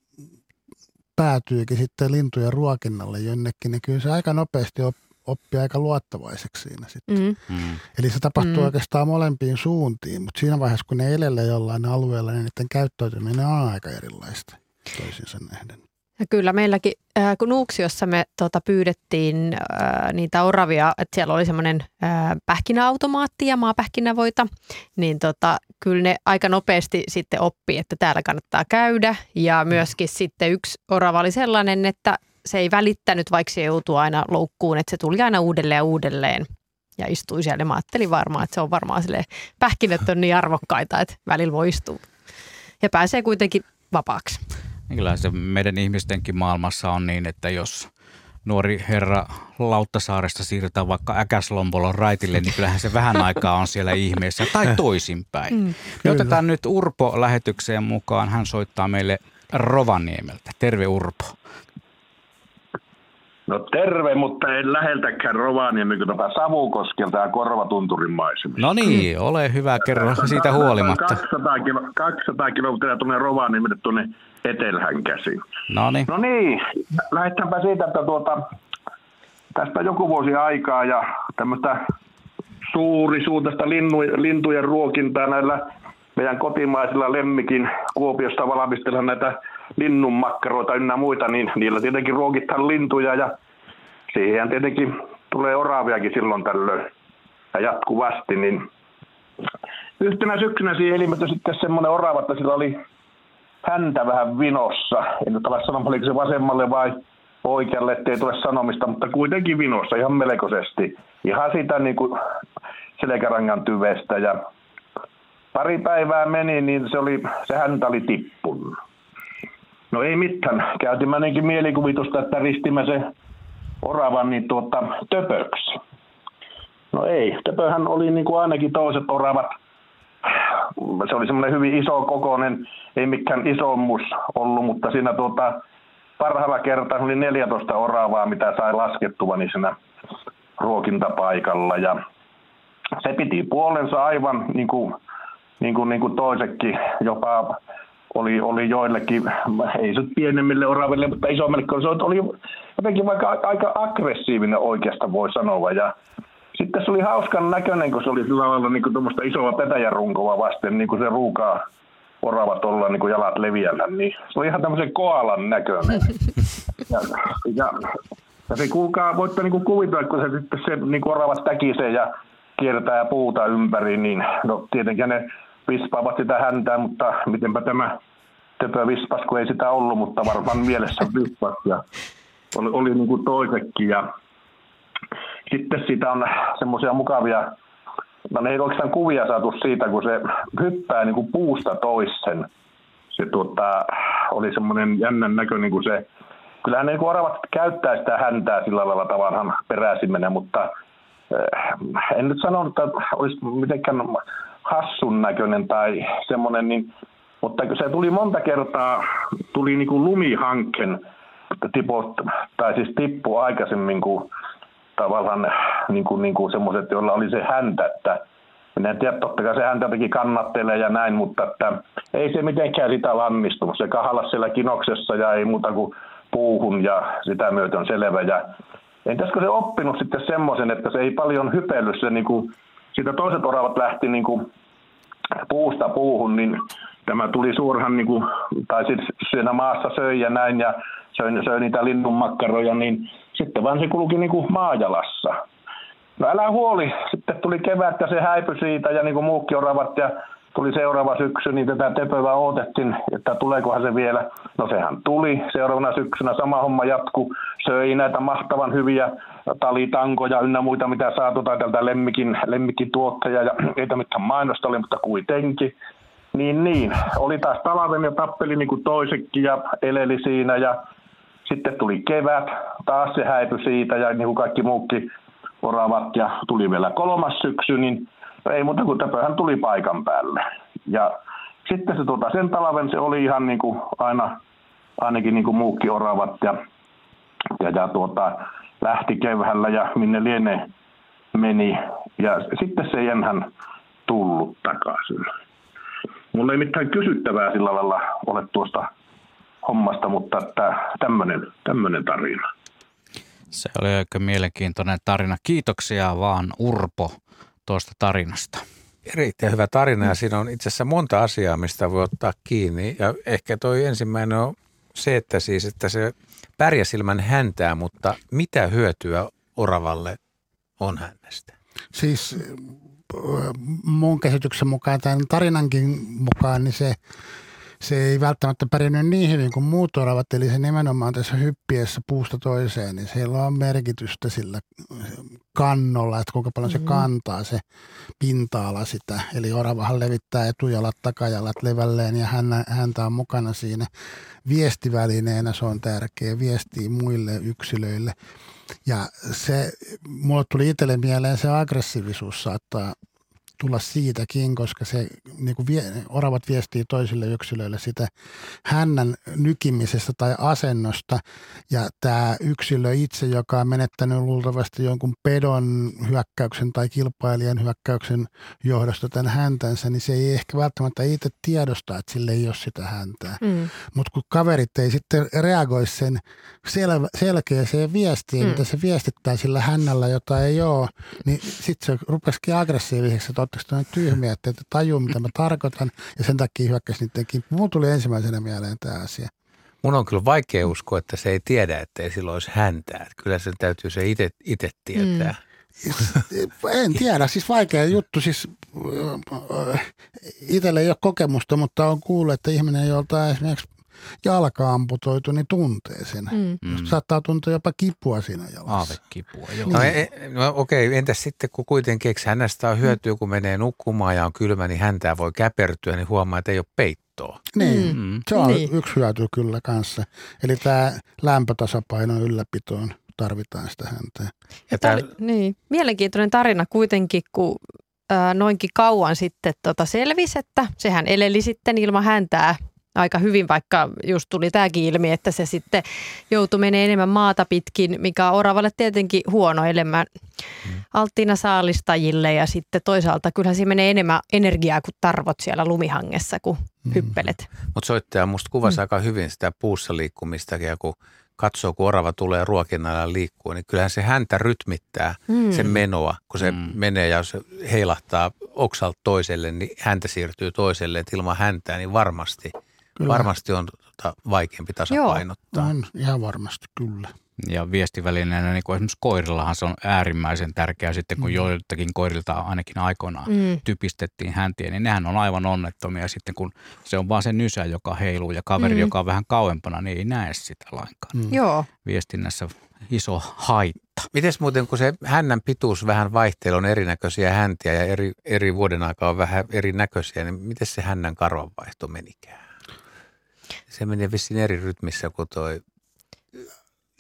päätyykin sitten lintujen ruokinnalle jonnekin, niin kyllä se aika nopeasti op, oppii aika luottavaiseksi siinä sitten. Mm. Mm. Eli se tapahtuu Mm. mm. oikeastaan molempiin suuntiin, mutta siinä vaiheessa, kun ne elelee jollain alueella, niin niiden käyttäytyminen on aika erilaista toisiinsa nähden. Ja kyllä meilläkin, äh, kun Nuuksiossa me tota, pyydettiin äh, niitä oravia, että siellä oli semmoinen äh, pähkinäautomaatti ja maapähkinävoita, niin tota, kyllä ne aika nopeasti sitten oppii, että täällä kannattaa käydä. Ja myöskin sitten yksi orava oli sellainen, että se ei välittänyt, vaikka se joutui aina loukkuun, että se tuli aina uudelleen ja uudelleen ja istui siellä. Mä ajattelin varmaan, että se on varmaan silleen, pähkinät on niin arvokkaita, että välillä voi istua. Ja pääsee kuitenkin vapaaksi. Niin Kyllä se meidän ihmistenkin maailmassa on niin, että jos nuori herra Lauttasaaresta siirretään vaikka Äkäslombolon raitille, niin kyllähän se vähän aikaa on siellä ihmeessä tai toisinpäin. Mm. Me otetaan nyt Urpo lähetykseen mukaan. Hän soittaa meille Rovaniemeltä. Terve Urpo. No terve, mutta en läheltäkään Rovaniemi, kun tuota Savukoskelta ja Korvatunturin maisemista. No niin, ole hyvä, kerro siitä huolimatta. 200, kilo, 200 kilometriä tuonne Rovaniemelle tuonne etelään käsin. No niin, No niin, lähdetäänpä siitä, että tuota, tästä joku vuosi aikaa ja tämmöistä suurisuuntaista linnu, lintujen ruokintaa näillä meidän kotimaisilla lemmikin Kuopiosta valmistella näitä linnunmakkaroita ynnä muita, niin niillä tietenkin ruokitaan lintuja ja siihen tietenkin tulee oraviakin silloin tällöin ja jatkuvasti, niin yhtenä syksynä siihen ilmetyi sitten semmoinen orava, että sillä oli häntä vähän vinossa. En nyt ole sanomaan, oliko se vasemmalle vai oikealle, ettei tule sanomista, mutta kuitenkin vinossa ihan melkoisesti. Ihan sitä niin kuin selkärangan tyvestä ja pari päivää meni, niin se, oli, se häntä oli tippunut. No ei mitään. Käytin mä mielikuvitusta, että ristimme se oravan niin tuota, töpöksi. No ei, töpöhän oli niin kuin ainakin toiset oravat. Se oli semmoinen hyvin iso kokoinen, ei mikään isommus ollut, mutta siinä tuota, parhaalla kertaa oli 14 oravaa, mitä sai laskettua niin siinä ruokintapaikalla. Ja se piti puolensa aivan niin kuin, niin kuin, niin kuin toisekin, jopa oli, oli joillekin, ei se pienemmille oraville, mutta isommille, se oli jotenkin vaikka aika aggressiivinen oikeasta voi sanoa. Ja sitten se oli hauskan näköinen, kun se oli sillä lailla niin tuommoista isoa petäjärunkoa vasten, niin kuin se ruukaa oravat olla niin kuin jalat leviällä, niin se oli ihan tämmöisen koalan näköinen. Ja, ja, ja se kuulkaa, voitte niin kuin kuvitella, kun se sitten se niin kuin oravat täkisee ja kiertää puuta ympäri, niin no tietenkin ne vispaavat sitä häntää, mutta mitenpä tämä töpö vispas, kun ei sitä ollut, mutta varmaan mielessä vispas ja oli, oli niin kuin toisekin. Ja sitten siitä on semmoisia mukavia, no ei oikeastaan kuvia saatu siitä, kun se hyppää niin kuin puusta toisen. Se tuota, oli semmoinen jännän näköinen, kun se, kyllähän ne niin oravat käyttää sitä häntää sillä lailla tavallaan peräsimmenä, mutta eh, en nyt sano, että olisi mitenkään hassun näköinen tai semmoinen, niin, mutta se tuli monta kertaa, tuli niin kuin lumihankken tipot, tai siis tippu aikaisemmin kuin tavallaan niin kuin, niin kuin semmoiset, joilla oli se häntä, että minä en tiedä, totta kai se häntä teki kannattelee ja näin, mutta että ei se mitenkään sitä lannistunut. Se kahalla siellä kinoksessa ja ei muuta kuin puuhun ja sitä myöten selvä. Ja entäskö se oppinut sitten semmoisen, että se ei paljon hypellyt se niin kuin, siitä toiset oravat lähti niin kuin puusta puuhun, niin tämä tuli suoraan, niin kuin, tai siis siinä maassa söi ja näin, ja söi, söi niitä linnunmakkaroja, niin sitten vaan se kulki niin kuin maajalassa. No älä huoli, sitten tuli kevät ja se häipyi siitä ja niin kuin muukin oravat ja tuli seuraava syksy, niin tätä tepöä odotettiin, että tuleekohan se vielä. No sehän tuli. Seuraavana syksynä sama homma jatku. Söi näitä mahtavan hyviä talitankoja ynnä muita, mitä saatu tai tältä lemmikin, lemmikkituotteja ja ei mitään mainosta oli, mutta kuitenkin. Niin, niin. Oli taas talven ja tappeli niin kuin toisekin ja eleli siinä ja sitten tuli kevät, taas se häipyi siitä ja niin kuin kaikki muukin oravat ja tuli vielä kolmas syksy, niin ei muuta kuin täpöhän tuli paikan päälle. Ja sitten se tuota, sen talven se oli ihan niin kuin aina, ainakin niin kuin muukin oravat ja, ja, ja tuota, lähti keväällä ja minne liene meni. Ja sitten se ei enää tullut takaisin. Mulla ei mitään kysyttävää sillä lailla ole tuosta hommasta, mutta tämmöinen tarina. Se oli aika mielenkiintoinen tarina. Kiitoksia vaan Urpo tuosta tarinasta. Erittäin hyvä tarina ja siinä on itse asiassa monta asiaa, mistä voi ottaa kiinni. Ja ehkä toi ensimmäinen on se, että siis, että se pärjäs ilman häntää, mutta mitä hyötyä oravalle on hänestä? Siis mun käsityksen mukaan, tämän tarinankin mukaan, niin se se ei välttämättä pärjännyt niin hyvin kuin muut oravat, eli se nimenomaan tässä hyppiessä puusta toiseen, niin siellä on merkitystä sillä kannolla, että kuinka paljon mm-hmm. se kantaa se pinta-ala sitä. Eli oravahan levittää etujalat, takajalat levälleen ja hän, häntä on mukana siinä viestivälineenä, se on tärkeä, viestii muille yksilöille. Ja se, mulle tuli itselle mieleen se aggressiivisuus saattaa tulla siitäkin, koska se niin kuin vie, oravat viestii toisille yksilöille sitä hännän nykimisestä tai asennosta. Ja tämä yksilö itse, joka on menettänyt luultavasti jonkun pedon hyökkäyksen tai kilpailijan hyökkäyksen johdosta tämän häntänsä, niin se ei ehkä välttämättä itse tiedosta, että sille ei ole sitä häntää. Mm. Mutta kun kaverit ei sitten reagoi sen sel- selkeäseen viestiin, mm. mitä se viestittää sillä hännällä, jota ei ole, niin sitten se rupesikin aggressiiviseksi, että oletteko noin tyhmiä, että ette tajua, mitä mä tarkoitan, ja sen takia hyökkäsi niiden kimppuun. Mulla tuli ensimmäisenä mieleen tämä asia. Mun on kyllä vaikea uskoa, että se ei tiedä, että ei sillä olisi häntää. Että kyllä sen täytyy se itse, tietää. Mm. En tiedä, siis vaikea juttu. Siis, itsellä ei ole kokemusta, mutta on kuullut, että ihminen, jolta esimerkiksi jalka amputoitu, niin tuntee sen. Mm. mm. Saattaa tuntea jopa kipua siinä jalassa. Aavekipua, joo. No, e, no okei, okay, entäs sitten kun kuitenkin, eikö hänestä on hyötyä, kun menee nukkumaan ja on kylmä, niin häntää voi käpertyä, niin huomaa, että ei ole peittoa. Niin, mm. se on niin. yksi hyöty kyllä kanssa. Eli tämä lämpötasapainon ylläpitoon tarvitaan sitä häntää. Ja tämä oli, niin, mielenkiintoinen tarina kuitenkin, kun noinkin kauan sitten tota selvisi, että sehän eleli sitten ilman häntää aika hyvin, vaikka just tuli tämäkin ilmi, että se sitten joutui menemään enemmän maata pitkin, mikä on oravalle tietenkin huono elämä mm. alttiina saalistajille ja sitten toisaalta kyllä siinä menee enemmän energiaa kuin tarvot siellä lumihangessa, kun mm. hyppelet. Mutta soittaja musta kuvasi mm. aika hyvin sitä puussa liikkumistakin ja kun katsoo, kun orava tulee ruokinnalla liikkuu, niin kyllähän se häntä rytmittää mm. sen menoa. Kun se mm. menee ja se heilahtaa oksalta toiselle, niin häntä siirtyy toiselle. Että ilman häntää, niin varmasti – Kyllä. Varmasti on tota, vaikeampi tasapainottaa. Joo, on ihan varmasti kyllä. Ja viestivälineenä, niin kuin esimerkiksi koirillahan se on äärimmäisen tärkeää sitten, kun mm. joiltakin koirilta ainakin aikoinaan mm. typistettiin häntiä, niin nehän on aivan onnettomia sitten, kun se on vaan se nysä, joka heiluu ja kaveri, mm. joka on vähän kauempana, niin ei näe sitä lainkaan. Mm. Joo. Viestinnässä iso haitta. Mites muuten, kun se hännän pituus vähän vaihtelee, on erinäköisiä häntiä ja eri, eri vuoden aikaa on vähän erinäköisiä, niin miten se hännän karvanvaihto menikään? Se menee vissiin eri rytmissä kuin toi.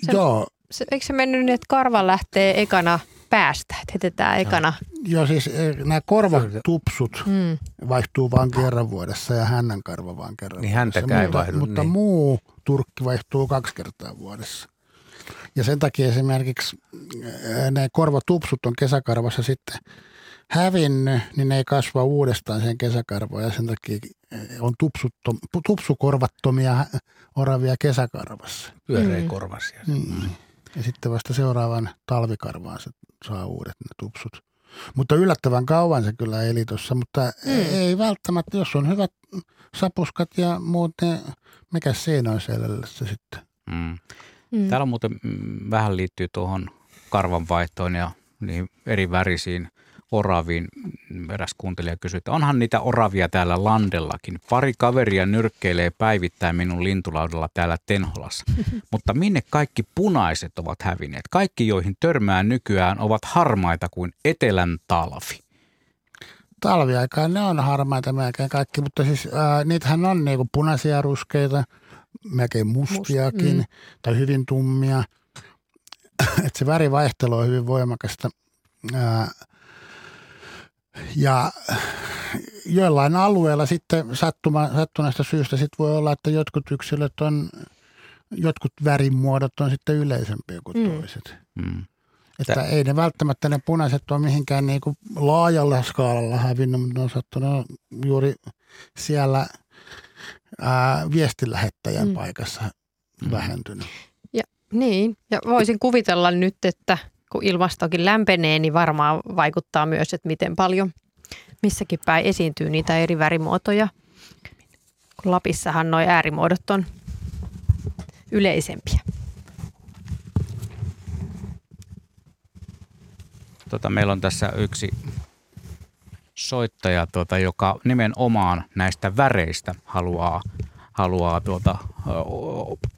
Se, Joo. Se, eikö se mennyt niin, että karva lähtee ekana päästä, että hetetään ekana? Joo, siis e, nämä korvatupsut mm. vaihtuu vain kerran vuodessa ja hännän karva vain kerran Niin häntäkään ei vaihdu. Mutta niin. muu turkki vaihtuu kaksi kertaa vuodessa. Ja sen takia esimerkiksi e, ne korvatupsut on kesäkarvassa sitten hävinnyt, niin ne ei kasva uudestaan sen kesäkarvoon ja sen takia on tupsukorvattomia oravia kesäkarvassa. Pyöreikorvasia. Mm. Mm. Ja sitten vasta seuraavan talvikarvaan se saa uudet ne tupsut. Mutta yllättävän kauan se kyllä eli tuossa, mutta mm. ei välttämättä, jos on hyvät sapuskat ja muut, niin mikä siinä on se sitten. Mm. Mm. Täällä muuten mm, vähän liittyy tuohon karvanvaihtoon ja niin eri värisiin oraviin. Eräs kuuntelija kysyi, että onhan niitä oravia täällä landellakin. Pari kaveria nyrkkeilee päivittäin minun lintulaudalla täällä Tenholassa. Mutta minne kaikki punaiset ovat hävinneet? Kaikki, joihin törmää nykyään, ovat harmaita kuin etelän talvi. Talviaikaan ne on harmaita melkein kaikki, mutta siis ää, niitähän on niinku punaisia ruskeita, melkein mustiakin Must, mm. tai hyvin tummia. Et se värivaihtelu on hyvin voimakasta. Ää, ja joillain alueilla sitten sattuma, sattuneesta syystä sit voi olla, että jotkut yksilöt on, jotkut värimuodot on sitten yleisempiä kuin mm. toiset. Mm. Että Tää. ei ne välttämättä ne punaiset ole mihinkään niin kuin laajalla skaalalla hävinnyt, mutta ne on sattunut juuri siellä ää, viestinlähettäjän mm. paikassa mm. vähentynyt. Ja, niin, ja voisin kuvitella nyt, että kun ilmastokin lämpenee, niin varmaan vaikuttaa myös, että miten paljon missäkin päin esiintyy niitä eri värimuotoja. Kun Lapissahan nuo äärimuodot on yleisempiä. Tota, meillä on tässä yksi soittaja, tuota, joka nimenomaan näistä väreistä haluaa haluaa tuota,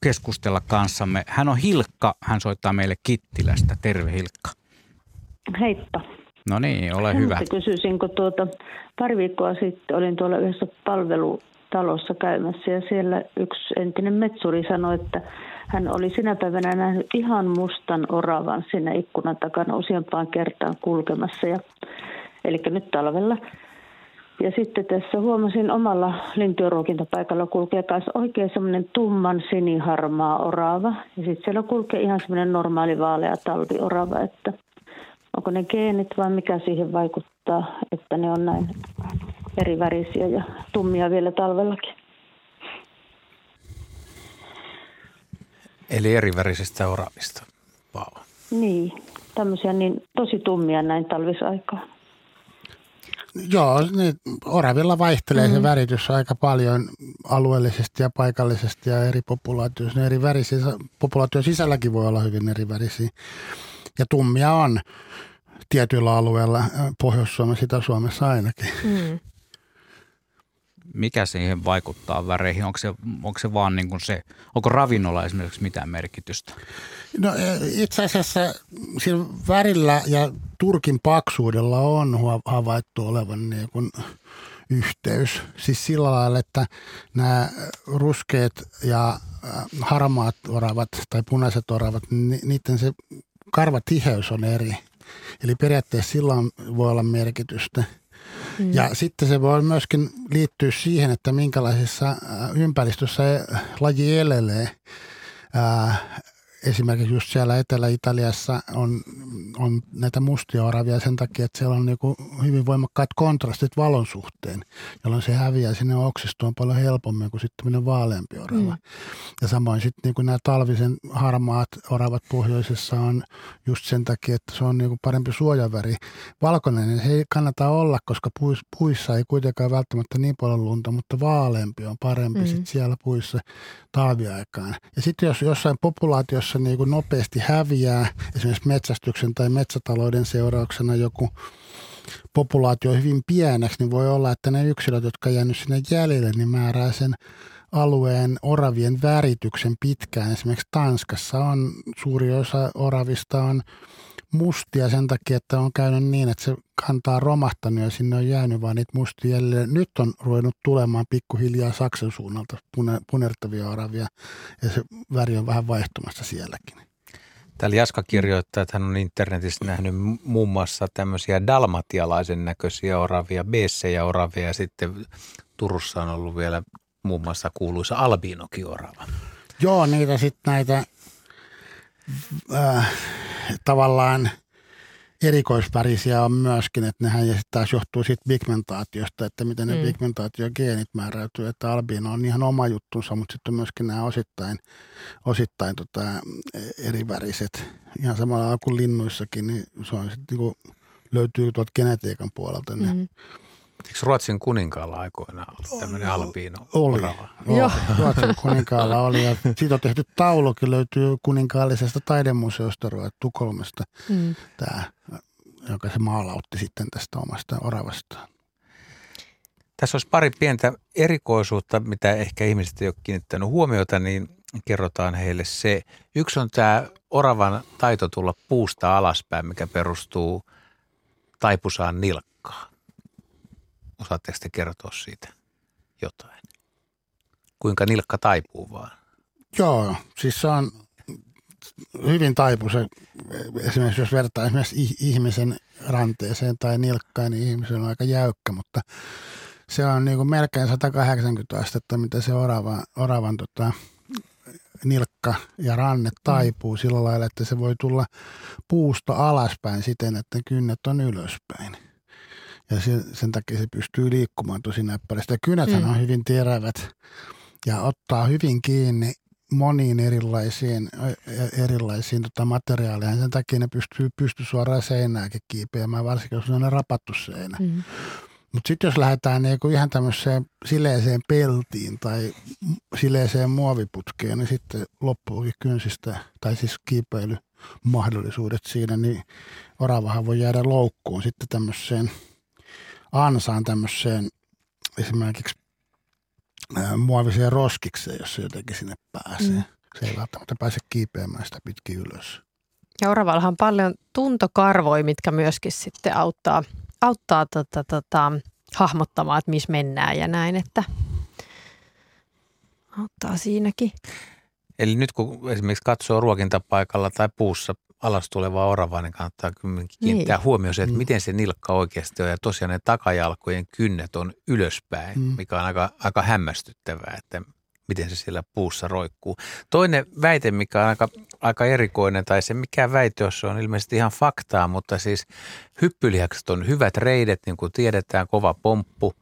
keskustella kanssamme. Hän on Hilkka, hän soittaa meille Kittilästä. Terve Hilkka. Heippa. No niin, ole hyvä. Kysyisin, kun tuota, pari viikkoa sitten olin tuolla yhdessä palvelutalossa käymässä ja siellä yksi entinen metsuri sanoi, että hän oli sinä päivänä nähnyt ihan mustan oravan sinne ikkunan takana useampaan kertaan kulkemassa. Ja, eli nyt talvella. Ja sitten tässä huomasin omalla lintujenruokintapaikalla kulkee myös oikein semmoinen tumman siniharmaa orava. Ja sitten siellä kulkee ihan semmoinen normaali vaalea talviorava, että onko ne geenit vai mikä siihen vaikuttaa, että ne on näin eri värisiä ja tummia vielä talvellakin. Eli eri värisistä oravista. Wow. Niin, tämmöisiä niin tosi tummia näin talvisaikaa. Joo, niin oravilla vaihtelee mm. se väritys aika paljon alueellisesti ja paikallisesti ja eri populaatioissa. Ne eri värisiä, populaation sisälläkin voi olla hyvin eri värisiä. Ja tummia on tietyillä alueilla, Pohjois-Suomessa, Itä-Suomessa ainakin. Mm. Mikä siihen vaikuttaa väreihin? Onko se, onko se vaan niin kuin se, onko ravinnolla esimerkiksi mitään merkitystä? No e, itse asiassa sillä värillä ja turkin paksuudella on havaittu olevan niin kuin yhteys. Siis sillä lailla, että nämä ruskeat ja harmaat oravat tai punaiset oravat, ni- niiden se karvatiheys on eri. Eli periaatteessa sillä on, voi olla merkitystä. Mm. Ja sitten se voi myöskin liittyä siihen, että minkälaisessa äh, ympäristössä laji elelee. Äh, Esimerkiksi just siellä Etelä-Italiassa on, on näitä mustia oravia sen takia, että siellä on niinku hyvin voimakkaat kontrastit valon suhteen, jolloin se häviää sinne oksistoon paljon helpommin kuin sitten tämmöinen vaaleampi orava. Mm. Ja samoin sitten niin nämä talvisen harmaat oravat pohjoisessa on just sen takia, että se on niin parempi suojaväri. Valkoinen niin se ei kannata olla, koska puis, puissa ei kuitenkaan välttämättä niin paljon lunta, mutta vaaleampi on parempi Mm. mm. sit siellä puissa talviaikaan. Ja sitten jos jossain populaatiossa niin kuin nopeasti häviää, esimerkiksi metsästyksen tai metsätalouden seurauksena joku populaatio hyvin pieneksi, niin voi olla, että ne yksilöt, jotka on jäänyt sinne jäljelle, niin määrää sen alueen oravien värityksen pitkään. Esimerkiksi Tanskassa on suuri osa oravista on mustia sen takia, että on käynyt niin, että se kantaa on romahtanut ja sinne on jäänyt vaan niitä mustia jäljelle. Nyt on ruvennut tulemaan pikkuhiljaa Saksan suunnalta pune- punertavia oravia ja se väri on vähän vaihtumassa sielläkin. Täällä Jaska kirjoittaa, että hän on internetissä nähnyt muun muassa tämmöisiä dalmatialaisen näköisiä oravia, beessejä oravia ja sitten Turussa on ollut vielä muun muassa kuuluisa albinokiorava. Joo, niitä sitten näitä äh, tavallaan erikoisvärisiä on myöskin, että nehän ja taas johtuu siitä pigmentaatiosta, että miten ne Mm. pigmentaatiogeenit määräytyy, että albino on ihan oma juttunsa, mutta sitten on myöskin nämä osittain, osittain tota, eriväriset, ihan samalla kuin linnuissakin, niin se on sitten niinku, löytyy tuolta genetiikan puolelta. Ne. Mm. Eikö Ruotsin kuninkaalla aikoinaan ollut tämmöinen albino Oli. orava? Joo. Ruotsin kuninkaalla oli ja siitä on tehty taulukin, löytyy kuninkaallisesta taidemuseosta Tukholmasta, Mm. tämä, joka se maalautti sitten tästä omasta oravastaan. Tässä olisi pari pientä erikoisuutta, mitä ehkä ihmiset ei ole kiinnittänyt huomiota, niin kerrotaan heille se. Yksi on tämä oravan taito tulla puusta alaspäin, mikä perustuu taipusaan nilkkaan. Osaatteko te kertoa siitä jotain? Kuinka nilkka taipuu vaan? Joo, siis se on hyvin taipuisa. Esimerkiksi jos vertaa esimerkiksi ih- ihmisen ranteeseen tai nilkkaan, niin ihmisen on aika jäykkä, mutta se on niin kuin melkein 180 astetta, mitä se orava, oravan tota, nilkka ja ranne taipuu sillä lailla, että se voi tulla puusta alaspäin siten, että ne kynnet on ylöspäin. Ja sen, sen takia se pystyy liikkumaan tosi näppärästi. Ja kynäthän Mm. on hyvin terävät ja ottaa hyvin kiinni moniin erilaisiin, ä- erilaisiin tota materiaaleihin. Sen takia ne pystyy, pystyy suoraan seinääkin kiipeämään, varsinkin jos on rapattu seinä. Mm. Mutta sitten jos lähdetään niinku ihan tämmöiseen sileeseen peltiin tai sileeseen muoviputkeen, niin sitten loppuukin kynsistä, tai siis kiipeilymahdollisuudet siinä, niin oravahan voi jäädä loukkuun sitten tämmöiseen ansaan tämmöiseen esimerkiksi ää, muoviseen roskikseen, jos se jotenkin sinne pääsee. Mm. Se ei välttämättä pääse kiipeämään sitä pitkin ylös. Ja oravallahan on paljon tuntokarvoja, mitkä myöskin sitten auttaa, auttaa tota, tota, hahmottamaan, että missä mennään ja näin, että auttaa siinäkin. Eli nyt kun esimerkiksi katsoo ruokintapaikalla tai puussa alas tulevaa oravaa, niin kannattaa kyllä kiinnittää Niin. huomioon se, että Mm. miten se nilkka oikeasti on. Ja tosiaan ne takajalkojen kynnet on ylöspäin, Mm. mikä on aika, aika hämmästyttävää, että miten se siellä puussa roikkuu. Toinen väite, mikä on aika, aika erikoinen, tai se mikä väite, jos se on ilmeisesti ihan faktaa, mutta siis hyppylihakset on hyvät reidet, niin kuin tiedetään, kova pomppu,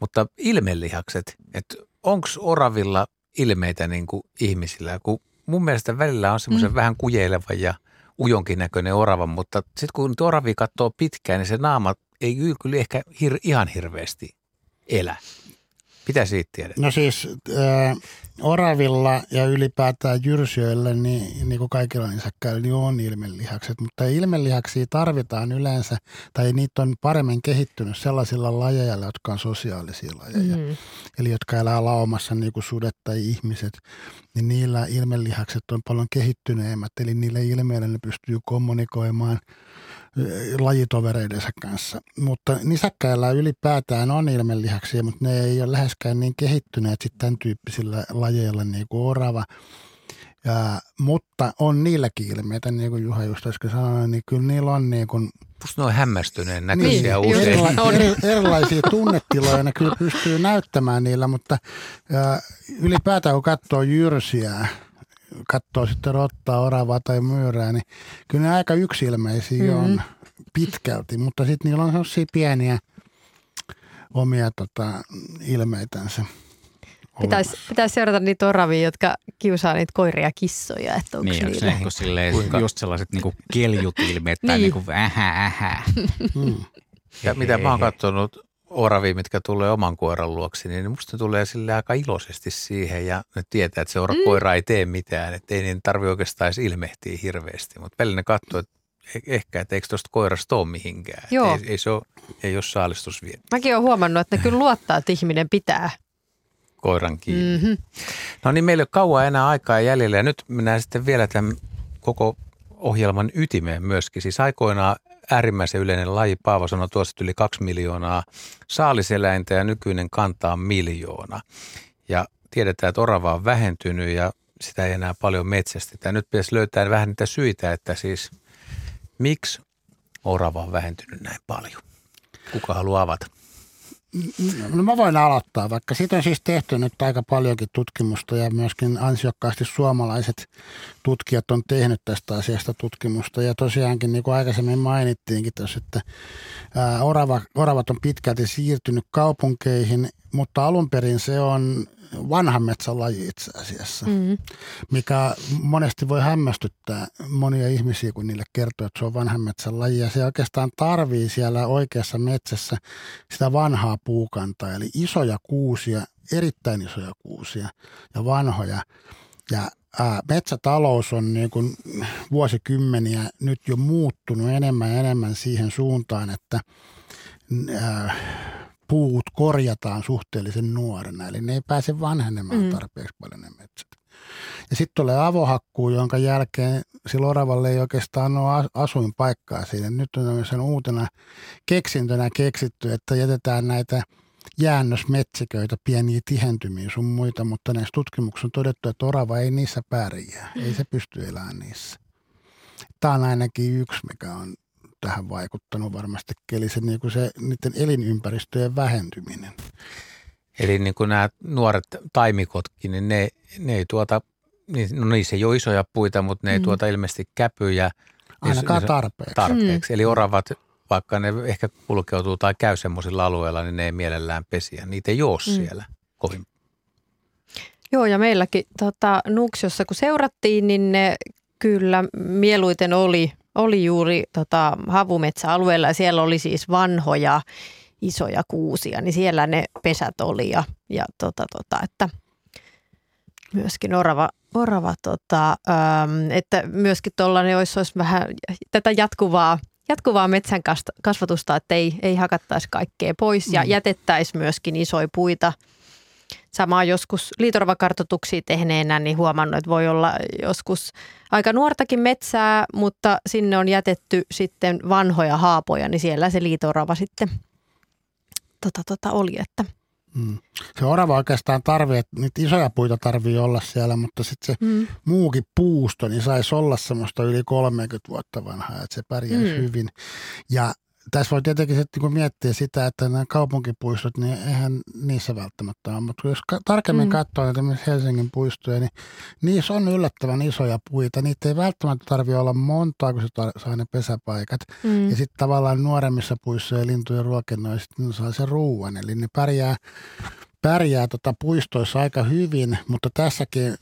mutta ilmelihakset, että onko oravilla ilmeitä niin kuin ihmisillä, kun mun mielestä välillä on semmoisen mm. vähän kujeileva ja ujonkin näköinen orava, mutta sitten kun oravia katsoo pitkään, niin se naama ei kyllä ehkä hir, ihan hirveästi elä. Mitä siitä tiedät? No siis äh, oravilla ja ylipäätään jyrsijöillä, niin, niin kuin kaikilla nisäkkäillä, niin on ilmelihakset. Mutta ilmelihaksia tarvitaan yleensä, tai niitä on paremmin kehittynyt sellaisilla lajeilla, jotka on sosiaalisia lajeja. Mm. Eli jotka elää laumassa niin kuin sudet tai ihmiset, niin niillä ilmelihakset on paljon kehittyneemmät. Eli niillä ilmeillä ne pystyy kommunikoimaan – lajitovereidensa kanssa. Mutta nisäkkäillä ylipäätään on ilmelihaksia, mutta ne ei ole läheskään niin kehittyneet sitten tämän tyyppisillä lajeilla niin kuin orava. Ja, mutta on niilläkin ilmeitä, niin kuin Juha just äsken sanoi, niin kyllä niillä on niin kuin, Musta ne on hämmästyneen näköisiä niin, usein. Erila- erilaisia tunnetiloja ne kyllä pystyy näyttämään niillä, mutta ylipäätään kun katsoo jyrsiä, katsoo sitten rottaa, oravaa tai myyrää, niin kyllä ne aika yksilmeisiä mm-hmm. on pitkälti, mutta sitten niillä on sellaisia pieniä omia tota, ilmeitänsä. Pitäisi, pitäisi seurata niitä oravia, jotka kiusaa niitä koiria ja kissoja. Että onko niin, onko silleen, just sellaiset niinku keljut ilmeet tai niin. niinku ähä ähä. Mm. Ja mitä mä oon katsonut oravia, mitkä tulee oman koiran luoksi, niin musta tulee sille aika iloisesti siihen ja ne tietää, että se mm. koira ei tee mitään, että ei niin tarvi oikeastaan edes ilmehtiä hirveästi, mutta välillä ne katsoo, että e- ehkä, että eikö tuosta koirasta ole mihinkään. Joo. Ei, ei, se ole, ei ole saalistusvien. Mäkin olen huomannut, että ne kyllä luottaa, että ihminen pitää koiran kiinni. Mm-hmm. No niin, meillä ei ole kauan enää aikaa jäljellä ja nyt mennään sitten vielä tämän koko ohjelman ytimeen myöskin. Siis aikoinaan äärimmäisen yleinen laji. Paavo sanoi tuossa yli kaksi miljoonaa saaliseläintä ja nykyinen kantaa on miljoona. Ja tiedetään, että orava on vähentynyt ja sitä ei enää paljon metsästetä. Nyt pitäisi löytää vähän niitä syitä, että siis miksi orava on vähentynyt näin paljon. Kuka haluaa avata? No mä voin aloittaa, vaikka siitä on siis tehty nyt aika paljonkin tutkimusta ja myöskin ansiokkaasti suomalaiset tutkijat on tehnyt tästä asiasta tutkimusta. Ja tosiaankin niin kuin aikaisemmin mainittiinkin tässä, että orava, oravat on pitkälti siirtynyt kaupunkeihin, mutta alun perin se on vanhan metsän laji itse asiassa, mm-hmm. mikä monesti voi hämmästyttää monia ihmisiä, kun niille kertoo, että se on vanhan metsän laji. Ja se oikeastaan tarvii siellä oikeassa metsässä sitä vanhaa puukantaa, eli isoja kuusia, erittäin isoja kuusia ja vanhoja. Ja ää, metsätalous on niin kuin vuosikymmeniä nyt jo muuttunut enemmän ja enemmän siihen suuntaan, että ää, puut korjataan suhteellisen nuorena, eli ne ei pääse vanhenemaan mm. tarpeeksi paljon ne metsät. Ja sitten tulee avohakkuu, jonka jälkeen sillä oravalle ei oikeastaan ole asuinpaikkaa siinä. Nyt on sen uutena keksintönä keksitty, että jätetään näitä jäännösmetsiköitä, pieniä tihentymiä sun muita, mutta näissä tutkimuksissa on todettu, että orava ei niissä pärjää. Ei se pysty elämään niissä. Tämä on ainakin yksi, mikä on tähän vaikuttanut varmasti, eli se, niin kuin se niiden elinympäristöjen vähentyminen. Eli niin kuin nämä nuoret taimikotkin, niin ne, ne ei tuota, no niissä ei ole isoja puita, mutta ne ei mm. tuota ilmeisesti käpyjä. Ainakaan tarpeeksi. Tarpeeksi. Mm. Eli oravat, vaikka ne ehkä kulkeutuu tai käy semmoisilla alueilla, niin ne ei mielellään pesiä. Niitä ei ole mm. siellä kovin Joo, ja meilläkin tota, Nuksiossa kun seurattiin, niin ne kyllä mieluiten oli oli juuri tota, havumetsäalueella ja siellä oli siis vanhoja isoja kuusia, niin siellä ne pesät oli ja, ja tota, tota, että myöskin orava, orava tota, äm, että myöskin tuollainen olisi, olisi vähän tätä jatkuvaa jatkuvaa metsän kasvatusta, että ei, ei hakattaisi kaikkea pois ja mm. jätettäisiin myöskin isoja puita – Samaa joskus liitorvakartoituksia tehneenä niin huomannut, että voi olla joskus aika nuortakin metsää, mutta sinne on jätetty sitten vanhoja haapoja, niin siellä se liitorava sitten tota, tota oli, että Mm. Se orava oikeastaan tarvii, että niitä isoja puita tarvii olla siellä, mutta sitten se mm. muukin puusto, niin saisi olla semmoista yli 30 vuotta vanhaa, että se pärjäisi mm. hyvin. Ja tässä voi tietenkin sitten kun miettiä sitä, että nämä kaupunkipuistot, niin eihän niissä välttämättä ole. Mutta jos tarkemmin mm. katsoo näitä Helsingin puistoja, niin niissä on yllättävän isoja puita. Niitä ei välttämättä tarvitse olla montaa, kun se tar- saa ne pesäpaikat. Mm. Ja sitten tavallaan nuoremmissa puissa ja lintujen ruokinnoissa ne saa sen ruuan. Eli ne pärjää pärjää tota puistoissa aika hyvin, mutta tässäkin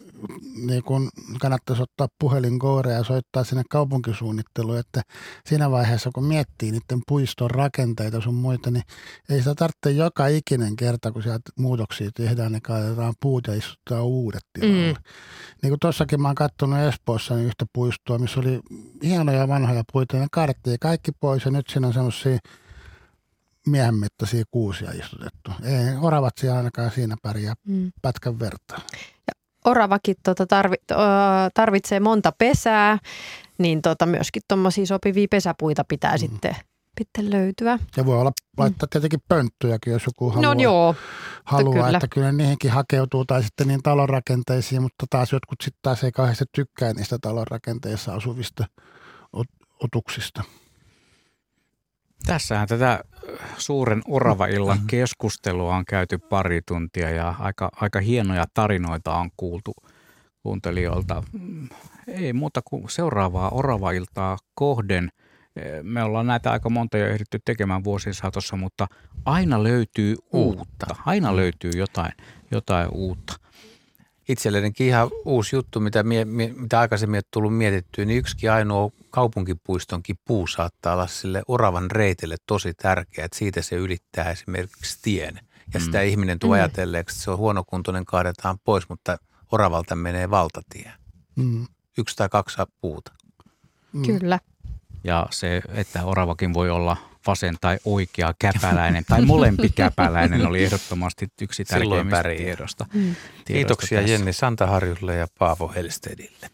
niin kun kannattaisi ottaa puhelin ja soittaa sinne kaupunkisuunnitteluun, että siinä vaiheessa kun miettii niiden puiston rakenteita sun muita, niin ei sitä tarvitse joka ikinen kerta, kun sieltä muutoksia tehdään, niin kaadetaan puut ja istutaan uudet tilalle. Mm. Niin kuin tuossakin mä oon katsonut Espoossa niin yhtä puistoa, missä oli hienoja vanhoja puita, ja ne kaadettiin kaikki pois ja nyt siinä on semmoisia miehenmittaisia kuusia istutettu. Ei oravat siellä ainakaan siinä pärjää mm. pätkän vertaa. Ja oravakin tota tarvi, tarvitsee monta pesää, niin tota myöskin tuommoisia sopivia pesäpuita pitää mm. sitten sitten löytyä. Ja voi olla laittaa mm. tietenkin pönttöjäkin, jos joku haluaa, no joo, haluaa kyllä. että kyllä niihinkin hakeutuu tai sitten niin talonrakenteisiin, mutta taas jotkut sitten taas ei kauheasti tykkää niistä talonrakenteissa asuvista otuksista. Tässähän tätä suuren oravaillan mm-hmm. keskustelua on käyty pari tuntia ja aika, aika hienoja tarinoita on kuultu kuuntelijoilta. Ei muuta kuin seuraavaa oravailtaa kohden. Me ollaan näitä aika monta jo ehditty tekemään vuosien saatossa, mutta aina löytyy uutta. Aina löytyy jotain, jotain uutta itsellenikin ihan uusi juttu, mitä, mie, mitä aikaisemmin on tullut mietittyä, niin yksikin ainoa kaupunkipuistonkin puu saattaa olla sille oravan reitille tosi tärkeä, että siitä se ylittää esimerkiksi tien. Ja mm. sitä ihminen tuo mm. ajatelleeksi, että se on huonokuntoinen, kaadetaan pois, mutta oravalta menee valtatie. Mm. Yksi tai kaksi puuta. Mm. Kyllä. Ja se, että oravakin voi olla vasen tai oikea käpäläinen tai molempi käpäläinen oli ehdottomasti yksi tärkeimmistä tiedosta. Mm. Kiitoksia tässä. Jenni Santaharjulle ja Paavo Helstedille.